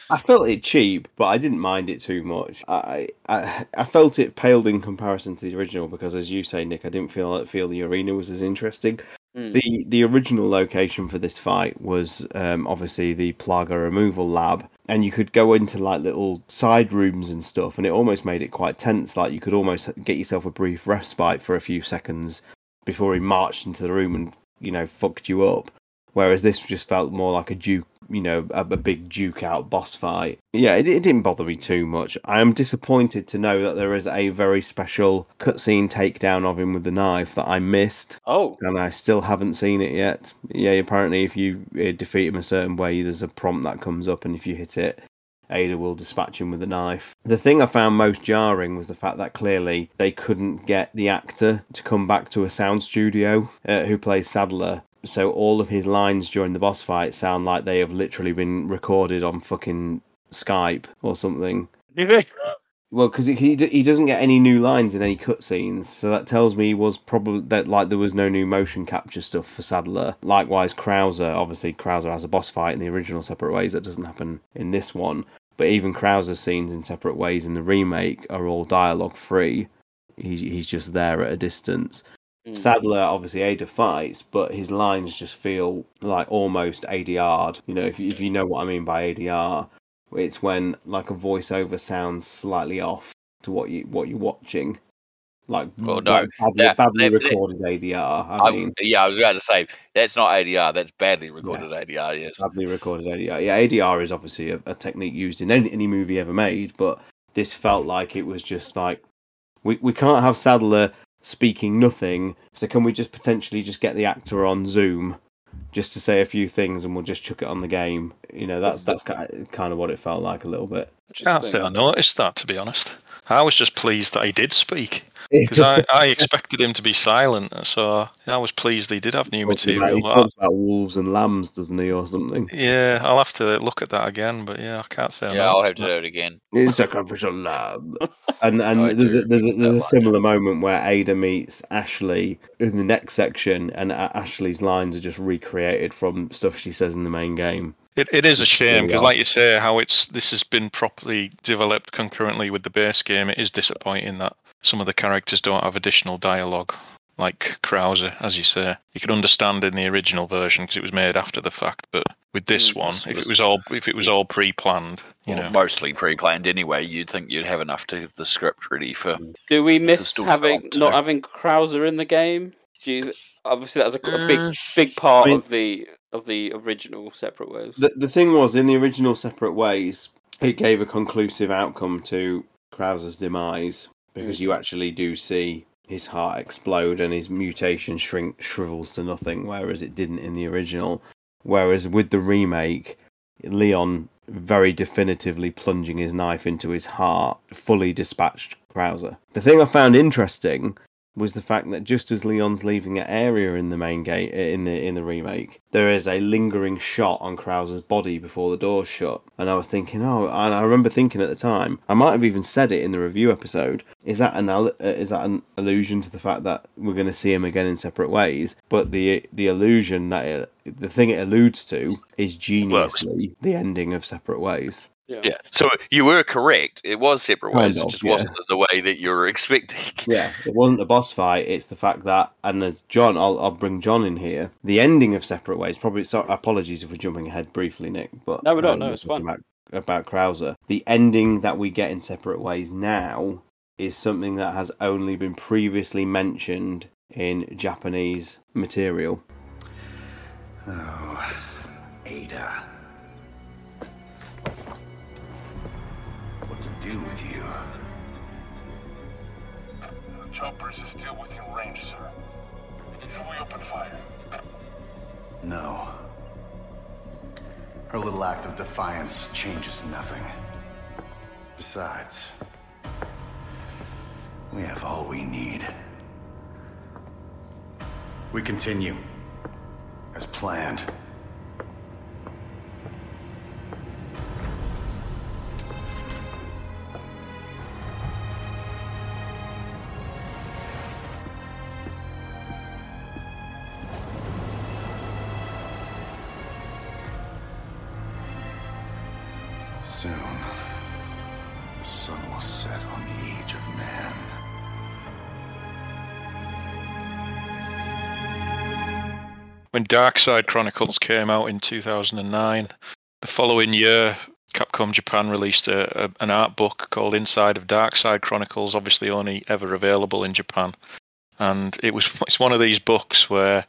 I felt it cheap, but I didn't mind it too much. I, I I felt it paled in comparison to the original because, as you say, Nick, I didn't feel feel the arena was as interesting. Mm. The the original location for this fight was um, obviously the Plaga removal lab, and you could go into like little side rooms and stuff, and it almost made it quite tense. Like you could almost get yourself a brief respite for a few seconds before he marched into the room and you know fucked you up. Whereas this just felt more like a duke, you know, a, a big duke out boss fight. Yeah, it, it didn't bother me too much. I am disappointed to know that there is a very special cutscene takedown of him with the knife that I missed Oh, and I still haven't seen it yet. Yeah, apparently, if you uh, defeat him a certain way, there's a prompt that comes up, and if you hit it, Ada will dispatch him with a knife. The thing I found most jarring was the fact that clearly they couldn't get the actor to come back to a sound studio uh, who plays Sadler. So all of his lines during the boss fight sound like they have literally been recorded on fucking Skype or something. do think? Well, because he he d- he doesn't get any new lines in any cutscenes, so that tells me he was probably that like there was no new motion capture stuff for Sadler. Likewise, Krauser, obviously Krauser has a boss fight in the original Separate Ways that doesn't happen in this one. But even Krauser's scenes in Separate Ways in the remake are all dialogue free. He's he's just there at a distance. Mm. Sadler obviously Ada fights, but his lines just feel like almost ADR'd. You know, if you, if you know what I mean by ADR, it's when like a voiceover sounds slightly off to what you what you're watching, like, Well, no, like badly, that- badly that- that- recorded ADR. I I, mean, yeah, I was about to say that's not ADR. That's badly recorded ADR. Yes. badly recorded ADR. Yeah, ADR is obviously a, a technique used in any, any movie ever made, but this felt like it was just like we we can't have Sadler speaking nothing, so can we just potentially just get the actor on Zoom just to say a few things and we'll just chuck it on the game? You know, that's that's ki- kind of what it felt like a little bit. Can't say I noticed that, to be honest. I was just pleased that he did speak. Because I, I expected him to be silent, so I was pleased he did have new Talks about- material. he talks about wolves and lambs, doesn't he, or something? yeah, I'll have to look at that again, but yeah, I can't say I Yeah, I'll have to do it again. It's sacrificial lamb. And and I there's a, do there's a, there's a like similar moment where Ada meets Ashley in the next section, and Ashley's lines are just recreated from stuff she says in the main game. It, it is a shame because, like you say, how it's this has been properly developed concurrently with the base game. It is disappointing that some of the characters don't have additional dialogue, like Krauser, as you say. You can understand in the original version because it was made after the fact, but with this Mm, one, if it was- was all if it was all pre-planned, you Well, know, mostly pre-planned anyway. You'd think you'd have enough to have the script ready for. Do we miss having not do. having Krauser in the game? Do you, obviously that was a, a big Mm, big part I mean- of the of the original Separate Ways. The the thing was in the original Separate Ways, it gave a conclusive outcome to Krauser's demise because mm. you actually do see his heart explode and his mutation shrink shrivels to nothing, whereas it didn't in the original. Whereas with the remake, Leon very definitively plunging his knife into his heart fully dispatched Krauser. The thing I found interesting was the fact that just as Leon's leaving an area in the main gate in the in the remake, there is a lingering shot on Krauser's body before the door's shut. And I was thinking, oh, and I remember thinking at the time, I might have even said it in the review episode. Is that an uh, is that an allusion to the fact that we're going to see him again in separate ways? But the the illusion that it, the thing it alludes to is geniusly the ending of Separate Ways. Yeah. So you were correct. It was separate Kind ways. of, it just yeah. wasn't the way that you were expecting. Yeah, it wasn't a boss fight. It's the fact that, and as John, I'll, I'll bring John in here. The ending of Separate Ways. Probably. So, apologies if we're jumping ahead briefly, Nick. But No, we don't. um, No, it's talking fine. About, about Krauser. The ending that we get in Separate Ways now is something that has only been previously mentioned in Japanese material. Oh, Ada. To do with you? The Choppers is still within range, sir. Should we open fire? No. Her little act of defiance changes nothing. Besides, we have all we need. We continue. As planned. Dark Side Chronicles came out in 2009, the following year, Capcom Japan released a, a, an art book called Inside of Dark Side Chronicles, obviously only ever available in Japan. And it was it's one of these books where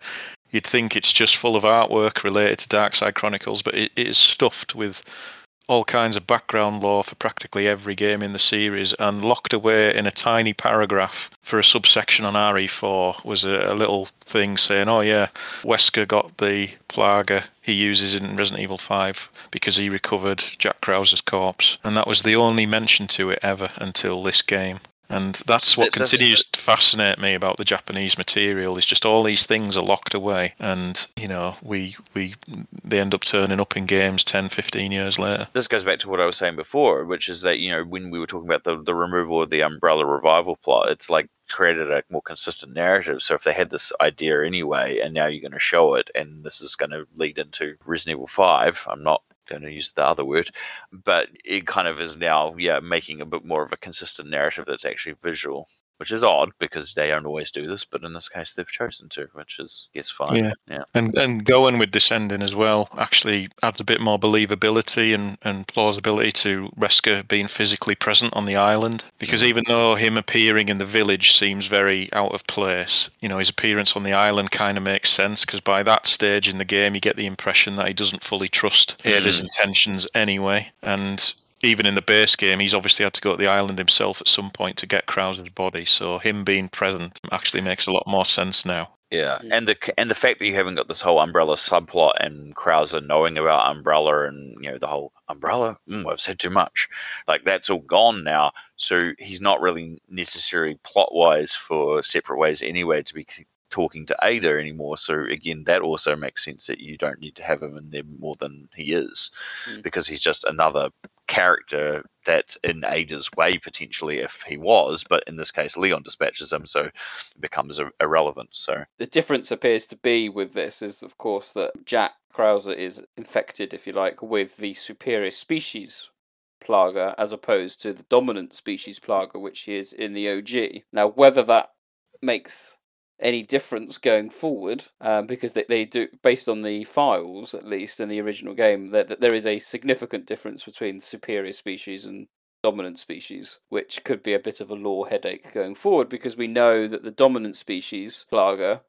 you'd think it's just full of artwork related to Dark Side Chronicles, but it, it is stuffed with all kinds of background lore for practically every game in the series and locked away in a tiny paragraph for a subsection on RE4 was a, a little thing saying, oh yeah, Wesker got the Plaga he uses in Resident Evil 5 because he recovered Jack Krauser's corpse. And that was the only mention to it ever until this game. And that's what It continues to fascinate me about the Japanese material. Is just all these things are locked away, and you know we we they end up turning up in games 10, 15 years later. this goes back to what I was saying before, which is that you know when we were talking about the the removal of the umbrella revival plot, it's like created a more consistent narrative. So if they had this idea anyway, and now you're going to show it, and this is going to lead into Resident Evil Five, I'm not going to use the other word, but it kind of is now yeah making a bit more of a consistent narrative that's actually visual. Which is odd because they don't always do this, but in this case they've chosen to, which is I guess fine. Yeah. yeah. And and going with this ending as well actually adds a bit more believability and, and plausibility to Wesker being physically present on the island. Because even though him appearing in the village seems very out of place, you know, his appearance on the island kind of makes sense because by that stage in the game you get the impression that he doesn't fully trust Ada's Mm. intentions anyway. And even in the base game, he's obviously had to go to the island himself at some point to get Krauser's body. So him being present actually makes a lot more sense now. Yeah, and the and the fact that you haven't got this whole umbrella subplot and Krauser knowing about umbrella and you know the whole umbrella, mm, I've said too much. Like that's all gone now. So he's not really necessary plot wise for separate ways anyway to be c- talking to Ada anymore. So again, that also makes sense that you don't need to have him in there more than he is, Mm. because he's just another character that's in Ada's way potentially if he was, but in this case, Leon dispatches him, so it becomes irrelevant. So. The difference appears to be with this is, of course, that Jack Krauser is infected, if you like, with the superior species plaga as opposed to the dominant species plaga, which he is in the OG. Now, whether that makes any difference going forward, um, because they, they do, based on the files at least in the original game, that, that there is a significant difference between superior species and dominant species, which could be a bit of a lore headache going forward because we know that the dominant species, Plaga,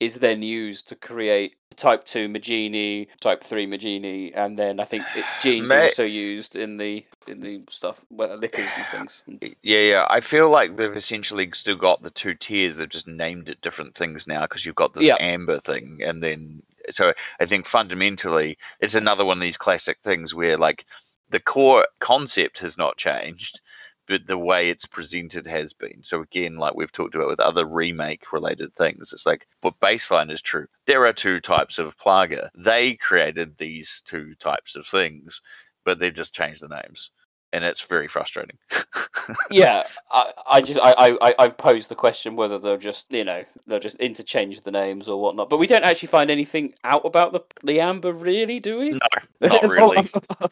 is then used to create type 2 Majini, type 3 Majini, and then I think its genes Mate. also used in the in the stuff, well, liquors and things. Yeah, yeah. I feel like they've essentially still got the two tiers. They've just named it different things now because you've got this Yeah. amber thing, and then so I think fundamentally it's another one of these classic things where like the core concept has not changed, but the way it's presented has been. So again, like we've talked about with other remake related things, it's like what baseline is true. There are two types of Plaga. They created these two types of things, but they've just changed the names. And it's very frustrating. yeah, I, I just I, I I've posed the question whether they'll just you know they'll just interchange the names or whatnot, but we don't actually find anything out about the the amber, really, do we? No, not really.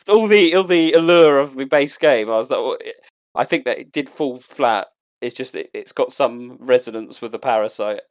all the all the allure of the base game, I was like, well, I think that it did fall flat. It's just it, it's got some resonance with the parasite,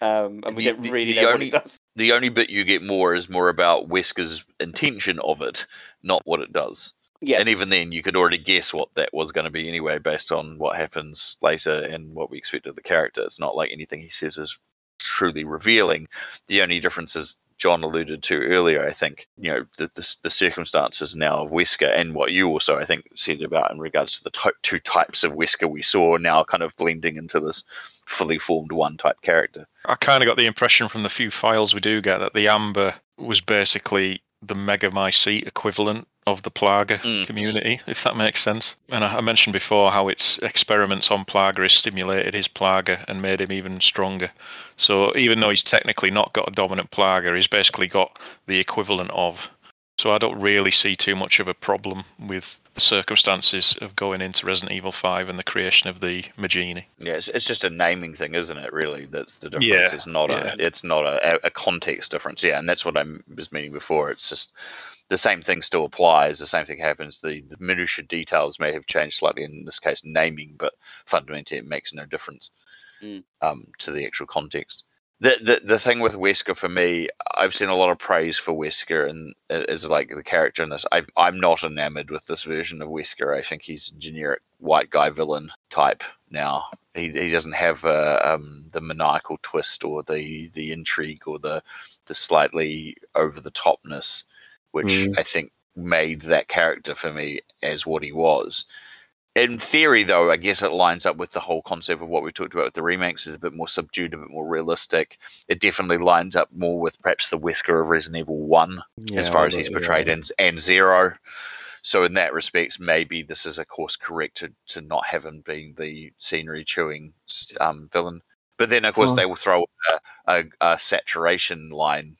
um, and we The- don't really the know what only- it does. The only bit you get more is more about Wesker's intention of it, not what it does. Yes, And even then, you could already guess what that was going to be anyway, based on what happens later and what we expect of the character. It's not like anything he says is truly revealing. The only difference is John alluded to earlier. I think you know the the, the circumstances now of Wesker and what you also I think said about in regards to the ty- two types of Wesker we saw now kind of blending into this fully formed one type character. I kind of got the impression from the few files we do get that the amber was basically the Megamycete equivalent of the Plaga Mm. community, if that makes sense. And I, I mentioned before how its experiments on Plaga has stimulated his Plaga and made him even stronger. So even though he's technically not got a dominant Plaga, he's basically got the equivalent of. So I don't really see too much of a problem with the circumstances of going into Resident Evil 5 and the creation of the Majini. Yeah, it's, it's just a naming thing, isn't it? Really, that's the difference. Yeah, It's not yeah. a it's not a, a context difference. Yeah, and that's what I was meaning before. It's just the same thing still applies. The same thing happens. The, the minutia details may have changed slightly in this case, naming, but fundamentally it makes no difference Mm. um, to the actual context. The, the the thing with Wesker for me, I've seen a lot of praise for Wesker and is like the character in this. I, I'm not enamored with this version of Wesker. I think he's a generic white guy villain type now. He he doesn't have uh, um, the maniacal twist or the the intrigue or the the slightly over the topness, which Mm. I think made that character for me as what he was. In theory, though, I guess it lines up with the whole concept of what we talked about with the remakes. is a bit more subdued, a bit more realistic. It definitely lines up more with perhaps the Wesker of Resident Evil One, as far as he's portrayed yeah. in and Zero. So in that respects, maybe this is a course correct to, to not have him being the scenery chewing um, villain. But then, of course, Huh. they will throw a, a, a saturation line,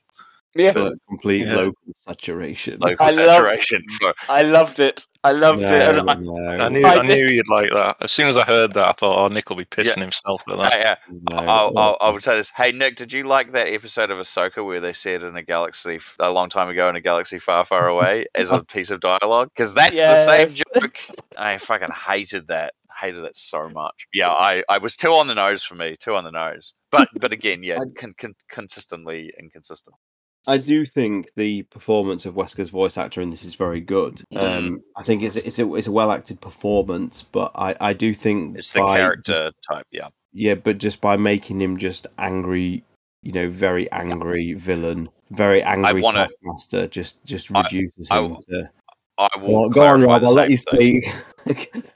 Yeah, For complete Yeah. local saturation. local I love- saturation. For, I loved it. I loved it. And No, I, I knew, I I, knew you'd like that. As soon as I heard that, I thought, oh, Nick will be pissing himself at that. Hey, uh, no. I'll, I'll, I would say this. Hey, Nick, did you like that episode of Ahsoka where they said in a galaxy a long time ago in a galaxy far, far away as a piece of dialogue? Because that's Yes. the same joke. I fucking hated that. Hated it so much. Yeah, I, I was too on the nose for me. Too on the nose. But but again, yeah, con, con, consistently inconsistent. I do think the performance of Wesker's voice actor in this is very good. Mm. Um, I think it's it's a it's a well acted performance, but I I do think It's the character just- type. Yeah. yeah, but just by making him just angry, you know, very angry villain, very angry wanna- taskmaster, just just I- reduces I him w- to. I will Well, go on, Rob. I'll let you speak.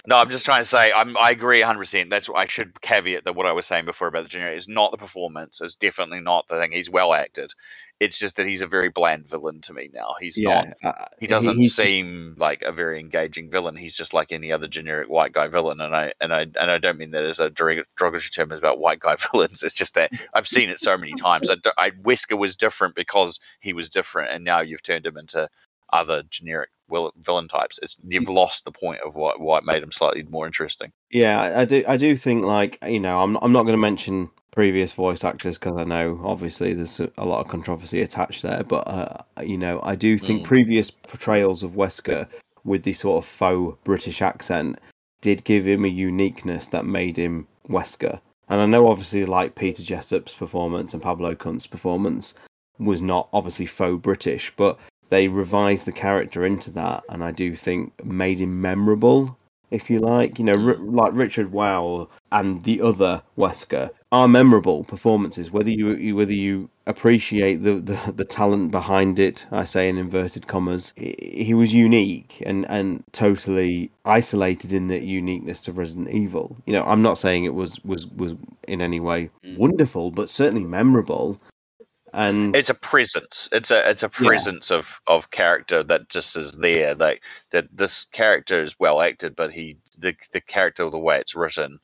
No, I'm just trying to say I'm I agree 100. percent That's what I should caveat that what I was saying before about the junior is not the performance. It's definitely not the thing. He's well acted. It's just that he's a very bland villain to me now. He's not. uh, He doesn't just- seem like a very engaging villain. He's just like any other generic white guy villain, and I and I and I don't mean that as a derogatory term about white guy villains. It's just that I've seen it so many times. I, I Wesker was different because he was different, and now you've turned him into other generic villain types. It's you've lost the point of what what made him slightly more interesting. Yeah, I- I do. I do think like you know, I'm I'm not going to mention previous voice actors because I know obviously there's a lot of controversy attached there. But uh, you know, I do think Mm. previous portrayals of Wesker with the sort of faux British accent did give him a uniqueness that made him Wesker. And I know obviously like Peter Jessup's performance and Pablo Kuntz's performance was not obviously faux British, but they revised the character into that, and I do think made him memorable if you like. You know, R- like Richard Waugh and the other Wesker are memorable performances. Whether you, you whether you appreciate the, the the talent behind it, I say in inverted commas, he he was unique and and totally isolated in the uniqueness to Resident Evil. You know, I'm not saying it was was was in any way Mm. wonderful, but certainly memorable. And It's a presence. It's a it's a Yeah. presence of of character that just is there. Like that this character is well acted, but he the the character the way it's written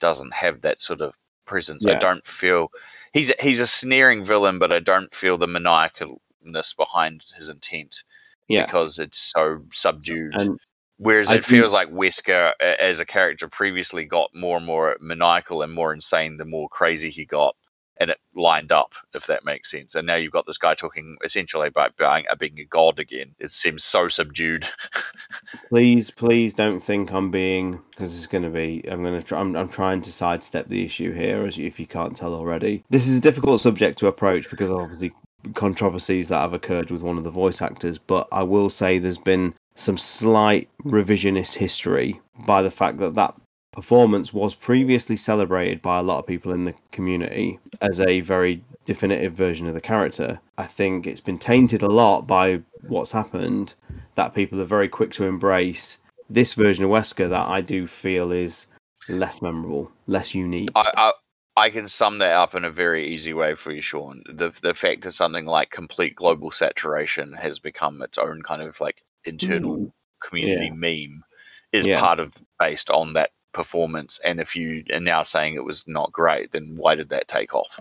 doesn't have that sort of presence. I don't feel he's a, he's a sneering villain, but I don't feel the maniacalness behind his intent yeah, because it's so subdued. and Whereas I it feels like Wesker, as a character, previously got more and more maniacal and more insane the more crazy he got, and it lined up, if that makes sense. And now you've got this guy talking essentially about being, uh, a god again. It seems so subdued. please please don't think i'm being because it's going to be i'm going to try I'm, I'm trying to sidestep the issue here as you, if you can't tell already this is a difficult subject to approach because of obviously controversies that have occurred with one of the voice actors but i will say there's been some slight revisionist history by the fact that that performance was previously celebrated by a lot of people in the community as a very definitive version of the character i think it's been tainted a lot by what's happened that people are very quick to embrace this version of Wesker that I do feel is less memorable, less unique. I, I I can sum that up in a very easy way for you, Sean. The the fact that something like complete global saturation has become its own kind of like internal Mm. community meme is Yeah. part of based on that performance. And if you are now saying it was not great, then why did that take off?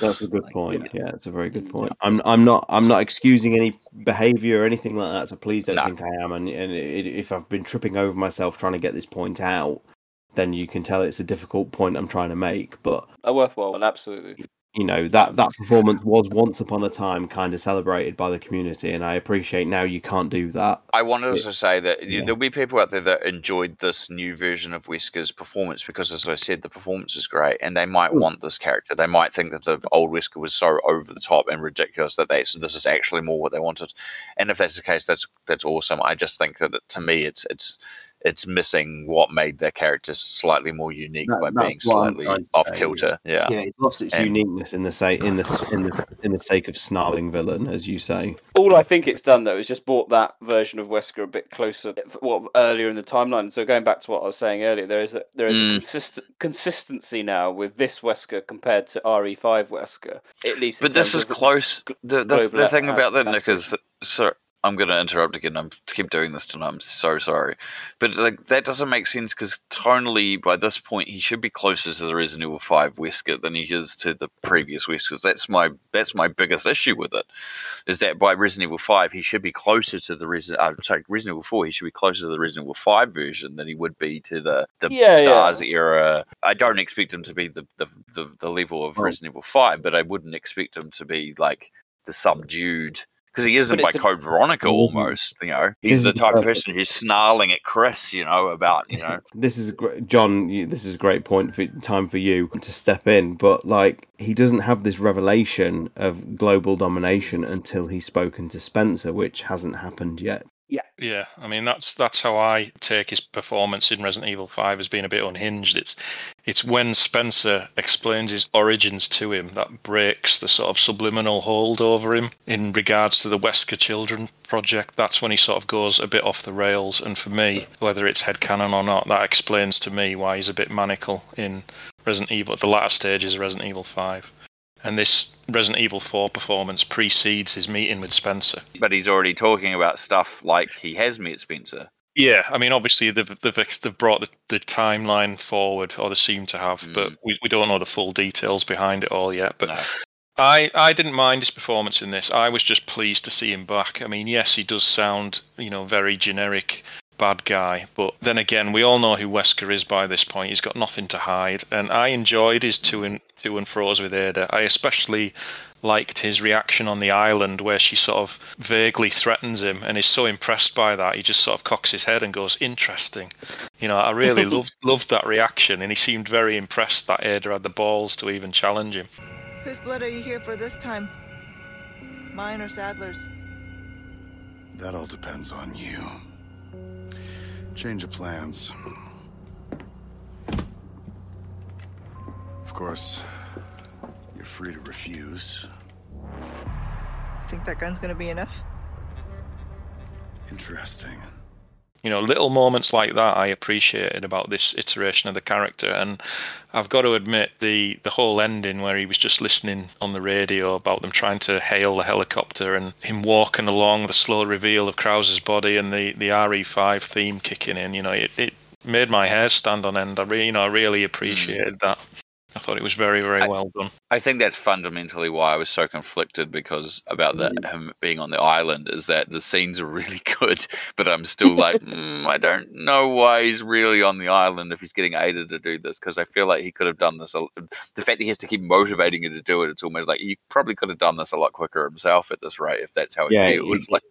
That's a good point. Yeah, it's a very good mm. point. I'm I'm not I'm not excusing any behaviour or anything like that. So please don't No. think I am. And, and it, if I've been tripping over myself trying to get this point out, then you can tell it's a difficult point I'm trying to make. But A worthwhile one, absolutely. You know that that performance was once upon a time kind of celebrated by the community, and I appreciate now you can't do that. I want to say that Yeah. there'll be people out there that enjoyed this new version of Wesker's performance because, as I said, the performance is great, and they might Mm. want this character. They might think that the old Wesker was so over the top and ridiculous that they so this is actually more what they wanted. And if that's the case, that's that's awesome. I just think that it, to me, it's it's it's missing what made their character slightly more unique That- by being slightly off kilter. Yeah. Yeah, it's lost its And- uniqueness in the say in the in the in the sake of snarling villain, as you say. All I think it's done though is just brought that version of Wesker a bit closer, what earlier in the timeline. So going back to what I was saying earlier, there is a there is Mm. a consistent consistency now with this Wesker compared to RE5 Wesker. At least, But this is close. The, the, the thing about that, Nick, is so I'm going to interrupt again. I'm to keep doing this tonight. I'm so sorry, but like that doesn't make sense because tonally, by this point, he should be closer to the Resident Evil Five Wesker than he is to the previous Weskers. That's my that's my biggest issue with it. Is that by Resident Evil Five, he should be closer to the Resident. Uh, sorry, Resident Evil Four, he should be closer to the Resident Evil Five version than he would be to the the Yeah, yeah. Stars era. I don't expect him to be the the, the, the level of Oh. Resident Evil Five, but I wouldn't expect him to be like the subdued because he isn't by Code Veronica Mhm. almost. You know, he's the type of person who's snarling at Chris. You know about you know. This is great, John. You, this is a great point for time for you to step in. But like, he doesn't have this revelation of global domination until he's spoken to Spencer, which hasn't happened yet. Yeah, Yeah. I mean that's that's how I take his performance in Resident Evil Five as being a bit unhinged. It's it's when Spencer explains his origins to him that breaks the sort of subliminal hold over him in regards to the Wesker Children project. That's when he sort of goes a bit off the rails. And for me, whether it's headcanon or not, that explains to me why he's a bit manical in Resident Evil, the latter stages of Resident Evil Five. And this Resident Evil 4 performance precedes his meeting with Spencer. But he's already talking about stuff like he has met Spencer. Yeah, I mean, obviously they've they've, they've brought the, the timeline forward, or they seem to have, but hmm. we, we don't know the full details behind it all yet. But No. I I didn't mind his performance in this. I was just pleased to see him back. I mean, yes, he does sound you know very generic bad guy, but then again, we all know who Wesker is by this point. He's got nothing to hide, and I enjoyed his to and to and fro's with Ada. I especially liked his reaction on the island where she sort of vaguely threatens him and is so impressed by that he just sort of cocks his head and goes interesting you know i really loved loved that reaction and he seemed very impressed that ada had the balls to even challenge him Whose blood are you here for this time? Mine or Sadler's? That all depends on you. Change of plans. Of course, you're free to refuse. You think that gun's gonna be enough? Interesting. You know little moments like that i appreciated about this iteration of the character. And i've got to admit the the whole ending where he was just listening on the radio about them trying to hail the helicopter and him walking along the slow reveal of krauser's body and the the re5 theme kicking in you know it, it made my hair stand on end. I really you know i really hmm. appreciated that i thought it was very very well done I think that's fundamentally why I was so conflicted because about the, him being on the island is that the scenes are really good, but I'm still like, mm, I don't know why he's really on the island if he's getting Ada to do this because I feel like he could have done this. The fact that he has to keep motivating her to do it, it's almost like he probably could have done this a lot quicker himself at this rate if that's how he Yeah, feels. he- like,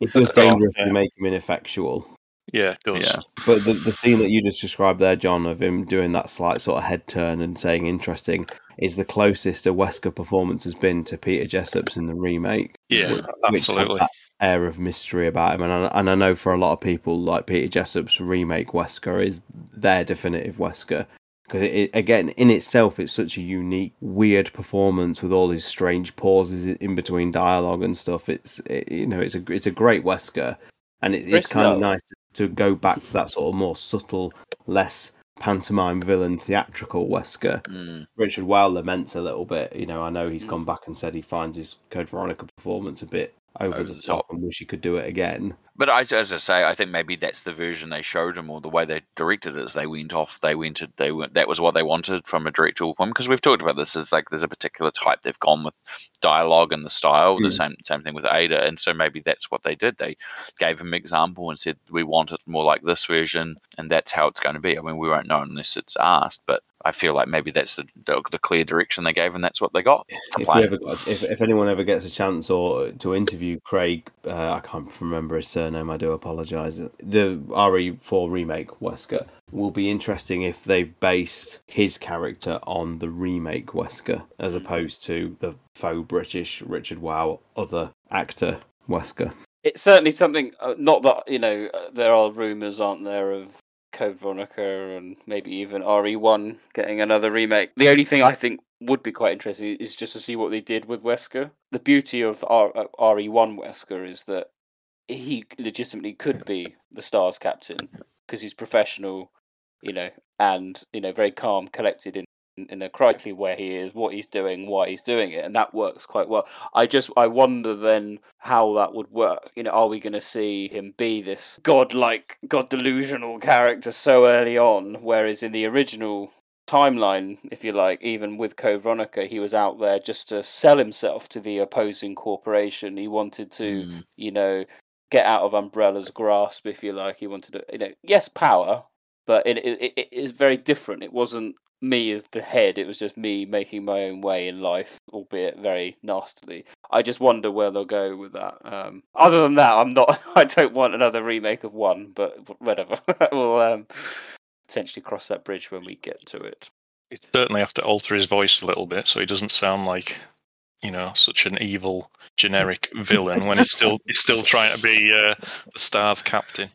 It does dangerously make him ineffectual. Yeah it does yeah, But the, the scene that you just described there, John, of him doing that slight sort of head turn and saying interesting, is the closest a Wesker performance has been to Peter Jessup's in the remake. yeah which- which had absolutely that air of mystery about him. And I, and I know for a lot of people, like Peter Jessup's remake Wesker is their definitive Wesker. Because it, it, again, in itself, it's such a unique, weird performance with all these strange pauses in in between dialogue and stuff. It's it, you know, it's a it's a great Wesker, and it, it's kind of Lowe. nice to go back to that sort of more subtle, less pantomime villain theatrical Wesker. Mm. Richard Waugh laments a little bit. You know, I know he's Mm. gone back and said he finds his Code Veronica performance a bit over, Over the the top and wish he could do it again. But I, as I say, I think maybe that's the version they showed him, or the way they directed it. Is they went off, they went, to, they went. That was what they wanted from a directorial point. Because we've talked about this. Is like there's a particular type they've gone with dialogue and the style. The Mm. same same thing with Ada, and so maybe that's what they did. They gave him an example and said we want it more like this version, and that's how it's going to be. I mean, we won't know unless it's asked, but I feel like maybe that's the, the, clear direction they gave, and that's what they got. If ever if, if anyone ever gets a chance or to interview Craig, uh, I can't remember his surname. I do apologise. The RE4 remake Wesker will be interesting if they've based his character on the remake Wesker as opposed to the faux British Richard Waugh other actor Wesker. It's certainly something. Uh, not that you know, uh, there are rumours, aren't there, of Code Veronica and maybe even RE1 getting another remake. The only thing I think would be quite interesting is just to see what they did with Wesker. The beauty of R- uh, RE1 Wesker is that he legitimately could be the Stars captain because he's professional, you know, and you know very calm, collected in in a crikey where he is, what he's doing, why he's doing it, and that works quite well. I just I wonder then how that would work. You know, are we going to see him be this godlike, god delusional character so early on, whereas in the original timeline, if you like, even with Code Veronica, he was out there just to sell himself to the opposing corporation. He wanted to, Mm. you know, get out of Umbrella's grasp, if you like. He wanted to, you know, yes, power, but it it, it is very different. It wasn't me as the head; it was just me making my own way in life, albeit very nastily. I just wonder where they'll go with that. Um, other than that, I'm not. I don't want another remake of one, but whatever. we'll um, potentially cross that bridge when we get to it. He certainly have to alter his voice a little bit so he doesn't sound like, you know, such an evil generic villain when he's still he's still trying to be uh, the Stars captain.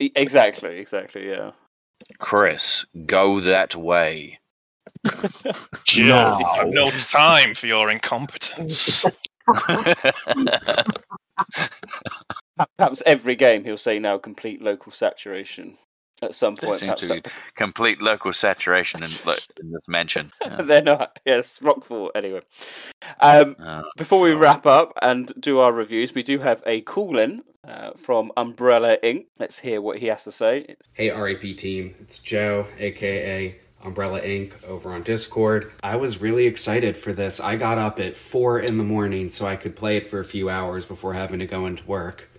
Exactly, exactly. Yeah. Chris, go that way. Jill, No. I've no time for your incompetence. Perhaps every game he'll say now complete local saturation at some There point. seems to be complete local saturation in, lo- in this mansion. that- they're not. Yes, Rockfort. Anyway, um, Uh, before we wrap up and do our reviews, we do have a call in uh, from Umbrella Inc. Let's hear what he has to say. Hey REP team, it's Joe, aka Umbrella Inc. over on Discord. I was really excited for this. I got up at 4 in the morning so I could play it for a few hours before having to go into work.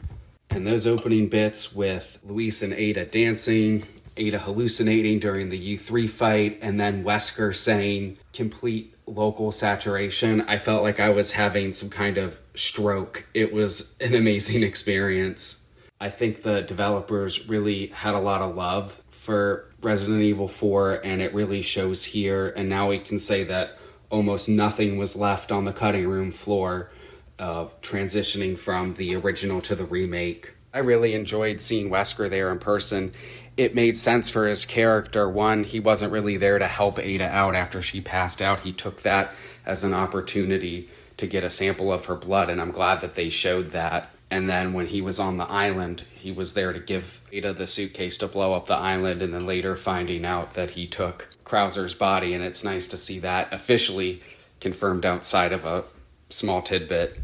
And those opening bits with Luis and Ada dancing, Ada hallucinating during the U3 fight, and then Wesker saying complete local saturation, I felt like I was having some kind of stroke. It was an amazing experience. I think the developers really had a lot of love for Resident Evil 4, and it really shows here. And now we can say that almost nothing was left on the cutting room floor of transitioning from the original to the remake. I really enjoyed seeing Wesker there in person. It made sense for his character. One, he wasn't really there to help Ada out after she passed out. He took that as an opportunity to get a sample of her blood, and I'm glad that they showed that. And then when he was on the island, he was there to give Ada the suitcase to blow up the island, and then later finding out that he took Krauser's body. And it's nice to see that officially confirmed outside of a small tidbit.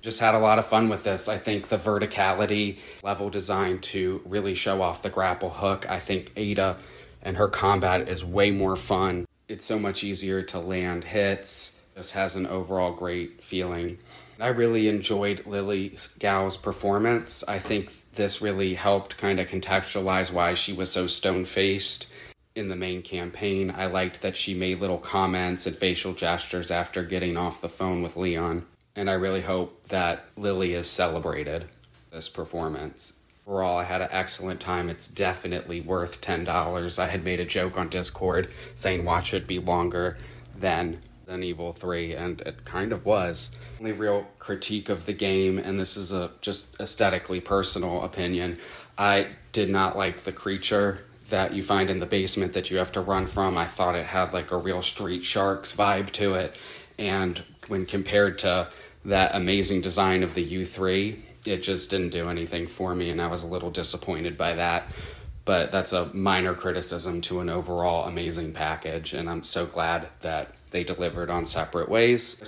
Just had a lot of fun with this. I think the verticality level design to really show off the grapple hook. I think Ada and her combat is way more fun. It's so much easier to land hits. This has an overall great feeling. I really enjoyed Lily Gao's performance. I think this really helped kind of contextualize why she was so stone faced in the main campaign. I liked that she made little comments and facial gestures after getting off the phone with Leon. And I really hope that Lily is celebrated this performance. Overall, I had an excellent time. It's definitely worth $10. I had made a joke on Discord saying watch it be longer than than Evil 3, and it kind of was. Only real critique of the game, and this is a just aesthetically personal opinion. I did not like the creature that you find in the basement that you have to run from. I thought it had like a real Street Sharks vibe to it, and when compared to that amazing design of the U3, it just didn't do anything for me, and I was a little disappointed by that. but that's a minor criticism to an overall amazing package. And I'm so glad that they delivered on separate ways.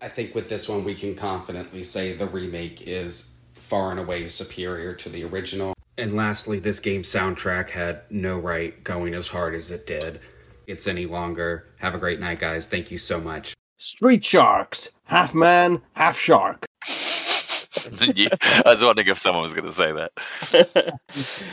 I think with this one, we can confidently say the remake is far and away superior to the original. And lastly, this game's soundtrack had no right going as hard as it did. It's any longer. Have a great night, guys. Thank you so much. Street Sharks, half man, half shark. I was wondering if someone was going to say that.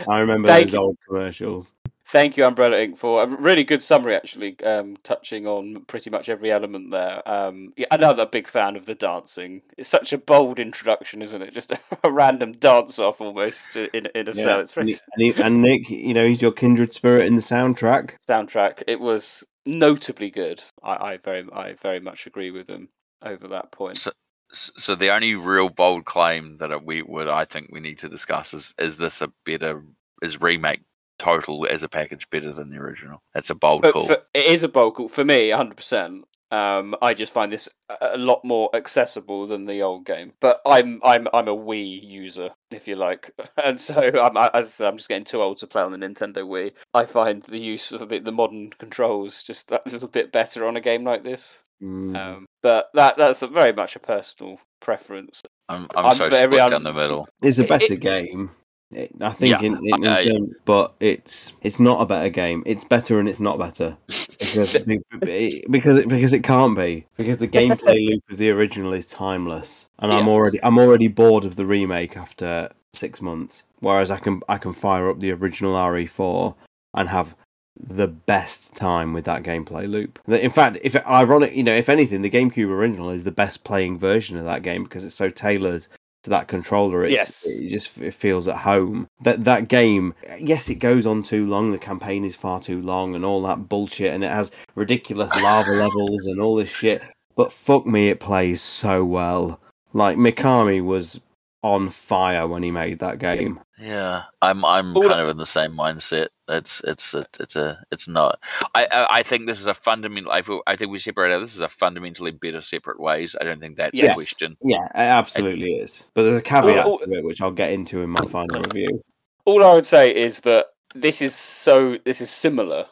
I remember Thank those you. old commercials. Thank you, Umbrella Inc., for a really good summary, actually, um, touching on pretty much every element there. Um, yeah, another big fan of the dancing. It's such a bold introduction, isn't it? Just a, random dance off almost in, in a cell. It's and, very he- and, he- and Nick, you know, he's your kindred spirit in the soundtrack. soundtrack. It was notably good. I, I very, I very much agree with them over that point. So, so the only real bold claim that we would, I think, we need to discuss is: is this a better, is remake total as a package better than the original? That's a bold But call. for, it is a bold call for me, hundred percent. Um, I just find this a a lot more accessible than the old game. But I'm I'm I'm a Wii user, if you like, and so I'm I- as I said, I'm just getting too old to play on the Nintendo Wii. I find the use of the, the modern controls just that little bit better on a game like this. Mm. Um, but that that's a very much a personal preference. I'm, I'm, I'm so very split un- down the middle. It's a better it- game. It- I think Yeah, in, in, in uh, I- I- term- but it's it's not a better game. It's better and it's not better because be- be- because it, because it can't be because the gameplay loop of the original is timeless, and I'm already I'm already bored of the remake after six months. Whereas I can I can fire up the original RE4 and have the best time with that gameplay loop. In fact, if ironic, you know, if anything, the GameCube original is the best playing version of that game because it's so tailored to that controller. It's, Yes. it just it feels at home. That that game, yes, it goes on too long. The campaign is far too long, and all that bullshit, and it has ridiculous lava levels and all this shit. But fuck me, it plays so well. Like Mikami was on fire when he made that game. Yeah, I'm I'm kind of in the same mindset. It's it's a, it's a it's not. I, I I think this is a fundamental. I feel, I think we separate out. This is a fundamentally better separate ways. I don't think that's Yes. a question. Yeah, it absolutely is. But there's a caveat all- to it, which I'll get into in my final review. All I would say is that this is so this is similar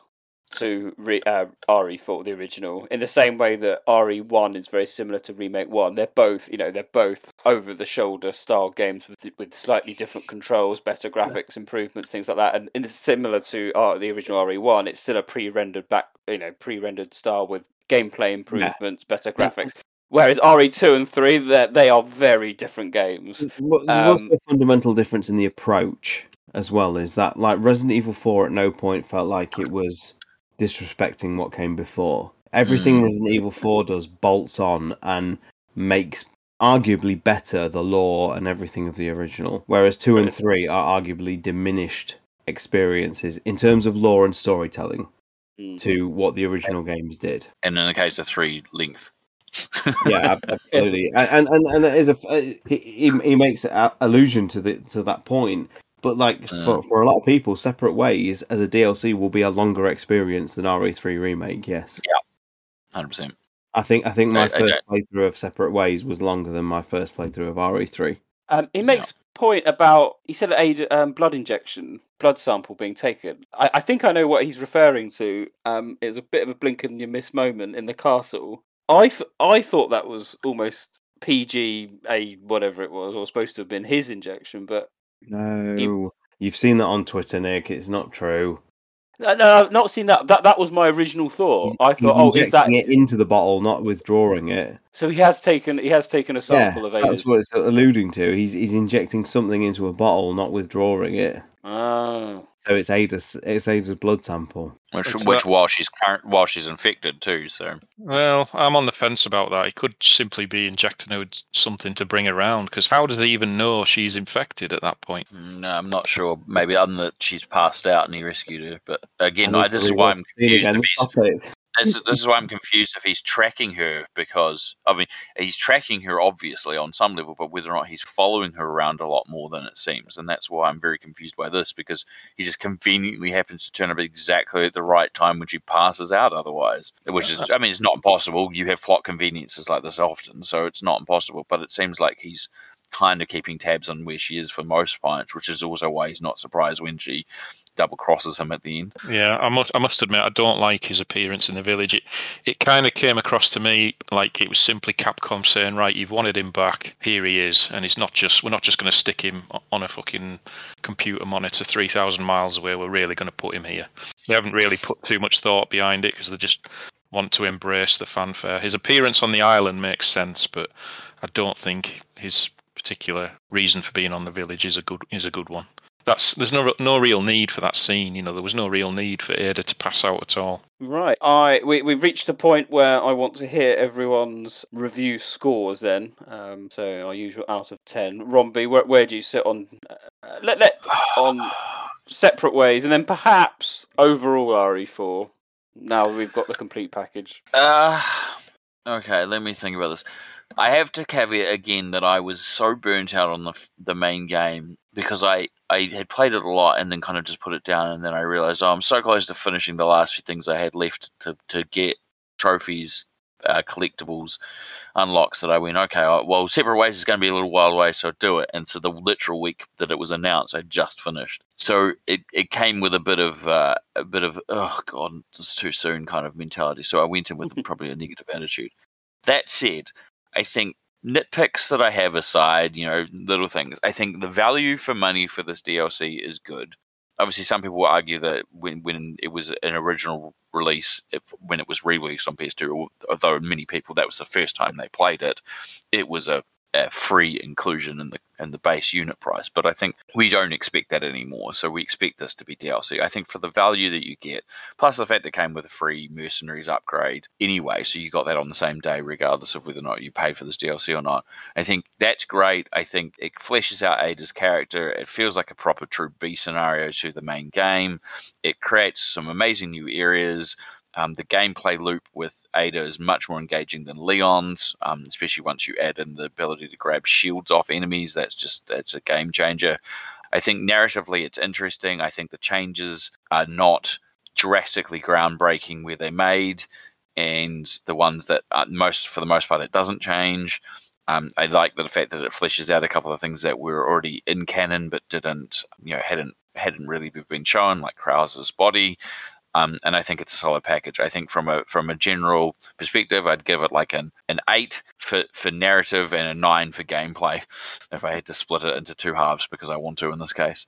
to re, uh, RE4, the original, in the same way that RE1 is very similar to Remake One. They're both, you know, they're both over the shoulder style games with with slightly different controls, better graphics improvements, things like that. And, and it's similar to uh, the original RE1. It's still a pre-rendered back, you know, pre-rendered style with gameplay improvements, better graphics. Whereas RE2 and 3, they they are very different games. There's Um, a fundamental difference in the approach as well. Is that like Resident Evil 4 at no point felt like it was disrespecting what came before. Everything Mm. Resident Evil 4 does bolts on and makes arguably better the lore and everything of the original. Whereas 2 and 3 are arguably diminished experiences in terms of lore and storytelling Mm. to what the original games did. And in the case of three, length. yeah, absolutely. And and and there is a uh, he he he makes allusion to the to that point. But like for Mm. for a lot of people, separate ways as a DLC will be a longer experience than RE3 remake. Yes, Yeah. Hundred percent. I think I think my I- I first playthrough of Separate Ways was longer than my first playthrough of RE3. Um, he makes point about he said a um, blood injection, blood sample being taken. I, I think I know what he's referring to. Um, it was a bit of a blink and you miss moment in the castle. I th- I thought that was almost PG a whatever it was, or supposed to have been his injection, but No, you've seen that on Twitter, Nick. It's not true. no, no, I've not seen that. That that was my original thought. I He's thought, oh, is that it into the bottle, not withdrawing it. so? He has taken he has taken a sample of it. That's what it's alluding to. He's he's injecting something into a bottle, not withdrawing it. Ah. So it's Ada's it's Ada's blood sample. Which, It's which not- while she's current, while she's infected too. So Well, I'm on the fence about that. He could simply be injecting her with something to bring her around. Because how does he even know she's infected at that point? Mm, no, I'm not sure. Maybe other than that she's passed out and he rescued her. But again, I I, need to this is why I'm confused. again. Stop it. This, this is why I'm confused if he's tracking her because I mean he's tracking her obviously on some level, but whether or not he's following her around a lot more than it seems, and that's why I'm very confused by this because he just conveniently happens to turn up exactly at the right time when she passes out. Otherwise, which is I mean it's not impossible. You have plot conveniences like this often, so it's not impossible. But it seems like he's kind of keeping tabs on where she is for most parts, which is also why he's not surprised when she double crosses him at the end. Yeah, I must I must admit I don't like his appearance in the village. It it kind of came across to me like it was simply Capcom saying, right, you've wanted him back, here he is, and it's not just we're not just going to stick him on a fucking computer monitor three thousand miles away. We're really going to put him here. They haven't really put too much thought behind it because they just want to embrace the fanfare. His appearance on the island makes sense, but I don't think his particular reason for being on the village is a good is a good one. That's there's no no real need for that scene. You know, there was no real need for Ada to pass out at all. Right. I we we've reached a point where I want to hear everyone's review scores. Then, um, so our usual out of ten. Rombie, where where do you sit on uh, let let on separate ways, and then perhaps overall RE4. Now we've got the complete package. Uh, okay, let me think about this. I have to caveat again that I was so burnt out on the the main game because I I had played it a lot and then kind of just put it down and then I realized oh I'm so close to finishing the last few things I had left to to get trophies, uh, collectibles, unlocks that I went okay well separate ways is going to be a little while away so I'll do it and so the literal week that it was announced I just finished. So it, it came with a bit of uh, a bit of oh god it's too soon kind of mentality. So I went in with probably a negative attitude. That said, I think nitpicks that I have aside, you know, little things, I think the value for money for this DLC is good. Obviously, some people will argue that when, when it was an original release, if, when it was re-released on PS2, although many people that was the first time they played it, it was a Uh, free inclusion in the in the base unit price. But I think we don't expect that anymore. So we expect this to be DLC. I think for the value that you get, plus the fact it came with a free mercenaries upgrade anyway, so you got that on the same day, regardless of whether or not you paid for this DLC or not. I think that's great. I think it fleshes out Ada's character. It feels like a proper true B scenario to the main game. It creates some amazing new areas. Um, the gameplay loop with Ada is much more engaging than Leon's, um, especially once you add in the ability to grab shields off enemies. That's just that's a game changer. I think narratively it's interesting. I think the changes are not drastically groundbreaking where they're made, and the ones that most for the most part it doesn't change. Um, I like the fact that it fleshes out a couple of things that were already in canon but didn't, you know, hadn't hadn't really been shown, like Krauser's body. Um, and I think it's a solid package. I think from a from a general perspective, I'd give it like an an eight for for narrative and a nine for gameplay, if I had to split it into two halves because I want to in this case.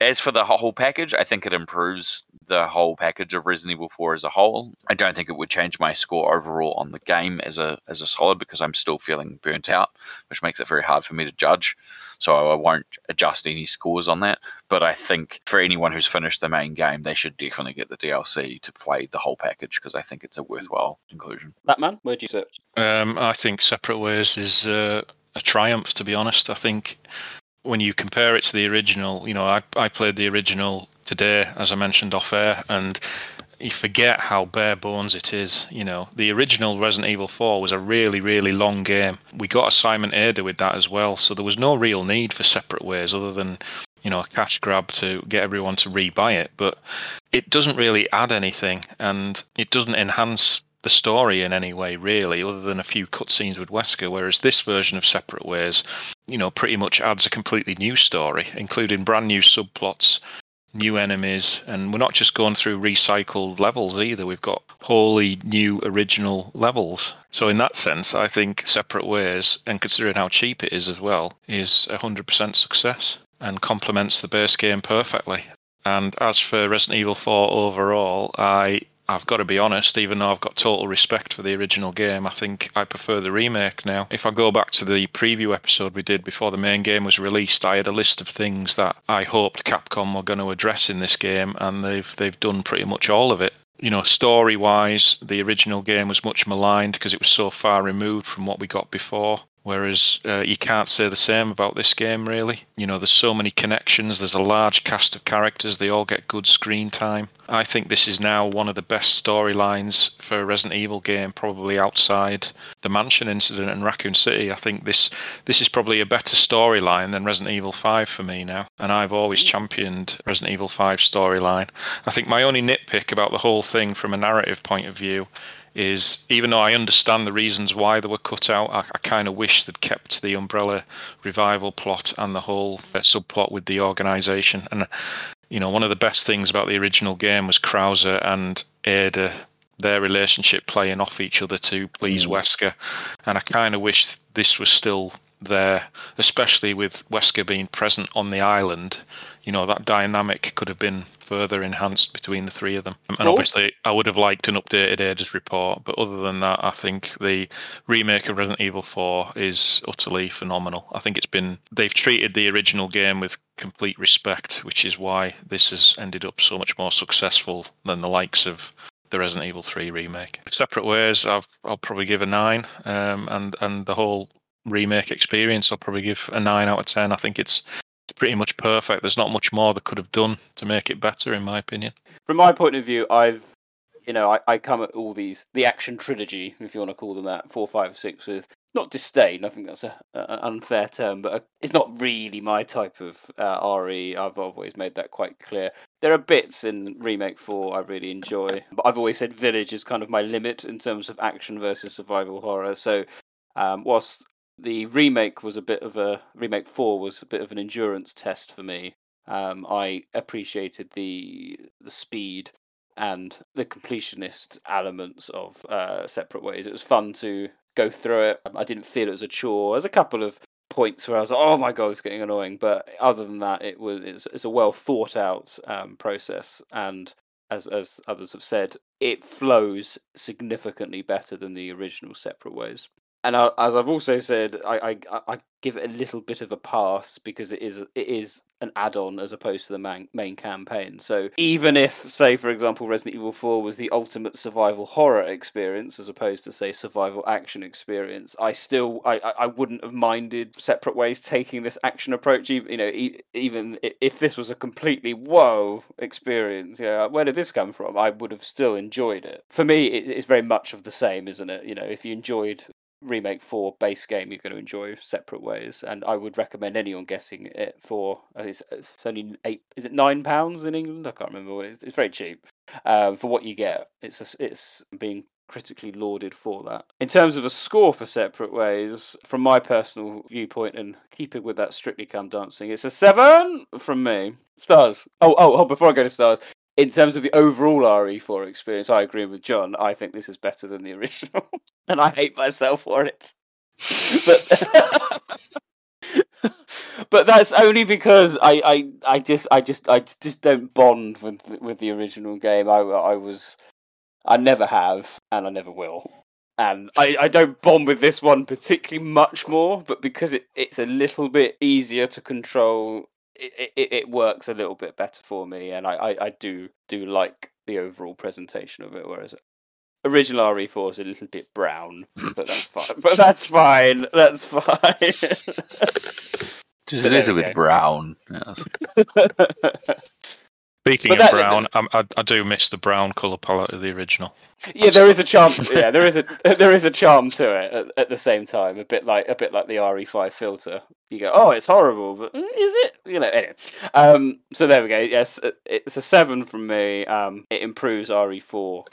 As for the whole package, I think it improves the whole package of Resident Evil 4 as a whole. I don't think it would change my score overall on the game as a as a solid because I'm still feeling burnt out, which makes it very hard for me to judge. So I won't adjust any scores on that. But I think for anyone who's finished the main game, they should definitely get the DLC to play the whole package because I think it's a worthwhile inclusion. Batman, where do you sit? Um, I think Separate Ways is uh, a triumph, to be honest. I think when you compare it to the original, you know, I, I played the original today, as I mentioned off air, and you forget how bare bones it is. You know, the original Resident Evil 4 was a really, really long game. We got assignment Ada with that as well, so there was no real need for separate ways other than, you know, a cash grab to get everyone to rebuy it. But it doesn't really add anything and it doesn't enhance the story in any way, really, other than a few cutscenes with Wesker. Whereas this version of Separate Ways, you know, pretty much adds a completely new story, including brand new subplots, new enemies, and we're not just going through recycled levels either. We've got wholly new original levels. So in that sense, I think Separate Ways, and considering how cheap it is as well, is a hundred percent success and complements the base game perfectly. And as for Resident Evil 4 overall, I I've got to be honest, even though I've got total respect for the original game, I think I prefer the remake now. If I go back to the preview episode we did before the main game was released, I had a list of things that I hoped Capcom were going to address in this game, and they've they've done pretty much all of it. You know, story wise, the original game was much maligned because it was so far removed from what we got before. Whereas uh, you can't say the same about this game, really. You know, there's so many connections, there's a large cast of characters, they all get good screen time. I think this is now one of the best storylines for a Resident Evil game, probably outside the mansion incident in Raccoon City. I think this this is probably a better storyline than Resident Evil 5 for me now. And I've always championed Resident Evil 5 storyline. I think my only nitpick about the whole thing from a narrative point of view is even though I understand the reasons why they were cut out, I, I kind of wish they'd kept the Umbrella revival plot and the whole uh, subplot with the organisation. And you know, one of the best things about the original game was Krauser and Ada, their relationship playing off each other to please Wesker. And I kind of wish this was still there, especially with Wesker being present on the island. You know, that dynamic could have been further enhanced between the three of them. And Cool. obviously, I would have liked an updated Ada's report, but other than that, I think the remake of Resident Evil 4 is utterly phenomenal. I think it's been, they've treated the original game with complete respect, which is why this has ended up so much more successful than the likes of the Resident Evil 3 remake. Separate ways, I've, I'll probably give a 9, um, and, and the whole remake experience, I'll probably give a 9 out of 10. I think it's pretty much perfect. There's not much more they could have done to make it better, in my opinion. From my point of view, I've you know, I, I come at all these the action trilogy, if you want to call them that, four, five, six, with not disdain. I think that's a, an unfair term, but uh, it's not really my type of uh, RE. I've always made that quite clear. There are bits in remake four I really enjoy, but I've always said Village is kind of my limit in terms of action versus survival horror. So, um, whilst the remake was a bit of a remake four was a bit of an endurance test for me. Um, I appreciated the the speed and the completionist elements of uh, separate ways. It was fun to go through it. I didn't feel it was a chore. There's a couple of points where I was like, "Oh my god, it's getting annoying," but other than that, it was it's, it's a well thought out um, process and. As, as others have said, it flows significantly better than the original separate ways and I, as I've also said, I, I I give it a little bit of a pass because it is it is an add-on as opposed to the main main campaign. So even if, say, for example, Resident Evil Four was the ultimate survival horror experience as opposed to say survival action experience, I still I I wouldn't have minded separate ways taking this action approach. Even you know even if this was a completely whoa experience, yeah, where did this come from? I would have still enjoyed it. For me, it, it's very much of the same, isn't it? You know, if you enjoyed remake 4 base game you're going to enjoy separate ways and i would recommend anyone getting it for uh, it's, it's only eight is it nine pounds in england? I can't remember what it is it's very cheap um, for what you get. It's a it's being critically lauded for that. In terms of a score for separate ways from my personal viewpoint and keeping with that strictly come dancing it's a seven from me. Stars. Oh oh oh before i go to stars in terms of the overall RE4 experience, I agree with John. I think this is better than the original, and I hate myself for it. But but that's only because I, I, I just I just I just don't bond with with the original game. I I was I never have and I never will. And I, I don't bond with this one particularly much more, but because it, it's a little bit easier to control, it, it, it works a little bit better for me, and I, I, I do do like the overall presentation of it. Whereas original RE4 is a little bit brown, but that's fine. But that's fine. That's fine. Just a little bit brown. Yes. Speaking But of that- brown, I, I, I do miss the brown colour palette of the original. yeah, there is a charm. Yeah, there is a there is a charm to it at, at the same time. A bit like a bit like the RE5 filter. You go, oh, it's horrible, but mm, is it? You know. Anyway, um, so there we go. Yes, it's a seven from me. Um, it improves RE4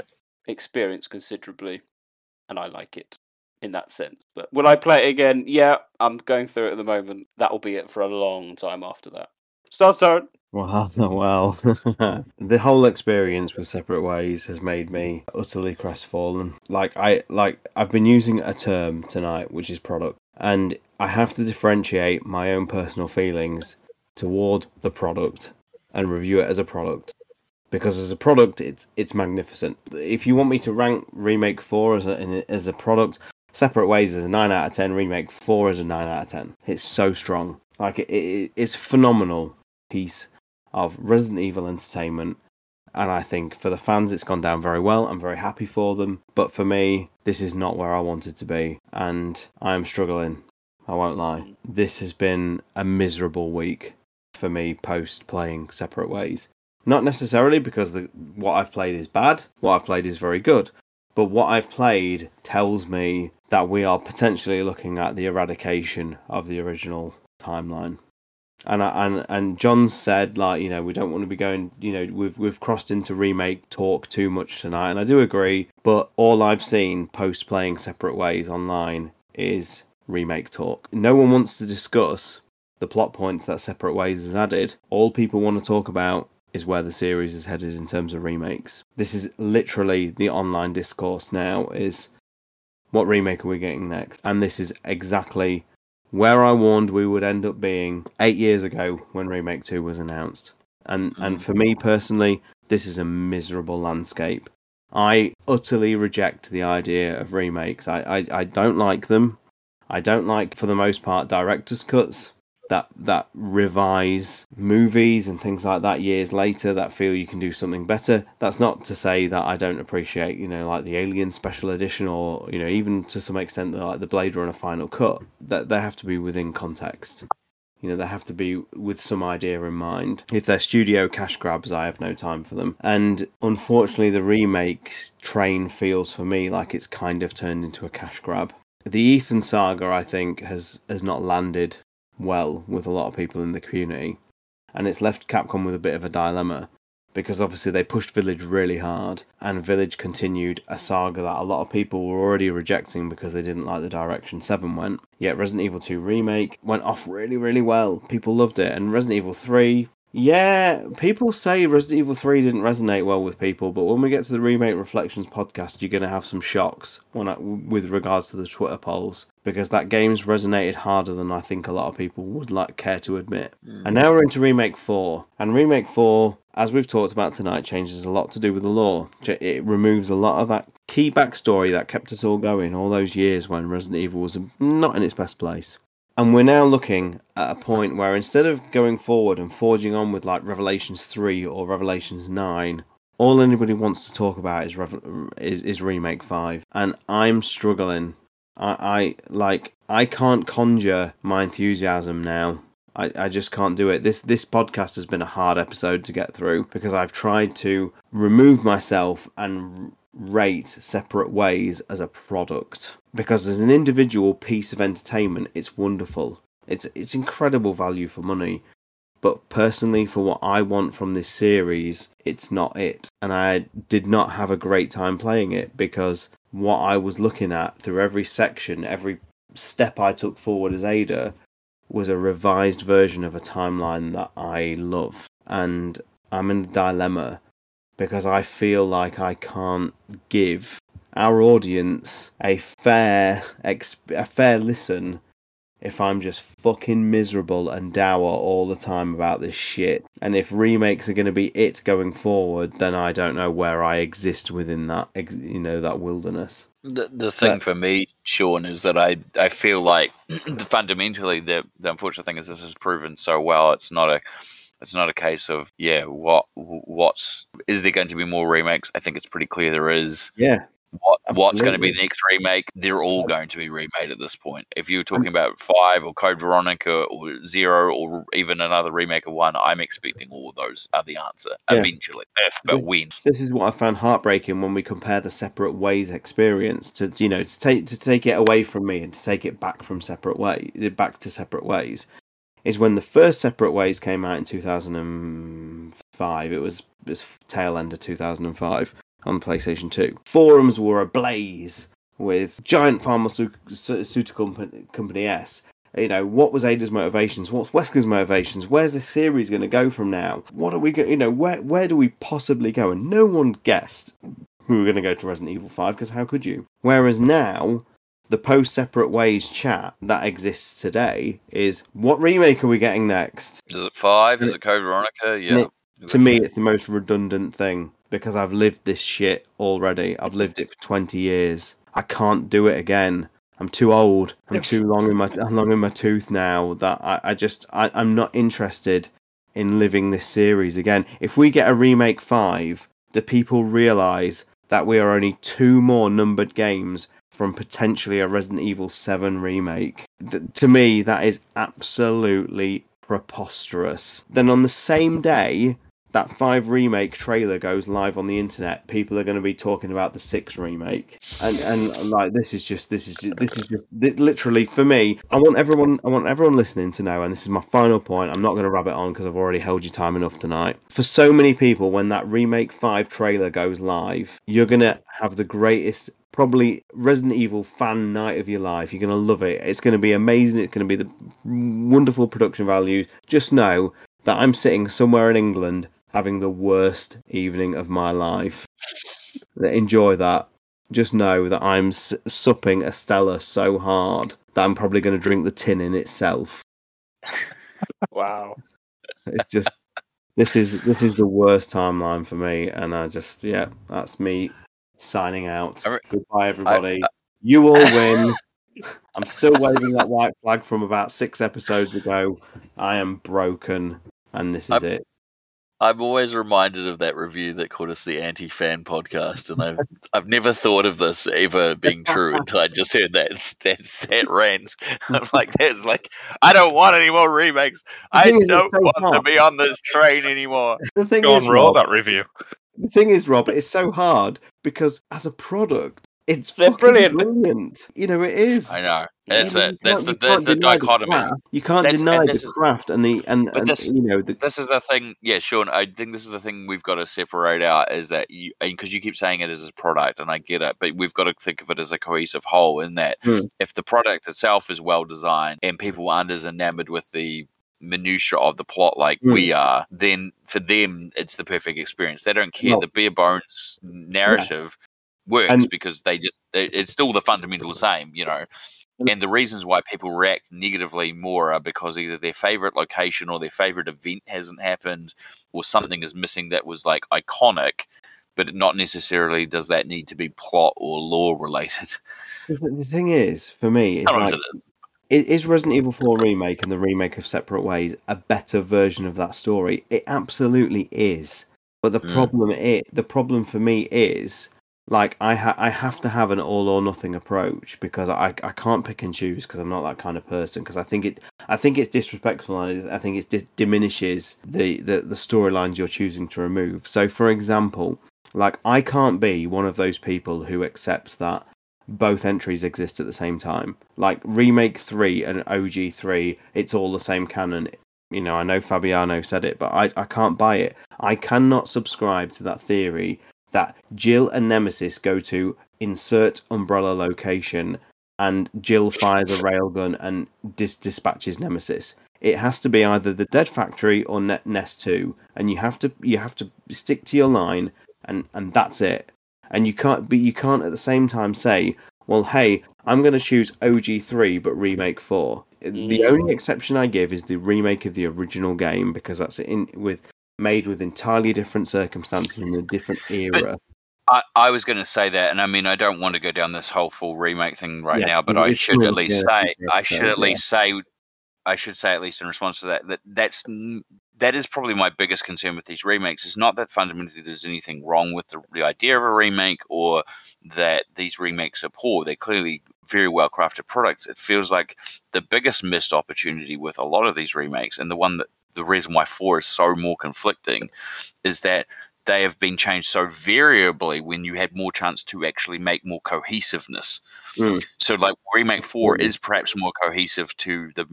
experience considerably, and I like it in that sense. But will I play it again? Yeah, I'm going through it at the moment. That'll be it for a long time after that. Star Star. Well, well, the whole experience with separate ways has made me utterly crestfallen. Like I, like I've been using a term tonight, which is product, and I have to differentiate my own personal feelings toward the product and review it as a product because as a product, it's it's magnificent. If you want me to rank remake four as a as a product, separate ways is a nine out of ten. Remake four is a nine out of ten. It's so strong. Like it, it it's phenomenal piece of Resident Evil entertainment. And I think for the fans, it's gone down very well. I'm very happy for them. But for me, this is not where I wanted to be. And I'm struggling. I won't lie. This has been a miserable week for me post playing Separate Ways. Not necessarily because the, what I've played is bad, what I've played is very good. But what I've played tells me that we are potentially looking at the eradication of the original timeline and and and John said like you know we don't want to be going you know we've we've crossed into remake talk too much tonight and I do agree but all I've seen post playing separate ways online is remake talk no one wants to discuss the plot points that separate ways has added all people want to talk about is where the series is headed in terms of remakes. This is literally the online discourse now is what remake are we getting next? And this is exactly where I warned we would end up being 8 years ago when remake 2 was announced. And hmm. and for me personally, this is a miserable landscape. I utterly reject the idea of remakes. I, I, I don't like them. I don't like, for the most part, director's cuts that that revise movies and things like that years later that feel you can do something better. That's not to say that I don't appreciate, you know, like the Alien Special Edition or you know even to some extent the, like the Blade Runner Final Cut. That they have to be within context. You know, they have to be with some idea in mind. If they're studio cash grabs, I have no time for them. And unfortunately, the remakes train feels for me like it's kind of turned into a cash grab. The Ethan saga, I think, has has not landed well with a lot of people in the community, and it's left Capcom with a bit of a dilemma because obviously they pushed Village really hard, and Village continued a saga that a lot of people were already rejecting because they didn't like the direction 7 went. Yet Resident Evil 2 Remake went off really, really well. People loved it, and Resident Evil 3 yeah, people say Resident Evil 3 didn't resonate well with people, but when we get to the Remake Reflections podcast, you're going to have some shocks I, with regards to the Twitter polls because that game's resonated harder than I think a lot of people would like care to admit. Mm. And now we're into Remake 4, and Remake 4, as we've talked about tonight, changes a lot to do with the lore. It removes a lot of that key backstory that kept us all going all those years when Resident Evil was not in its best place. And we're now looking at a point where instead of going forward and forging on with like Revelations 3 or Revelations 9, all anybody wants to talk about is is, is Remake 5. And I'm struggling. I, I like I can't conjure my enthusiasm now. I, I just can't do it. This this podcast has been a hard episode to get through because I've tried to remove myself and rate separate ways as a product because as an individual piece of entertainment it's wonderful it's it's incredible value for money but personally for what I want from this series it's not it and I did not have a great time playing it because what I was looking at through every section every step I took forward as Ada was a revised version of a timeline that I love. And I'm in a dilemma because I feel like I can't give our audience a fair a fair listen if I'm just fucking miserable and dour all the time about this shit. And if remakes are going to be it going forward, then I don't know where I exist within that you know that wilderness. The the thing But- for me, Sean, is that I I feel like fundamentally the the unfortunate thing is this has proven so well. It's not a it's not a case of yeah what what's is there going to be more remakes? I think it's pretty clear there is. Yeah. What what's going to be the next remake? They're all going to be remade at this point. If you're talking about five or Code Veronica or Zero or even another remake of one, I'm expecting all of those are the answer Yeah. eventually. If but This- when. This is what I found heartbreaking when we compare the separate ways experience to you know to take to take it away from me and to take it back from separate way eh, back to separate ways is when the first separate ways came out in 2005 it was it was tail end of 2005 on PlayStation 2 forums were ablaze with giant pharmaceutical company, company S. You know what was Ada's motivations? What's Wesker's motivations? Where's the series going to go from now? What are we going you know where where do we possibly go? And no one guessed we were going to go to Resident Evil 5 because how could you? Whereas now the post separate ways chat that exists today is what remake are we getting next? Is it five? Is it Code Veronica? Yeah. it- to me, it's the most redundant thing because I've lived this shit already. I've lived it for twenty years. I can't do it again. I'm too old. I'm too long in my I'm long in my tooth now. That I, I just I, I'm not interested in living this series again. If we get a remake five, do people realise that we are only two more numbered games from potentially a Resident Evil 7 remake? Th- to me, that is absolutely preposterous. Then on the same day, that 5 remake trailer goes live on the internet, people are going to be talking about the 6 remake. And and like this is just this is this is just literally for me, I want everyone I want everyone listening to know and this is my final point. I'm not going to rub it on because I've already held you time enough tonight. For so many people when that remake 5 trailer goes live, you're going to have the greatest probably Resident Evil fan night of your life. You're going to love it. It's going to be amazing. It's going to be the wonderful production value. Just know that I'm sitting somewhere in England having the worst evening of my life. Enjoy that. Just know that I'm s- supping a Stella so hard that I'm probably going to drink the tin in itself. Wow. It's just this is this is the worst timeline for me, and I just yeah, that's me signing out. Goodbye, everybody. you all win. I'm still waving that white flag from about six episodes ago. I am broken, and this is I'm- it. I'm always reminded of that review that called us the anti-fan podcast, and I've I've never thought of this ever being true until I just heard that that that rant. I'm like, there's like, I don't want any more remakes. I thing is, it's don't so want to be on this train anymore. The thing Go is, on, roll Rob, that review. the thing is, Rob, it's so hard because as a product, it's fucking brilliant. brilliant. You know, it is. I know. That's You it. That's the that's the deny the dichotomy. You can't That's- deny the this is- craft and the and, But and this- you know the This is the thing, yeah, Sean. I think this is the thing we've got to separate out is that you because you keep saying it as a product, and I get it, but we've got to think of it as a cohesive whole. In that, Hmm. if the product itself is well designed and people aren't as enamored with the minutia of the plot like Hmm. we are, then for them it's the perfect experience. They don't care. No. The bare bones narrative works And- because they just they, it's still the fundamental same, you know. And- And the reasons why people react negatively more are because either their favorite location or their favorite event hasn't happened, or something is missing that was like iconic, but not necessarily does that need to be plot or lore related. The, the thing is, for me, it's like, it is. is Resident Evil 4 remake and the remake of Separate Ways a better version of that story? It absolutely is. But the Mm. problem it the problem for me is like I ha- I have to have an all or nothing approach because I I can't pick and choose because I'm not that kind of person because I think it I think it's disrespectful and I think it diminishes the the, the storylines you're choosing to remove. So for example, like I can't be one of those people who accepts that both entries exist at the same time. Like remake three and OG three, it's all the same canon. You know, I know Fabiano said it, but I, I can't buy it. I cannot subscribe to that theory that Jill and Nemesis go to insert umbrella location and Jill fires a railgun and dis- dispatches Nemesis. It has to be either the Dead Factory or ne- Nest Two, and you have to you have to stick to your line, and and that's it. And you can't but you can't at the same time say, well, hey, I'm going to choose OG three but remake four. The only exception I give is the remake of the original game because that's in with made with entirely different circumstances in a different era. I, I was going to say that, and I mean, I don't want to go down this whole full remake thing right Yeah, now, but I should true, at least yeah, say, I should yeah. at least say, I should say at least in response to that, that that's that is probably my biggest concern with these remakes. Is not that fundamentally there's anything wrong with the, the idea of a remake or that these remakes are poor. They're clearly very well crafted products. It feels like the biggest missed opportunity with a lot of these remakes, and the one that the reason why four is so more conflicting, is that they have been changed so variably when you had more chance to actually make more cohesiveness. Mm. So like remake four Mm. is perhaps more cohesive to the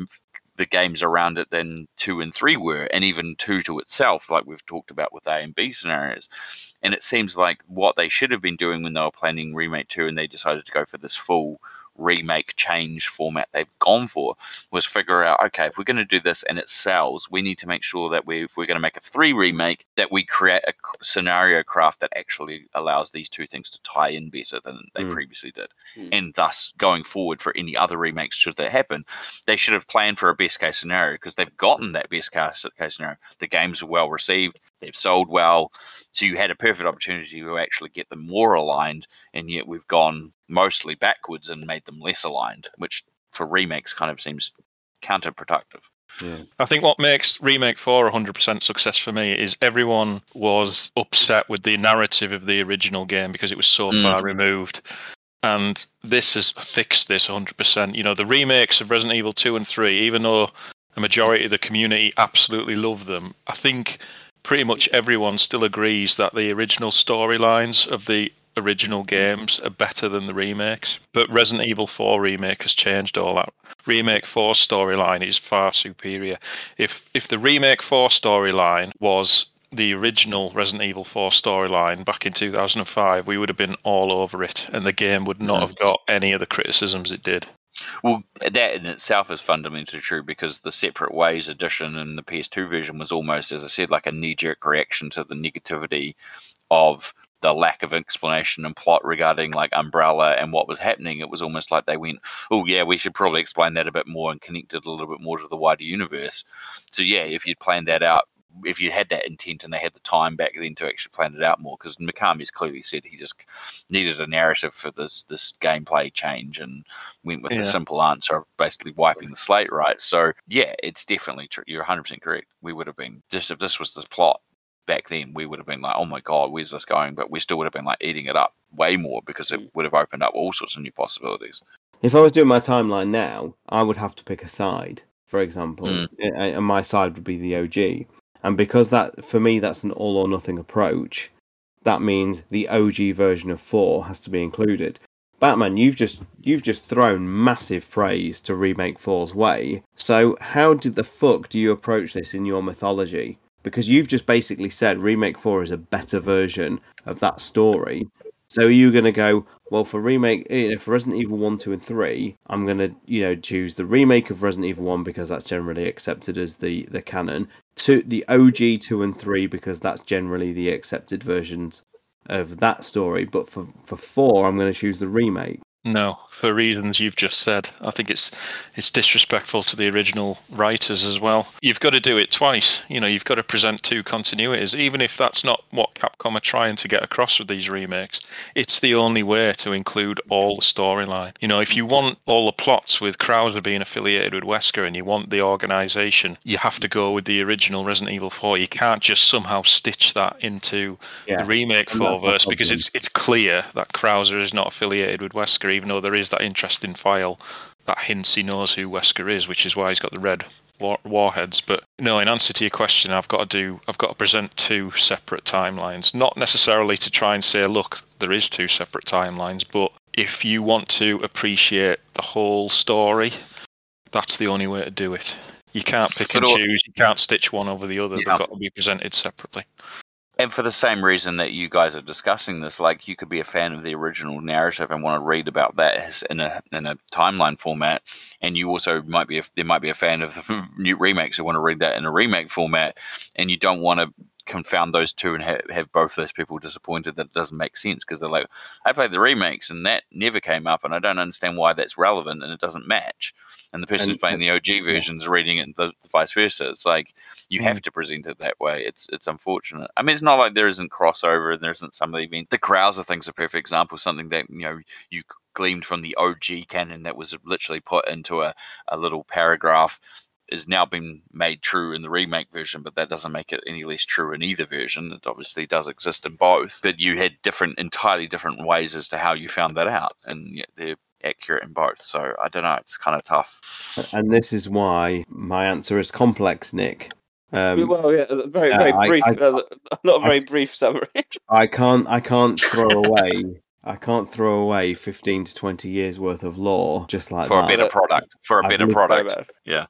the games around it than two and three were, and even two to itself, like we've talked about with A and B scenarios. And it seems like what they should have been doing when they were planning remake two, and they decided to go for this full remake change format they've gone for was figure out okay if we're going to do this and it sells we need to make sure that we if we're going to make a three remake that we create a scenario craft that actually allows these two things to tie in better than they Mm. previously did Mm. and thus going forward for any other remakes should that happen they should have planned for a best case scenario because they've gotten that best case case scenario the games are well received they've sold well so you had a perfect opportunity to actually get them more aligned and yet we've gone mostly backwards and made them less aligned, which for remakes kind of seems counterproductive. Yeah. I think what makes Remake 4 a 100% success for me is everyone was upset with the narrative of the original game because it was so Mm. far removed. And this has fixed this 100%. You know, the remakes of Resident Evil 2 and 3, even though a majority of the community absolutely love them, I think pretty much everyone still agrees that the original storylines of the original games are better than the remakes. But Resident Evil 4 remake has changed all that. Remake 4 storyline is far superior. If if the remake 4 storyline was the original Resident Evil 4 storyline back in 2005, we would have been all over it, and the game would not hmm. have got any of the criticisms it did. Well, that in itself is fundamentally true because the Separate Ways edition and the PS2 version was almost, as I said, like a knee jerk reaction to the negativity of the lack of explanation and plot regarding like Umbrella and what was happening. It was almost like they went, oh, yeah, we should probably explain that a bit more and connect it a little bit more to the wider universe. So, yeah, if you'd planned that out if you had that intent and they had the time back then to actually plan it out more, because Mikami's clearly said he just needed a narrative for this this gameplay change and went with Yeah. the simple answer of basically wiping the slate right. So yeah, it's definitely true. You're 100 percent correct. We would have been just if this was the plot back then, we would have been like, oh my god, where's this going? But we still would have been like eating it up way more because it would have opened up all sorts of new possibilities. If I was doing my timeline now, I would have to pick a side, for example, Mm. and my side would be the OG. And because that, for me, that's an all or nothing approach, that means the OG version of four has to be included. Batman, you've just you've just thrown massive praise to remake four's way. So how did the fuck do you approach this in your mythology? Because you've just basically said remake four is a better version of that story. So are you going to go, well, for remake, eh, for Resident Evil 1, 2, and 3, I'm going to, you know, choose the remake of Resident Evil 1 because that's generally accepted as the, the canon, to the OG 2 and 3 because that's generally the accepted versions of that story. But for, for 4, I'm going to choose the remake. No, for reasons you've just said. I think it's it's disrespectful to the original writers as well. You've got to do it twice. You know, you've got to present two continuities, even if that's not what Capcom are trying to get across with these remakes. It's the only way to include all the storyline. You know, if you want all the plots with Krauser being affiliated with Wesker and you want the organization, you have to go with the original Resident Evil 4. You can't just somehow stitch that into Yeah, the remake and that's 4 verse because it's it's clear that Krauser is not affiliated with Wesker, even though there is that interesting file that hints he knows who Wesker is, which is why he's got the red war- warheads. But no, in answer to your question, I've got to do I've got to present two separate timelines, not necessarily to try and say, look, there is two separate timelines, but if you want to appreciate the whole story, that's the only way to do it. You can't pick and But al- choose. You can't stitch one over the other. Yeah. They've got to be presented separately. And for the same reason that you guys are discussing this, like you could be a fan of the original narrative and want to read about that in a in a timeline format, and you also might be a, there might be a fan of the new remakes who want to read that in a remake format, and you don't want to confound those two and ha- have both those people disappointed that it doesn't make sense because they're like, I played the remakes and that never came up, and I don't understand why that's relevant and it doesn't match. And the person who's playing the OG versions reading it, the, the vice versa. It's like you Mm. have to present it that way. It's it's unfortunate. I mean, it's not like there isn't crossover and there isn't some of the event. The Krauser thing's a perfect example. Something that you know you gleamed from the OG canon that was literally put into a, a little paragraph is now been made true in the remake version, but that doesn't make it any less true in either version. It obviously does exist in both, but you had different, entirely different ways as to how you found that out, and yet they're accurate in both. So I don't know. It's kind of tough. And this is why my answer is complex, Nick. Um, well, yeah, a very, uh, very I- brief, I- uh, not a very brief summary. I can't I can't throw away I can't throw away fifteen to twenty years worth of lore just like for that. a better product. For a I've better product. Yeah.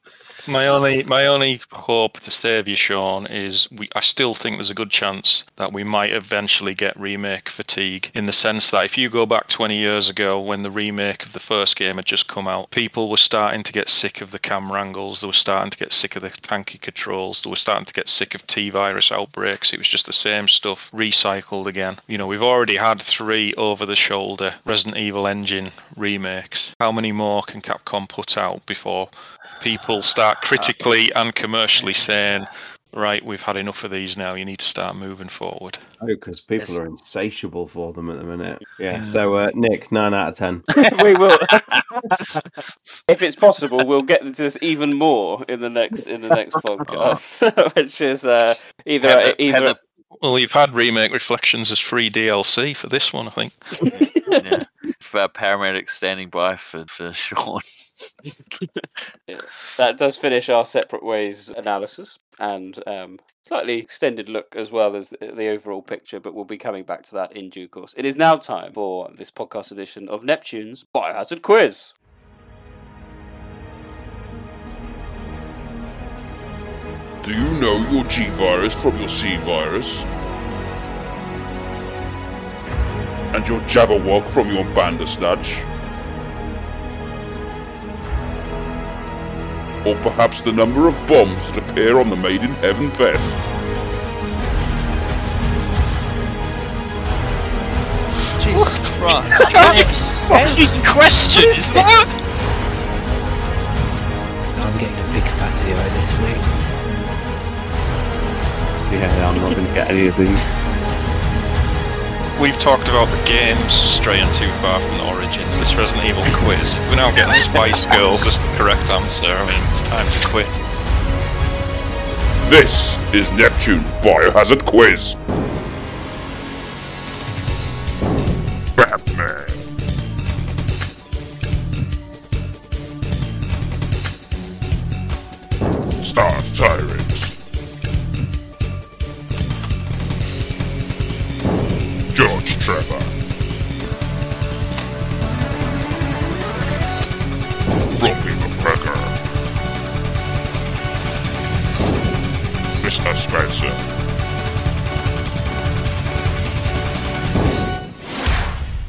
My only my only hope to save you, Sean, is we I still think there's a good chance that we might eventually get remake fatigue in the sense that if you go back 20 years ago when the remake of the first game had just come out, people were starting to get sick of the camera angles, they were starting to get sick of the tanky controls, they were starting to get sick of T virus outbreaks. It was just the same stuff recycled again. You know, we've already had three over the shoulder Resident Evil Engine remakes. How many more can Capcom put out before people start critically and commercially saying, right, we've had enough of these now, you need to start moving forward. Oh, because people Yes. are insatiable for them at the minute. Yeah. Yeah. So uh, Nick, nine out of ten. we will. if it's possible, we'll get to this even more in the next in the next podcast, which is uh, either Have the- have either. the- Well, you've had Remake Reflections as free DLC for this one, I think. yeah. For paramedics standing by for, for Sean. Yeah. That does finish our separate ways analysis and um, slightly extended look as well as the overall picture, but we'll be coming back to that in due course. It is now time for this podcast edition of Neptune's Biohazard Quiz. Do you know your G virus from your C virus? And your Jabberwock from your Bandersnatch? Or perhaps the number of bombs that appear on the Made in Heaven vest? Jesus Christ. What fucking question is that? I'm getting a big fat zero this week. Yeah, I'm not going to get any of these. We've talked about the games straying too far from the origins. This Resident Evil quiz. We're now getting Spice Girls as the correct answer. I mean, it's time to quit. This is Neptune's Biohazard Quiz. Batman. Star Tyrants. George Trevor. Robbie McGregor. Mr. Spencer.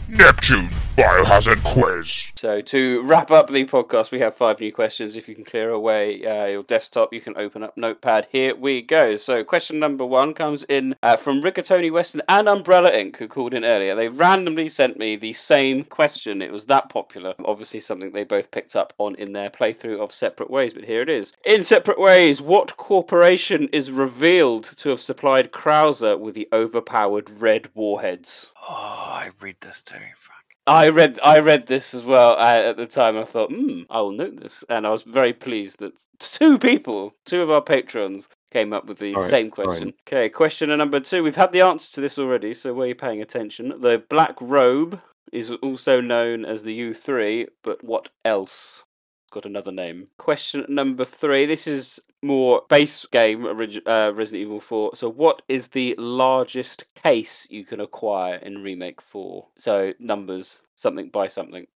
Neptune Biohazard Quiz. So to wrap up the podcast, we have five new questions. If you can clear away uh, your desktop, you can open up Notepad. Here we go. So question number one comes in uh, from Rigatoni Weston and Umbrella Inc., who called in earlier. They randomly sent me the same question. It was that popular. Obviously, something they both picked up on in their playthrough of Separate Ways. But here it is. In Separate Ways, what corporation is revealed to have supplied Krauser with the overpowered red warheads? Oh, I read this too. I read I read this as well uh, at the time. I thought, hmm, I will note this, and I was very pleased that two people, two of our patrons, came up with the Alright, same question. Okay, question number two. We've had the answer to this already, so were you paying attention? The black robe is also known as the U three, but what else? Got another name. Question number three. This is more base game, uh, Resident Evil 4. So, what is the largest case you can acquire in Remake 4? So, numbers, something by something.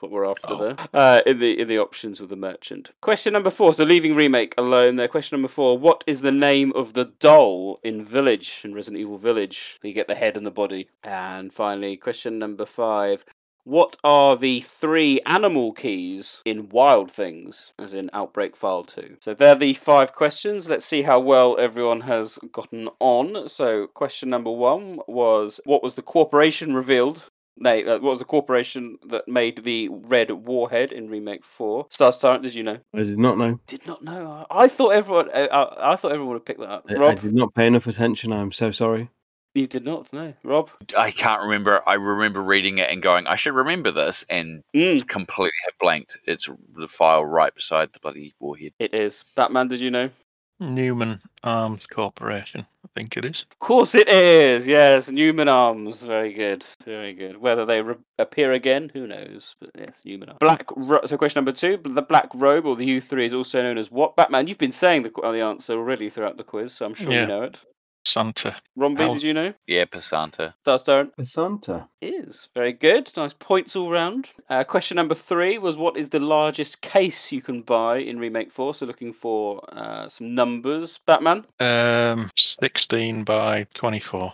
What we're after Oh. there. Uh, in the in the options with the merchant. Question number four. So, leaving Remake alone there. Question number four. What is the name of the doll in Village, in Resident Evil Village? You get the head and the body. And finally, question number five. What are the three animal keys in Wild Things, as in Outbreak File 2? So they're the five questions. Let's see how well everyone has gotten on. So, question number one was What was the corporation revealed? Nay, uh, what was the corporation that made the red warhead in Remake 4? Star Star, did you know? I did not know. Did not know. I I thought everyone. I, I I thought everyone would pick that up. I, I Rob, did not pay enough attention. I'm so sorry. You did not know. Rob, I can't remember. I remember reading it and going, I should remember this, and Mm. completely have blanked. It's the file right beside the bloody warhead. it is. Batman, did you know? Newman Arms Corporation, I think it is. Of course it is. Yes, Newman Arms. Very good. Very good. Whether they re- appear again, who knows? But yes, Newman Arms. Black. Ro- so question number two: the black robe or the U three is also known as what? Batman. You've been saying the, the answer already throughout the quiz, so I'm sure Yeah. you know it. Santa. Rombie, Al- did you know? Yeah, Pesanta. Starstone The Santa. is very good. Nice points all round. Uh, question number three was what is the largest case you can buy in Remake Four? So looking for uh, some numbers. Batman. Um, 16 by 24.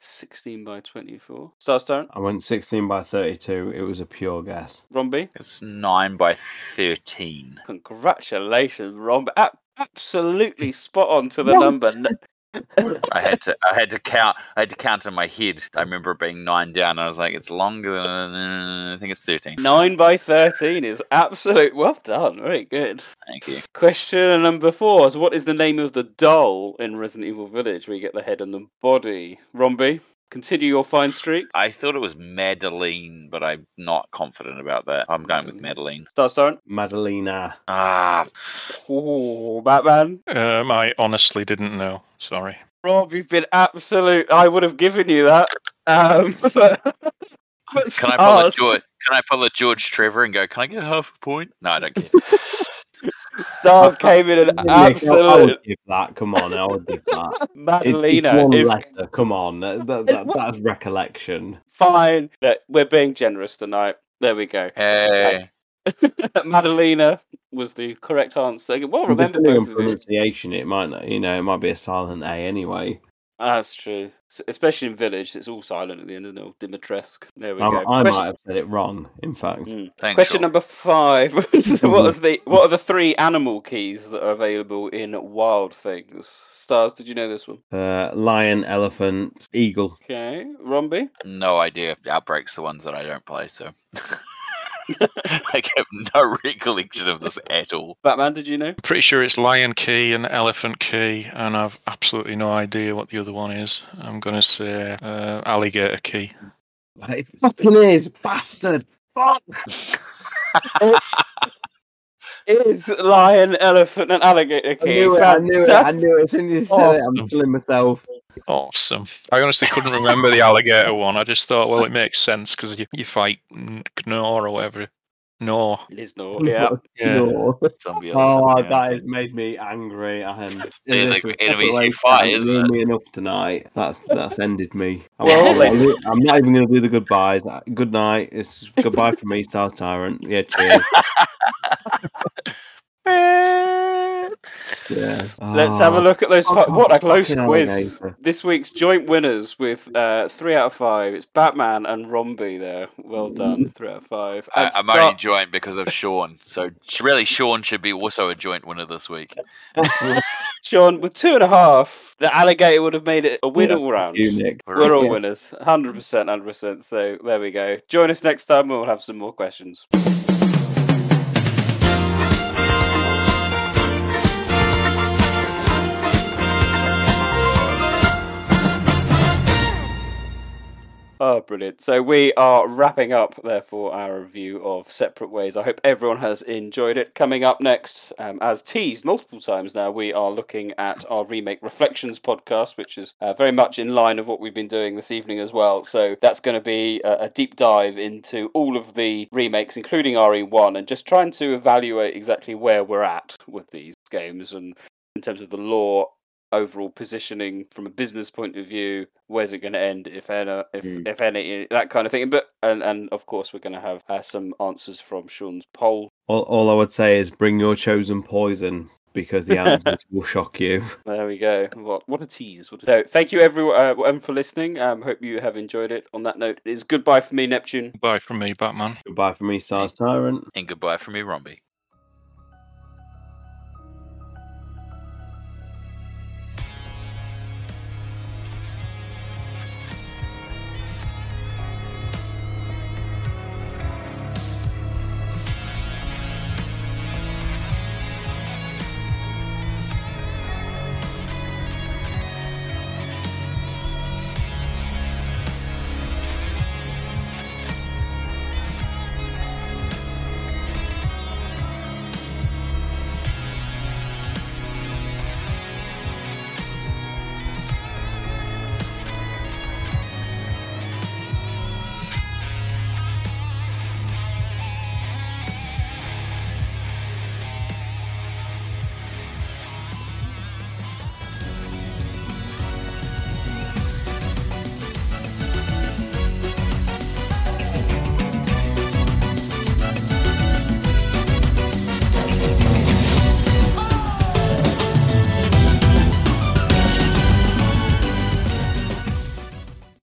16 by 24. Starstone. I went 16 by 32. It was a pure guess. Rombie. It's nine by thirteen. Congratulations, Ron. Absolutely spot on to the What? number. I had to. I had to count. I had to count in my head. I remember it being nine down. And I was like, it's longer than. I think it's thirteen. Nine by thirteen is absolute. Well done. Very good. Thank you. Question number four is what is the name of the doll in Resident Evil Village where you get the head and the body? Rombie, continue your fine streak. I thought it was Madeline, but I'm not confident about that. I'm going with Madeline. Starstone. Madalena. Ah, Oh, Batman. Um, I honestly didn't know. Sorry. Rob, you've been absolute. I would have given you that. Um, but, but can I pull a George? Can I pull a George Trevor and go? Can I get half a point? No, I don't care. Stars came in an Yeah, I absolute. would give that. Come on, I would give that. It- it's Madalena is letter. Come on, that, that, that, that's recollection. fine. Look, we're being generous tonight. There we go. Hey, Madalena was the correct answer. Well remember Depending on both of pronunciation, it might not. You know, it might be a silent A anyway. That's true. Especially in Village, it's all silent at the end, isn't it? Or Dimitrescu. There we I, go. I Question- might have said it wrong. In fact, Thanks, Question Sean. number five. So what is the what are the three animal keys that are available in Wild Things? Stars, did you know this one? uh, lion, elephant, eagle. Okay, Rombie. No idea. Outbreak's the ones that I don't play, so I have no recollection of this at all. Batman, did you know? Pretty sure it's Lion Key and Elephant Key, and I've absolutely no idea what the other one is. I'm going to say uh, Alligator Key. It fucking is, bastard. Fuck. Is lion, elephant, and alligator I key? knew it. I knew it. I knew it. As soon as you said it, I'm Awesome. feeling myself. Awesome. I honestly couldn't remember the alligator one. I just thought, well, it makes sense because you, you fight Knorr or whatever. No. It is no, yeah. Yeah. No. Zombie Oh, elephant, that has made me angry. And They're this the is enemies you fight, hasn't isn't it? me enough tonight. That's that's ended me. I'm, Well, I'm, I'm not even going to do the goodbyes. Uh, good night. It's goodbye from me, Stars Tyrant. Yeah, cheers. yeah. Let's have a Oh, look at those. Fi- oh, what a close quiz! This week's joint winners with uh, three out of five. It's Batman and Rombie there. Well done, three out of five. I, And I'm Star- only joint because of Sean. So really, Sean should be also a joint winner this week. Sean with two and a half. The alligator would have made it a win all round. You, Nick. We're all Yes. winners, hundred percent, hundred percent. So there we go. Join us next time. and We'll have some more questions. Oh, brilliant. So we are wrapping up, therefore, our review of Separate Ways. I hope everyone has enjoyed it. Coming up next, um, as teased multiple times now, we are looking at our Remake Reflections podcast, which is uh, very much in line of what we've been doing this evening as well. So that's going to be a, a deep dive into all of the remakes, including RE1, and just trying to evaluate exactly where we're at with these games and in terms of the lore overall positioning from a business point of view where's it going to end if any if, Mm. if any that kind of thing but and and of course we're going to have uh, some answers from sean's poll All, all I would say is bring your chosen poison because the answers will shock you. there we go what what a tease what a... so thank you everyone uh, for listening um hope you have enjoyed it on that note it is goodbye for me neptune Goodbye from me, Batman. Goodbye from me, Stars Tyrant. And goodbye from me, Rombie.